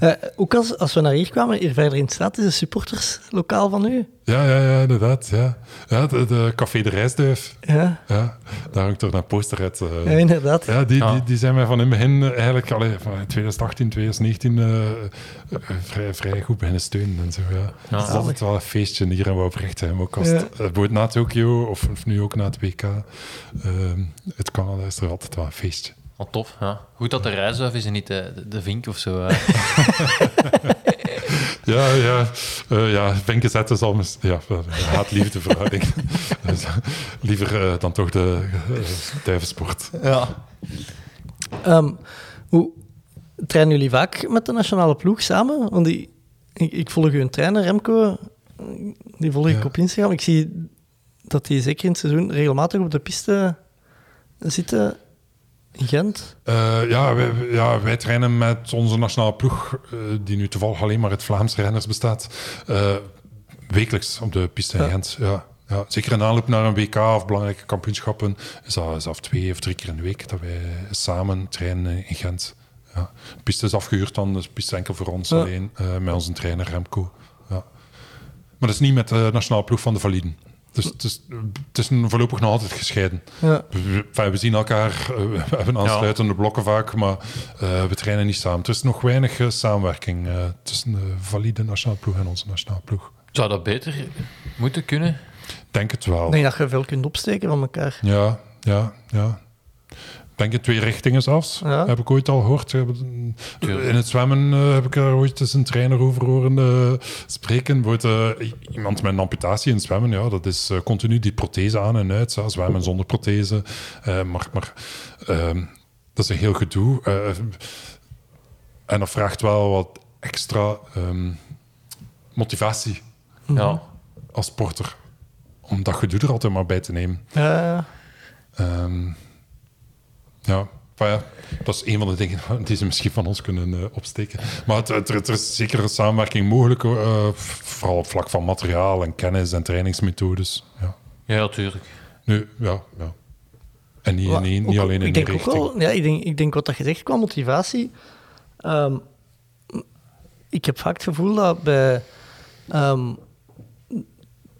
Speaker 7: Eh, ook als, als we naar hier kwamen, hier verder in de straat is een supporterslokaal van u.
Speaker 8: ja, ja, ja inderdaad. Ja. Ja, de, de Café de Rijsduif.
Speaker 7: Ja,
Speaker 8: Ja, daar hangt toch een poster uit. eh.
Speaker 7: ja inderdaad.
Speaker 8: Ja, die,
Speaker 9: Ja.
Speaker 8: Die, die zijn mij van in het begin eigenlijk allee, van 2018, 2019 eh, vrij, vrij goed beginnen steunen en zo. Ja.
Speaker 9: Ja.
Speaker 8: Het is altijd wel een feestje hier in Wouwbrecht. Ook als het,
Speaker 7: Ja.
Speaker 8: eh, bijvoorbeeld na Tokio of, of nu ook na het WK. ehm, het Canada is er altijd wel een feestje.
Speaker 9: Al tof, ja. Goed dat de reisduif is en niet de, de, de vink of zo. eh.
Speaker 8: Ja, ja, eh ja zetten zal mis- ja, haat-liefde verhouding. dus, liever eh, dan toch de uh, duivensport.
Speaker 9: ja.
Speaker 7: Ehm, hoe trainen jullie vaak met de nationale ploeg samen? Want die, ik, ik volg uw trainer, Remco. Die volg ik
Speaker 8: Ja.
Speaker 7: op Instagram. Ik zie dat hij zeker in het seizoen regelmatig op de piste zitten in Gent.
Speaker 8: Eh, ja, wij, ja, wij trainen met onze nationale ploeg, eh, die nu toevallig alleen maar uit Vlaamse renners bestaat, eh, wekelijks op de piste in
Speaker 7: Ja.
Speaker 8: Gent. Ja, ja, zeker in aanloop naar een WK of belangrijke kampioenschappen is dat, is dat twee of drie keer in de week dat wij samen trainen in Gent. Ja. De piste is afgehuurd dan, dus de piste is enkel voor ons
Speaker 7: Ja.
Speaker 8: alleen, met onze trainer Remco. Ja. Maar dat is niet met de nationale ploeg van de Validen. Dus het is, het is voorlopig nog altijd gescheiden.
Speaker 7: Ja.
Speaker 8: We, zien elkaar, eh, we hebben aansluitende blokken vaak, maar eh, we trainen niet samen. Er is nog weinig eh, samenwerking eh, tussen de valide nationale ploeg en onze nationale ploeg.
Speaker 9: Zou dat beter moeten kunnen?
Speaker 8: Ik denk het wel.
Speaker 7: Ik denk dat je veel kunt opsteken van elkaar.
Speaker 8: Ja, ja, ja. Ik denk in twee richtingen zelfs.
Speaker 7: Ja.
Speaker 8: Heb ik ooit al gehoord. In het zwemmen eh, heb ik er ooit eens een trainer over horen eh, spreken. Bijvoorbeeld, eh, iemand met een amputatie in het zwemmen, ja, dat is continu die prothese aan en uit. Zo, zwemmen zonder prothese. Eh, maar maar ehm, dat is een heel gedoe. Eh, en dat vraagt wel wat extra ehm, motivatie
Speaker 9: Ja.
Speaker 8: als sporter. Om dat gedoe er altijd maar bij te nemen.
Speaker 7: Ja,
Speaker 8: Ehm, ja, maar ja, dat is een van de dingen die ze misschien van ons kunnen eh, opsteken. Maar het, het- er is zeker een samenwerking mogelijk, eh, vooral op vlak van materiaal en kennis en trainingsmethodes. Ja.
Speaker 9: Ja, natuurlijk.
Speaker 8: Nu, ja, ja. En niet,
Speaker 7: Maar
Speaker 8: niet, niet
Speaker 7: ook-
Speaker 8: alleen in
Speaker 7: ik
Speaker 8: die
Speaker 7: denk ook
Speaker 8: richting.
Speaker 7: wel, ja, ik denk, ik denk wat dat je zegt qua motivatie. ehm, ik heb vaak het gevoel dat bij ehm,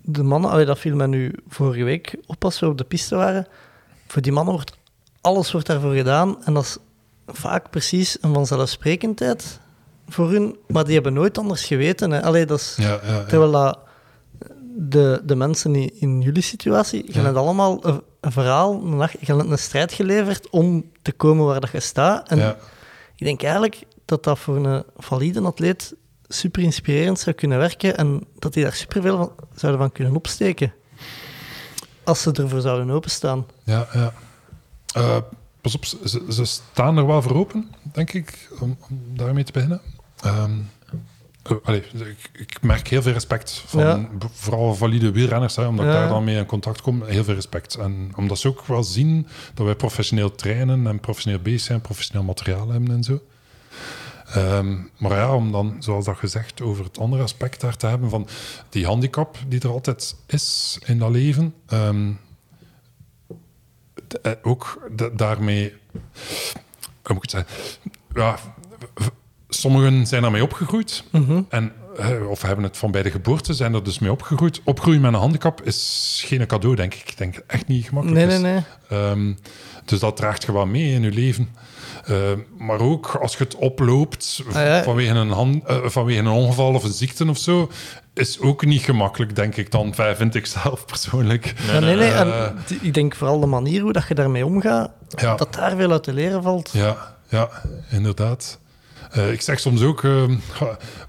Speaker 7: de mannen, allee, dat viel mij nu vorige week op als we op de piste waren. Voor die mannen wordt alles wordt daarvoor gedaan en dat is vaak precies een vanzelfsprekendheid voor hun, maar die hebben nooit anders geweten. Hè. Allee, dat is,
Speaker 8: Ja, ja, ja.
Speaker 7: Terwijl dat de, de mensen in, in jullie situatie gaan het allemaal een verhaal, een, een strijd geleverd om te komen waar dat je staat. En ik denk eigenlijk dat dat voor een valide atleet super inspirerend zou kunnen werken en dat die daar superveel van, zouden van kunnen opsteken. Als ze ervoor zouden openstaan.
Speaker 8: Ja, ja. Eh, pas op, ze, ze staan er wel voor open, denk ik, om, om daarmee te beginnen. Ehm, eh, allee, ik, ik merk heel veel respect van
Speaker 7: Ja.
Speaker 8: vooral valide wielrenners, hè, omdat ik daar dan mee in contact kom. Heel veel respect. En omdat ze ook wel zien dat wij professioneel trainen en professioneel bezig zijn, professioneel materiaal hebben en zo. Ehm, maar ja, om dan, zoals dat gezegd, over het andere aspect daar te hebben van die handicap die er altijd is in dat leven. ehm, eh, ook da- daarmee, hoe moet ik het zeggen? Ja, sommigen zijn daarmee opgegroeid. En, eh, of hebben het van bij de geboorte, zijn er dus mee opgegroeid. Opgroeien met een handicap is geen cadeau, denk ik. Ik denk echt niet gemakkelijk
Speaker 7: Nee, nee,
Speaker 8: is.
Speaker 7: nee.
Speaker 8: Ehm, dus dat draagt je wel mee in je leven. Ehm, maar ook als je het oploopt
Speaker 7: Ah, ja.
Speaker 8: vanwege, een hand, eh, vanwege een ongeval of een ziekte of zo, is ook niet gemakkelijk, denk ik dan. Vind ik zelf persoonlijk.
Speaker 7: Nee, nee. En
Speaker 8: Eh,
Speaker 7: ik denk vooral de manier hoe dat je daarmee omgaat,
Speaker 8: Ja.
Speaker 7: dat daar veel uit te leren valt.
Speaker 8: Ja, ja inderdaad. Eh, ik zeg soms ook, eh,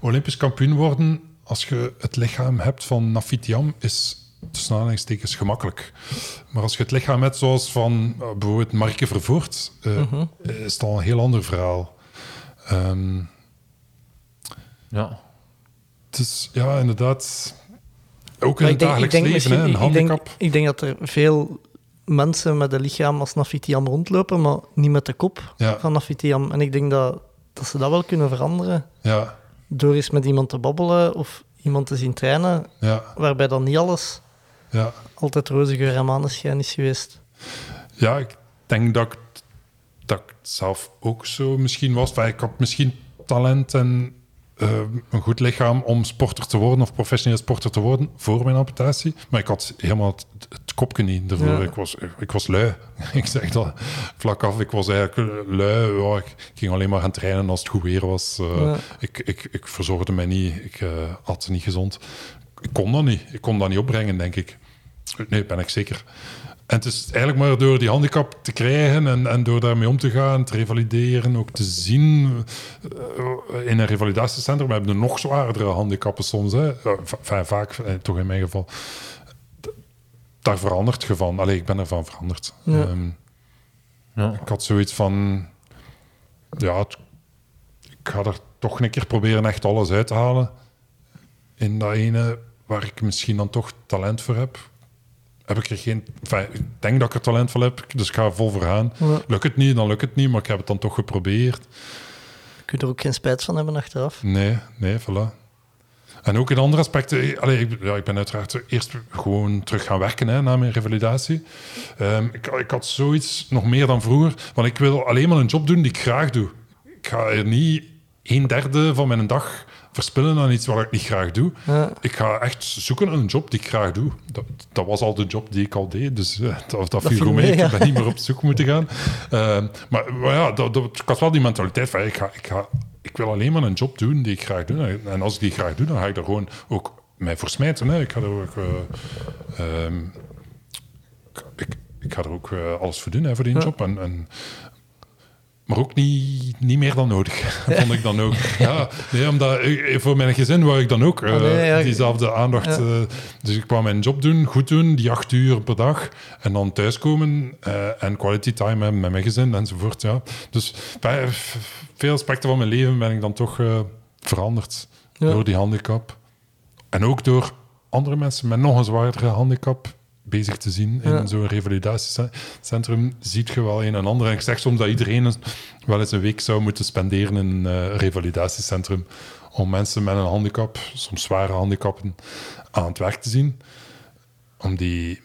Speaker 8: Olympisch kampioen worden, als je het lichaam hebt van Nafitiam, is tussen aanhalingstekens gemakkelijk. Maar als je het lichaam hebt zoals van bijvoorbeeld Marke Vervoort, eh, is het al een heel ander verhaal. Ehm,
Speaker 9: Ja.
Speaker 8: Het is, ja, inderdaad... Ook in het dagelijks leven, hè, een
Speaker 7: ik,
Speaker 8: handicap.
Speaker 7: denk, ik denk dat er veel mensen met een lichaam als Nafitiam rondlopen, maar niet met de kop
Speaker 8: Ja.
Speaker 7: van Nafitiam. En ik denk dat, dat ze dat wel kunnen veranderen
Speaker 8: Ja,
Speaker 7: door eens met iemand te babbelen of iemand te zien trainen,
Speaker 8: ja,
Speaker 7: waarbij dan niet alles
Speaker 8: ja.
Speaker 7: altijd roze geur en maneschijn is geweest.
Speaker 8: Ja, ik denk dat ik, dat ik zelf ook zo misschien was. Enfin, ik had misschien talent en eh, een goed lichaam om sporter te worden of professioneel sporter te worden voor mijn amputatie. Maar ik had helemaal het, het kopje niet ervoor.
Speaker 7: Ja.
Speaker 8: Ik, was, ik was lui. ik zeg dat vlak af. Ik was eigenlijk lui. Ja, ik ging alleen maar gaan trainen als het goed weer was. Eh,
Speaker 7: Ja.
Speaker 8: ik, ik, ik verzorgde mij niet. Ik eh at niet gezond. Ik kon dat niet. Ik kon dat niet opbrengen, denk ik. Nee, ben ik zeker. En het is eigenlijk maar door die handicap te krijgen en, en door daarmee om te gaan, te revalideren, ook te zien eh, in een revalidatiecentrum. We hebben nog zwaardere handicappen soms, hè. Vaak, eh, toch in mijn geval. Daar verandert je van. Allee, ik ben ervan veranderd.
Speaker 7: Ja.
Speaker 8: Ehm,
Speaker 9: Ja.
Speaker 8: ik had zoiets van... Ja, het- ik ga er toch een keer proberen echt alles uit te halen. In dat ene waar ik misschien dan toch talent voor heb. Heb ik er geen... enfin, ik denk dat ik er talent voor heb, dus ik ga vol voor gaan.
Speaker 7: Ja.
Speaker 8: Lukt het niet, dan lukt het niet, maar ik heb het dan toch geprobeerd.
Speaker 7: Kun je er ook geen spijt van hebben achteraf?
Speaker 8: Nee, nee, voilà. En ook in andere aspecten. eh, Allee, ik, ja, ik ben uiteraard eerst gewoon terug gaan werken hè, na mijn revalidatie. Ehm, ik, ik had zoiets nog meer dan vroeger. Want ik wil alleen maar een job doen die ik graag doe. Ik ga er niet een derde van mijn dag verspillen aan iets wat ik niet graag doe.
Speaker 7: Ja.
Speaker 8: Ik ga echt zoeken naar een job die ik graag doe. Dat, dat was al de job die ik al deed, dus eh, dat, dat, viel goed mee.
Speaker 7: mee, ja.
Speaker 8: Ik ben niet meer op zoek moeten gaan. Ehm, maar, maar ja, dat, dat, ik had wel die mentaliteit van ik, ga, ik, ga, ik wil alleen maar een job doen die ik graag doe. En als ik die graag doe, dan ga ik er gewoon ook mij voor smijten. Hè. Ik ga er ook... eh, ehm, ik, ik, ga er ook eh, alles voor doen hè, voor die job. En, en, maar ook niet, niet meer dan nodig, vond ik dan ook. Ja, nee, omdat ik- voor mijn gezin wou ik dan ook eh,
Speaker 7: nee, ja.
Speaker 8: diezelfde aandacht. Eh, dus ik kwam mijn job doen, goed doen, die acht uur per dag. En dan thuiskomen eh, en quality time hebben met mijn gezin enzovoort. Ja. Dus bij veel aspecten van mijn leven ben ik dan toch eh, veranderd door die handicap. En ook door andere mensen met nog een zwaardere handicap bezig te zien in
Speaker 7: Ja.
Speaker 8: zo'n revalidatiecentrum, ziet je wel een en ander. En ik zeg soms dat iedereen wel eens een week zou moeten spenderen in een eh, revalidatiecentrum om mensen met een handicap, soms zware handicappen, aan het werk te zien. Om die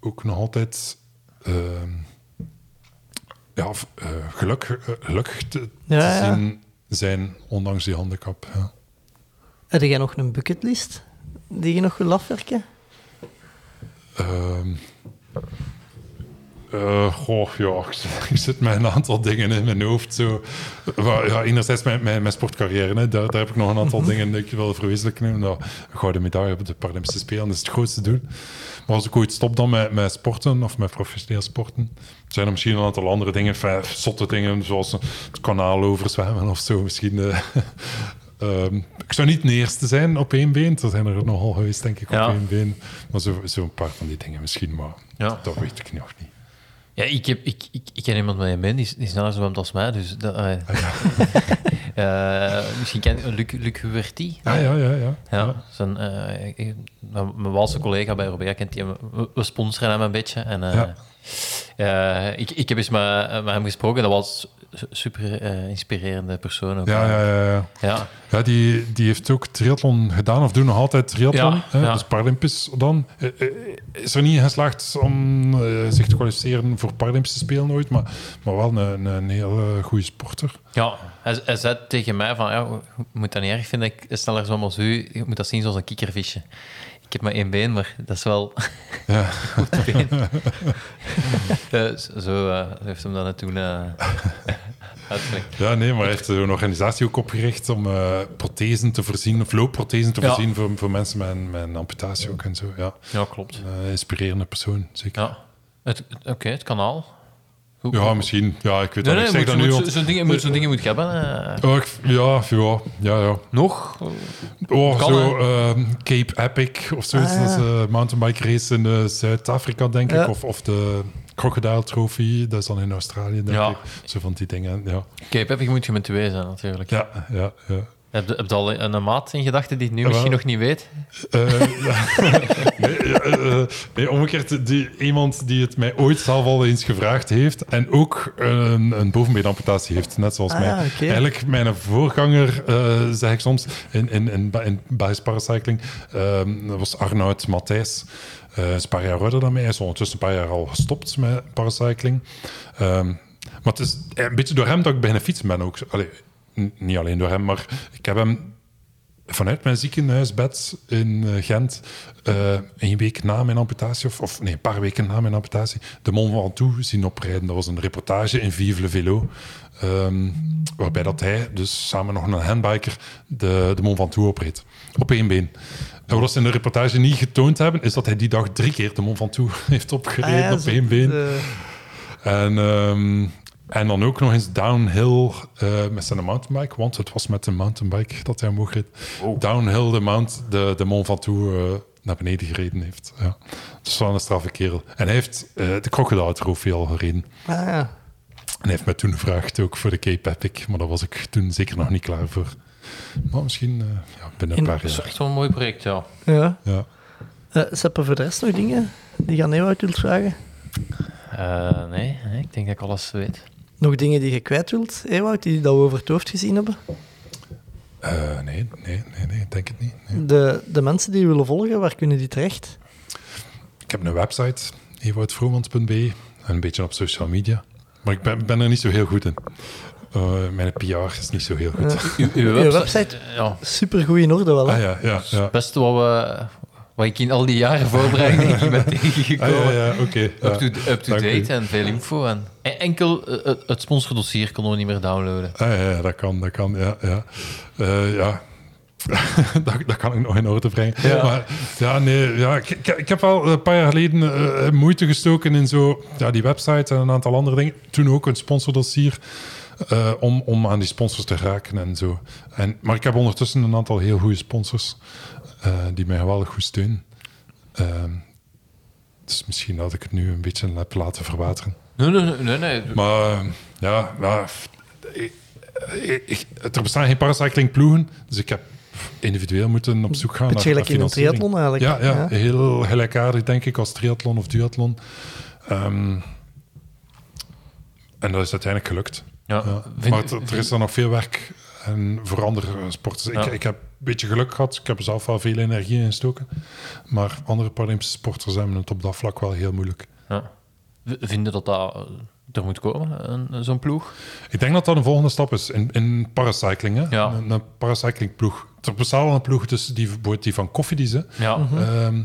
Speaker 8: ook nog altijd ehm, ja, eh, geluk, eh, gelukkig te,
Speaker 7: Ja,
Speaker 8: te
Speaker 7: ja.
Speaker 8: zien zijn, ondanks die handicap. Ja.
Speaker 7: Heb jij nog een bucketlist die je nog wil afwerken?
Speaker 8: Eh, goh, ja, ik zit- met een aantal dingen in mijn hoofd. Zo. Ja, enerzijds mijn, mijn, mijn sportcarrière, hè, daar, daar heb ik nog een aantal dingen die ik wil verwezenlijken. Nou, een gouden medaille op de Paralympische Spelen dat is het grootste doel. Maar als ik ooit stop dan met, met sporten, of met professioneel sporten, zijn er misschien een aantal andere dingen, enfin, zotte dingen, zoals het kanaal overzwemmen of zo. Misschien... eh, ehm, ik zou niet de eerste zijn op één been. Er zijn er nogal geweest, denk ik, op
Speaker 9: Ja.
Speaker 8: één been. Maar zo, zo een paar van die dingen misschien, maar
Speaker 9: Ja.
Speaker 8: dat weet ik nog niet.
Speaker 9: Ja, ik, heb, ik, ik, ik ken iemand met een been, die, is- die sneller zwemt als mij. Dus dat, eh, eh, misschien ken je Luc, Luc Huberty.
Speaker 8: Ah, ja, ja, ja.
Speaker 9: Ja, zijn, eh, mijn mijn Waalse collega bij Robert kent die. We, we sponsoren hem een beetje. En, eh, eh, ik, ik heb eens met, met hem gesproken. Dat was su- super eh, inspirerende persoon ook.
Speaker 8: Ja, ja, ja. ja.
Speaker 9: Ja.
Speaker 8: Die, die heeft ook triathlon gedaan, of doet nog altijd triathlon.
Speaker 9: Ja,
Speaker 8: hè,
Speaker 9: ja.
Speaker 8: Dus Paralympisch dan. Eh, eh, Is er niet in geslaagd om eh, zich te kwalificeren voor Paralympische Spelen ooit, maar, maar wel een, een heel eh, goede sporter.
Speaker 9: Ja, hij, hij zei tegen mij van, ja, je moet dat niet erg vinden, ik sneller zwem als u, je moet dat zien zoals een kikkervisje. Ik heb maar één been, maar dat is wel
Speaker 8: Ja.
Speaker 9: goed been. Zo eh, heeft hem dat net toen uitgelegd.
Speaker 8: Ja, nee, maar hij heeft een organisatie ook opgericht om eh prothesen te voorzien, of loopprothesen te
Speaker 9: Ja.
Speaker 8: voorzien voor, voor mensen met een, met een amputatie ook en zo. Ja,
Speaker 9: Ja, klopt.
Speaker 8: Een inspirerende persoon, zeker.
Speaker 9: Ja. Het- Oké, het kanaal.
Speaker 8: Ja, misschien. Ja, ik weet
Speaker 9: Nee,
Speaker 8: dat
Speaker 9: nee,
Speaker 8: niet. Ik zeg
Speaker 9: moet-
Speaker 8: dat nu
Speaker 9: zo'n dingen, moet zo'n dingen moet je hebben. eh.
Speaker 8: Oh, ja, ja, ja, ja.
Speaker 9: Nog?
Speaker 8: Oh,
Speaker 9: Kan,
Speaker 8: zo ehm, Cape Epic of zoiets.
Speaker 7: Ah,
Speaker 8: Dat is
Speaker 7: ja.
Speaker 8: een mountainbike race in eh, Zuid-Afrika, denk
Speaker 7: Ja.
Speaker 8: ik. Of, of de Crocodile Trophy, dat is dan in Australië, denk
Speaker 9: Ja.
Speaker 8: ik. Zo van die dingen, ja.
Speaker 9: Oké, Peppi moet je met twee zijn, natuurlijk.
Speaker 8: Ja, ja, ja.
Speaker 9: Heb, je- heb je al een maat in gedachten die het nu
Speaker 8: Ja,
Speaker 9: misschien nog niet weet?
Speaker 8: Eh, nee, eh, nee, omgekeerd, die, iemand die het mij ooit zelf al eens gevraagd heeft en ook een, een bovenbeenamputatie heeft, net zoals
Speaker 7: Ah,
Speaker 8: mij. Eigenlijk mijn voorganger, eh, zeg ik soms, in, in, in, paracycling, ehm, dat was Arnoud Matthijs. Eh, hij is een paar jaar ouder dan mij. Hij is ondertussen een paar jaar al gestopt met paracycling. Ehm, maar het is een beetje door hem dat ik beginnen fietsen ben ook. Allee, niet alleen door hem, maar ik heb hem vanuit mijn ziekenhuisbed in eh, Gent eh, een week na mijn amputatie, of, of nee, een paar weken na mijn amputatie, de Mont Ventoux zien oprijden. Dat was een reportage in Vive le Vélo, ehm, waarbij dat hij, dus samen nog een handbiker, de, de Mont Ventoux opreed. Op één been. En wat ze in de reportage niet getoond hebben, is dat hij die dag drie keer de Mont Ventoux heeft opgereden
Speaker 7: Ah, ja,
Speaker 8: op één been. En, ehm, en dan ook nog eens downhill eh, met zijn mountainbike, want het was met een mountainbike dat hij omhoog reed. Downhill de, mount, de, de Mont Ventoux eh, naar beneden gereden heeft. Ja. Dat is wel een straffe kerel. En hij heeft eh, de Crocodile Trophy al gereden.
Speaker 7: ah, ja.
Speaker 8: En hij heeft mij toen gevraagd ook voor de Cape Epic, maar daar was ik toen zeker nog niet klaar voor. Maar misschien eh, ja, binnen een
Speaker 7: In-
Speaker 8: paar
Speaker 9: Dat is
Speaker 8: jaar.
Speaker 9: echt wel een mooi project, ja.
Speaker 7: ja.
Speaker 8: Ja.
Speaker 7: Eh, voor de rest nog dingen die je aan Ewout wilt vragen?
Speaker 9: Eh, nee, nee, ik denk dat ik alles weet.
Speaker 7: Nog dingen die je kwijt wilt, Ewout, die dat we over het hoofd gezien hebben?
Speaker 8: Eh, nee, nee, nee, nee, ik denk het niet. nee.
Speaker 7: De, de mensen die je willen volgen, waar kunnen die terecht?
Speaker 8: Ik heb een website, ewoutvromans.be, en een beetje op social media. Maar ik ben, ben er niet zo heel goed in. Eh, mijn PR is niet zo heel goed.
Speaker 9: Uw, uw
Speaker 7: Uw website,
Speaker 9: Ja,
Speaker 7: super goed in orde wel. Hè?
Speaker 8: Ah ja, ja, ja.
Speaker 9: het beste wat, we, wat ik in al die jaren voorbereiding denk ik ben
Speaker 8: Ah,
Speaker 9: tegengekomen.
Speaker 8: ja, ja, oké. ja.
Speaker 9: Up to, up to date en veel info. En, en enkel eh, het, het sponsordossier konden we niet meer downloaden.
Speaker 8: Ah, ja, ja, dat kan, dat kan, ja. Ja, Eh, ja. dat, dat kan ik nog in orde brengen.
Speaker 9: Ja.
Speaker 8: Maar ja, nee, ja, ik, ik, ik heb al een paar jaar geleden eh, moeite gestoken in zo, ja, die website en een aantal andere dingen. Toen ook een sponsordossier. eh, om, om aan die sponsors te raken en zo. En, maar ik heb ondertussen een aantal heel goede sponsors eh, die mij geweldig goed steunen. Ehm, dus misschien dat ik het nu een beetje heb laten verwateren.
Speaker 9: Nee, nee, nee. nee.
Speaker 8: Maar ja, ja ik- ik- er bestaan geen paracycling ploegen, dus ik heb individueel moeten op zoek gaan
Speaker 7: Beetje
Speaker 8: naar,
Speaker 7: gelijk in een triathlon eigenlijk.
Speaker 8: Ja, ja, heel gelijkaardig denk ik als triathlon of duathlon. Ehm, en dat is uiteindelijk gelukt.
Speaker 9: Ja,
Speaker 8: Ja.
Speaker 9: vind-
Speaker 8: maar er is dan nog veel werk en voor andere sporters.
Speaker 9: Ja.
Speaker 8: Ik, ik heb een beetje geluk gehad. Ik heb er zelf wel veel energie in gestoken. Maar andere Paralympische sporters hebben het op dat vlak wel heel moeilijk.
Speaker 9: Ja. Vinden dat dat eh, er moet komen, een- zo'n ploeg?
Speaker 8: Ik denk dat dat een volgende stap is in, in paracycling. Hè?
Speaker 9: Ja.
Speaker 8: Een, een paracyclingploeg. Er bestaat al een ploeg, dus die, die van Koffiedies. hè.
Speaker 9: Ja.
Speaker 8: Ehm,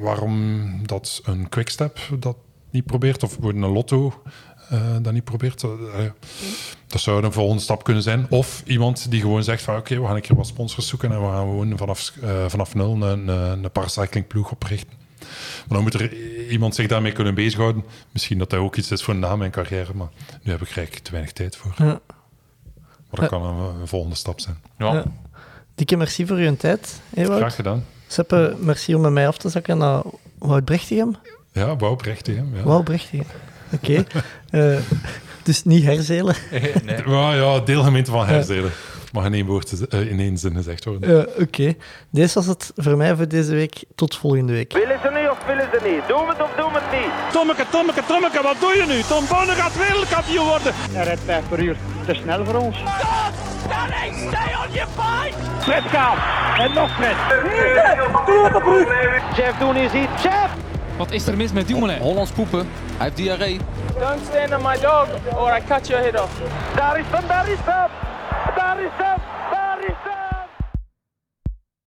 Speaker 8: waarom dat een quickstep dat niet probeert, of wordt een lotto eh, dat niet probeert. eh, eh, dat zou een volgende stap kunnen zijn. Of iemand die gewoon zegt van oké, we gaan een keer wat sponsors zoeken en we gaan gewoon vanaf, eh, vanaf nul een, een, een paracyclingploeg oprichten. Maar dan moet er iemand zich daarmee kunnen bezighouden. Misschien dat dat ook iets is voor na mijn carrière, maar nu heb ik er eigenlijk te weinig tijd voor.
Speaker 7: Ja.
Speaker 8: Maar dat kan een, een volgende stap zijn.
Speaker 9: Ja.
Speaker 7: Ja. Dikke merci voor uw tijd, Ewout.
Speaker 8: Graag gedaan.
Speaker 7: Seppe, merci om met mij af te zakken naar Wout Brechtigem.
Speaker 8: Ja, Brechtigem. Ja.
Speaker 7: Wout Brechtigem. Oké. Eh, dus niet herzelen.
Speaker 9: nee.
Speaker 8: Ja, ja, deelgemeente van Herzelen. Mag in één, woord, eh, in één zin gezegd worden.
Speaker 7: Ja, Oké. Deze was het voor mij voor deze week. Tot volgende week.
Speaker 1: Willen ze niet of willen ze niet? Doen we het of doen we het niet?
Speaker 2: Tommeke, Tommeke, Tommeke, wat doe je nu? Tom Bonne gaat wereldkampioen worden.
Speaker 3: Hij rijdt 5 per uur. Te snel voor ons.
Speaker 4: Danny, stay on your fight!
Speaker 3: Fred Kaap. En nog Fred.
Speaker 1: Jeff doen is iets. Jeff!
Speaker 5: Wat is er mis met Dumoulin?
Speaker 6: Hollands poepen. Hij heeft diarree.
Speaker 4: Don't stand on my dog or I cut your head off.
Speaker 1: Daar is hem, daar is hem! Daar is hem!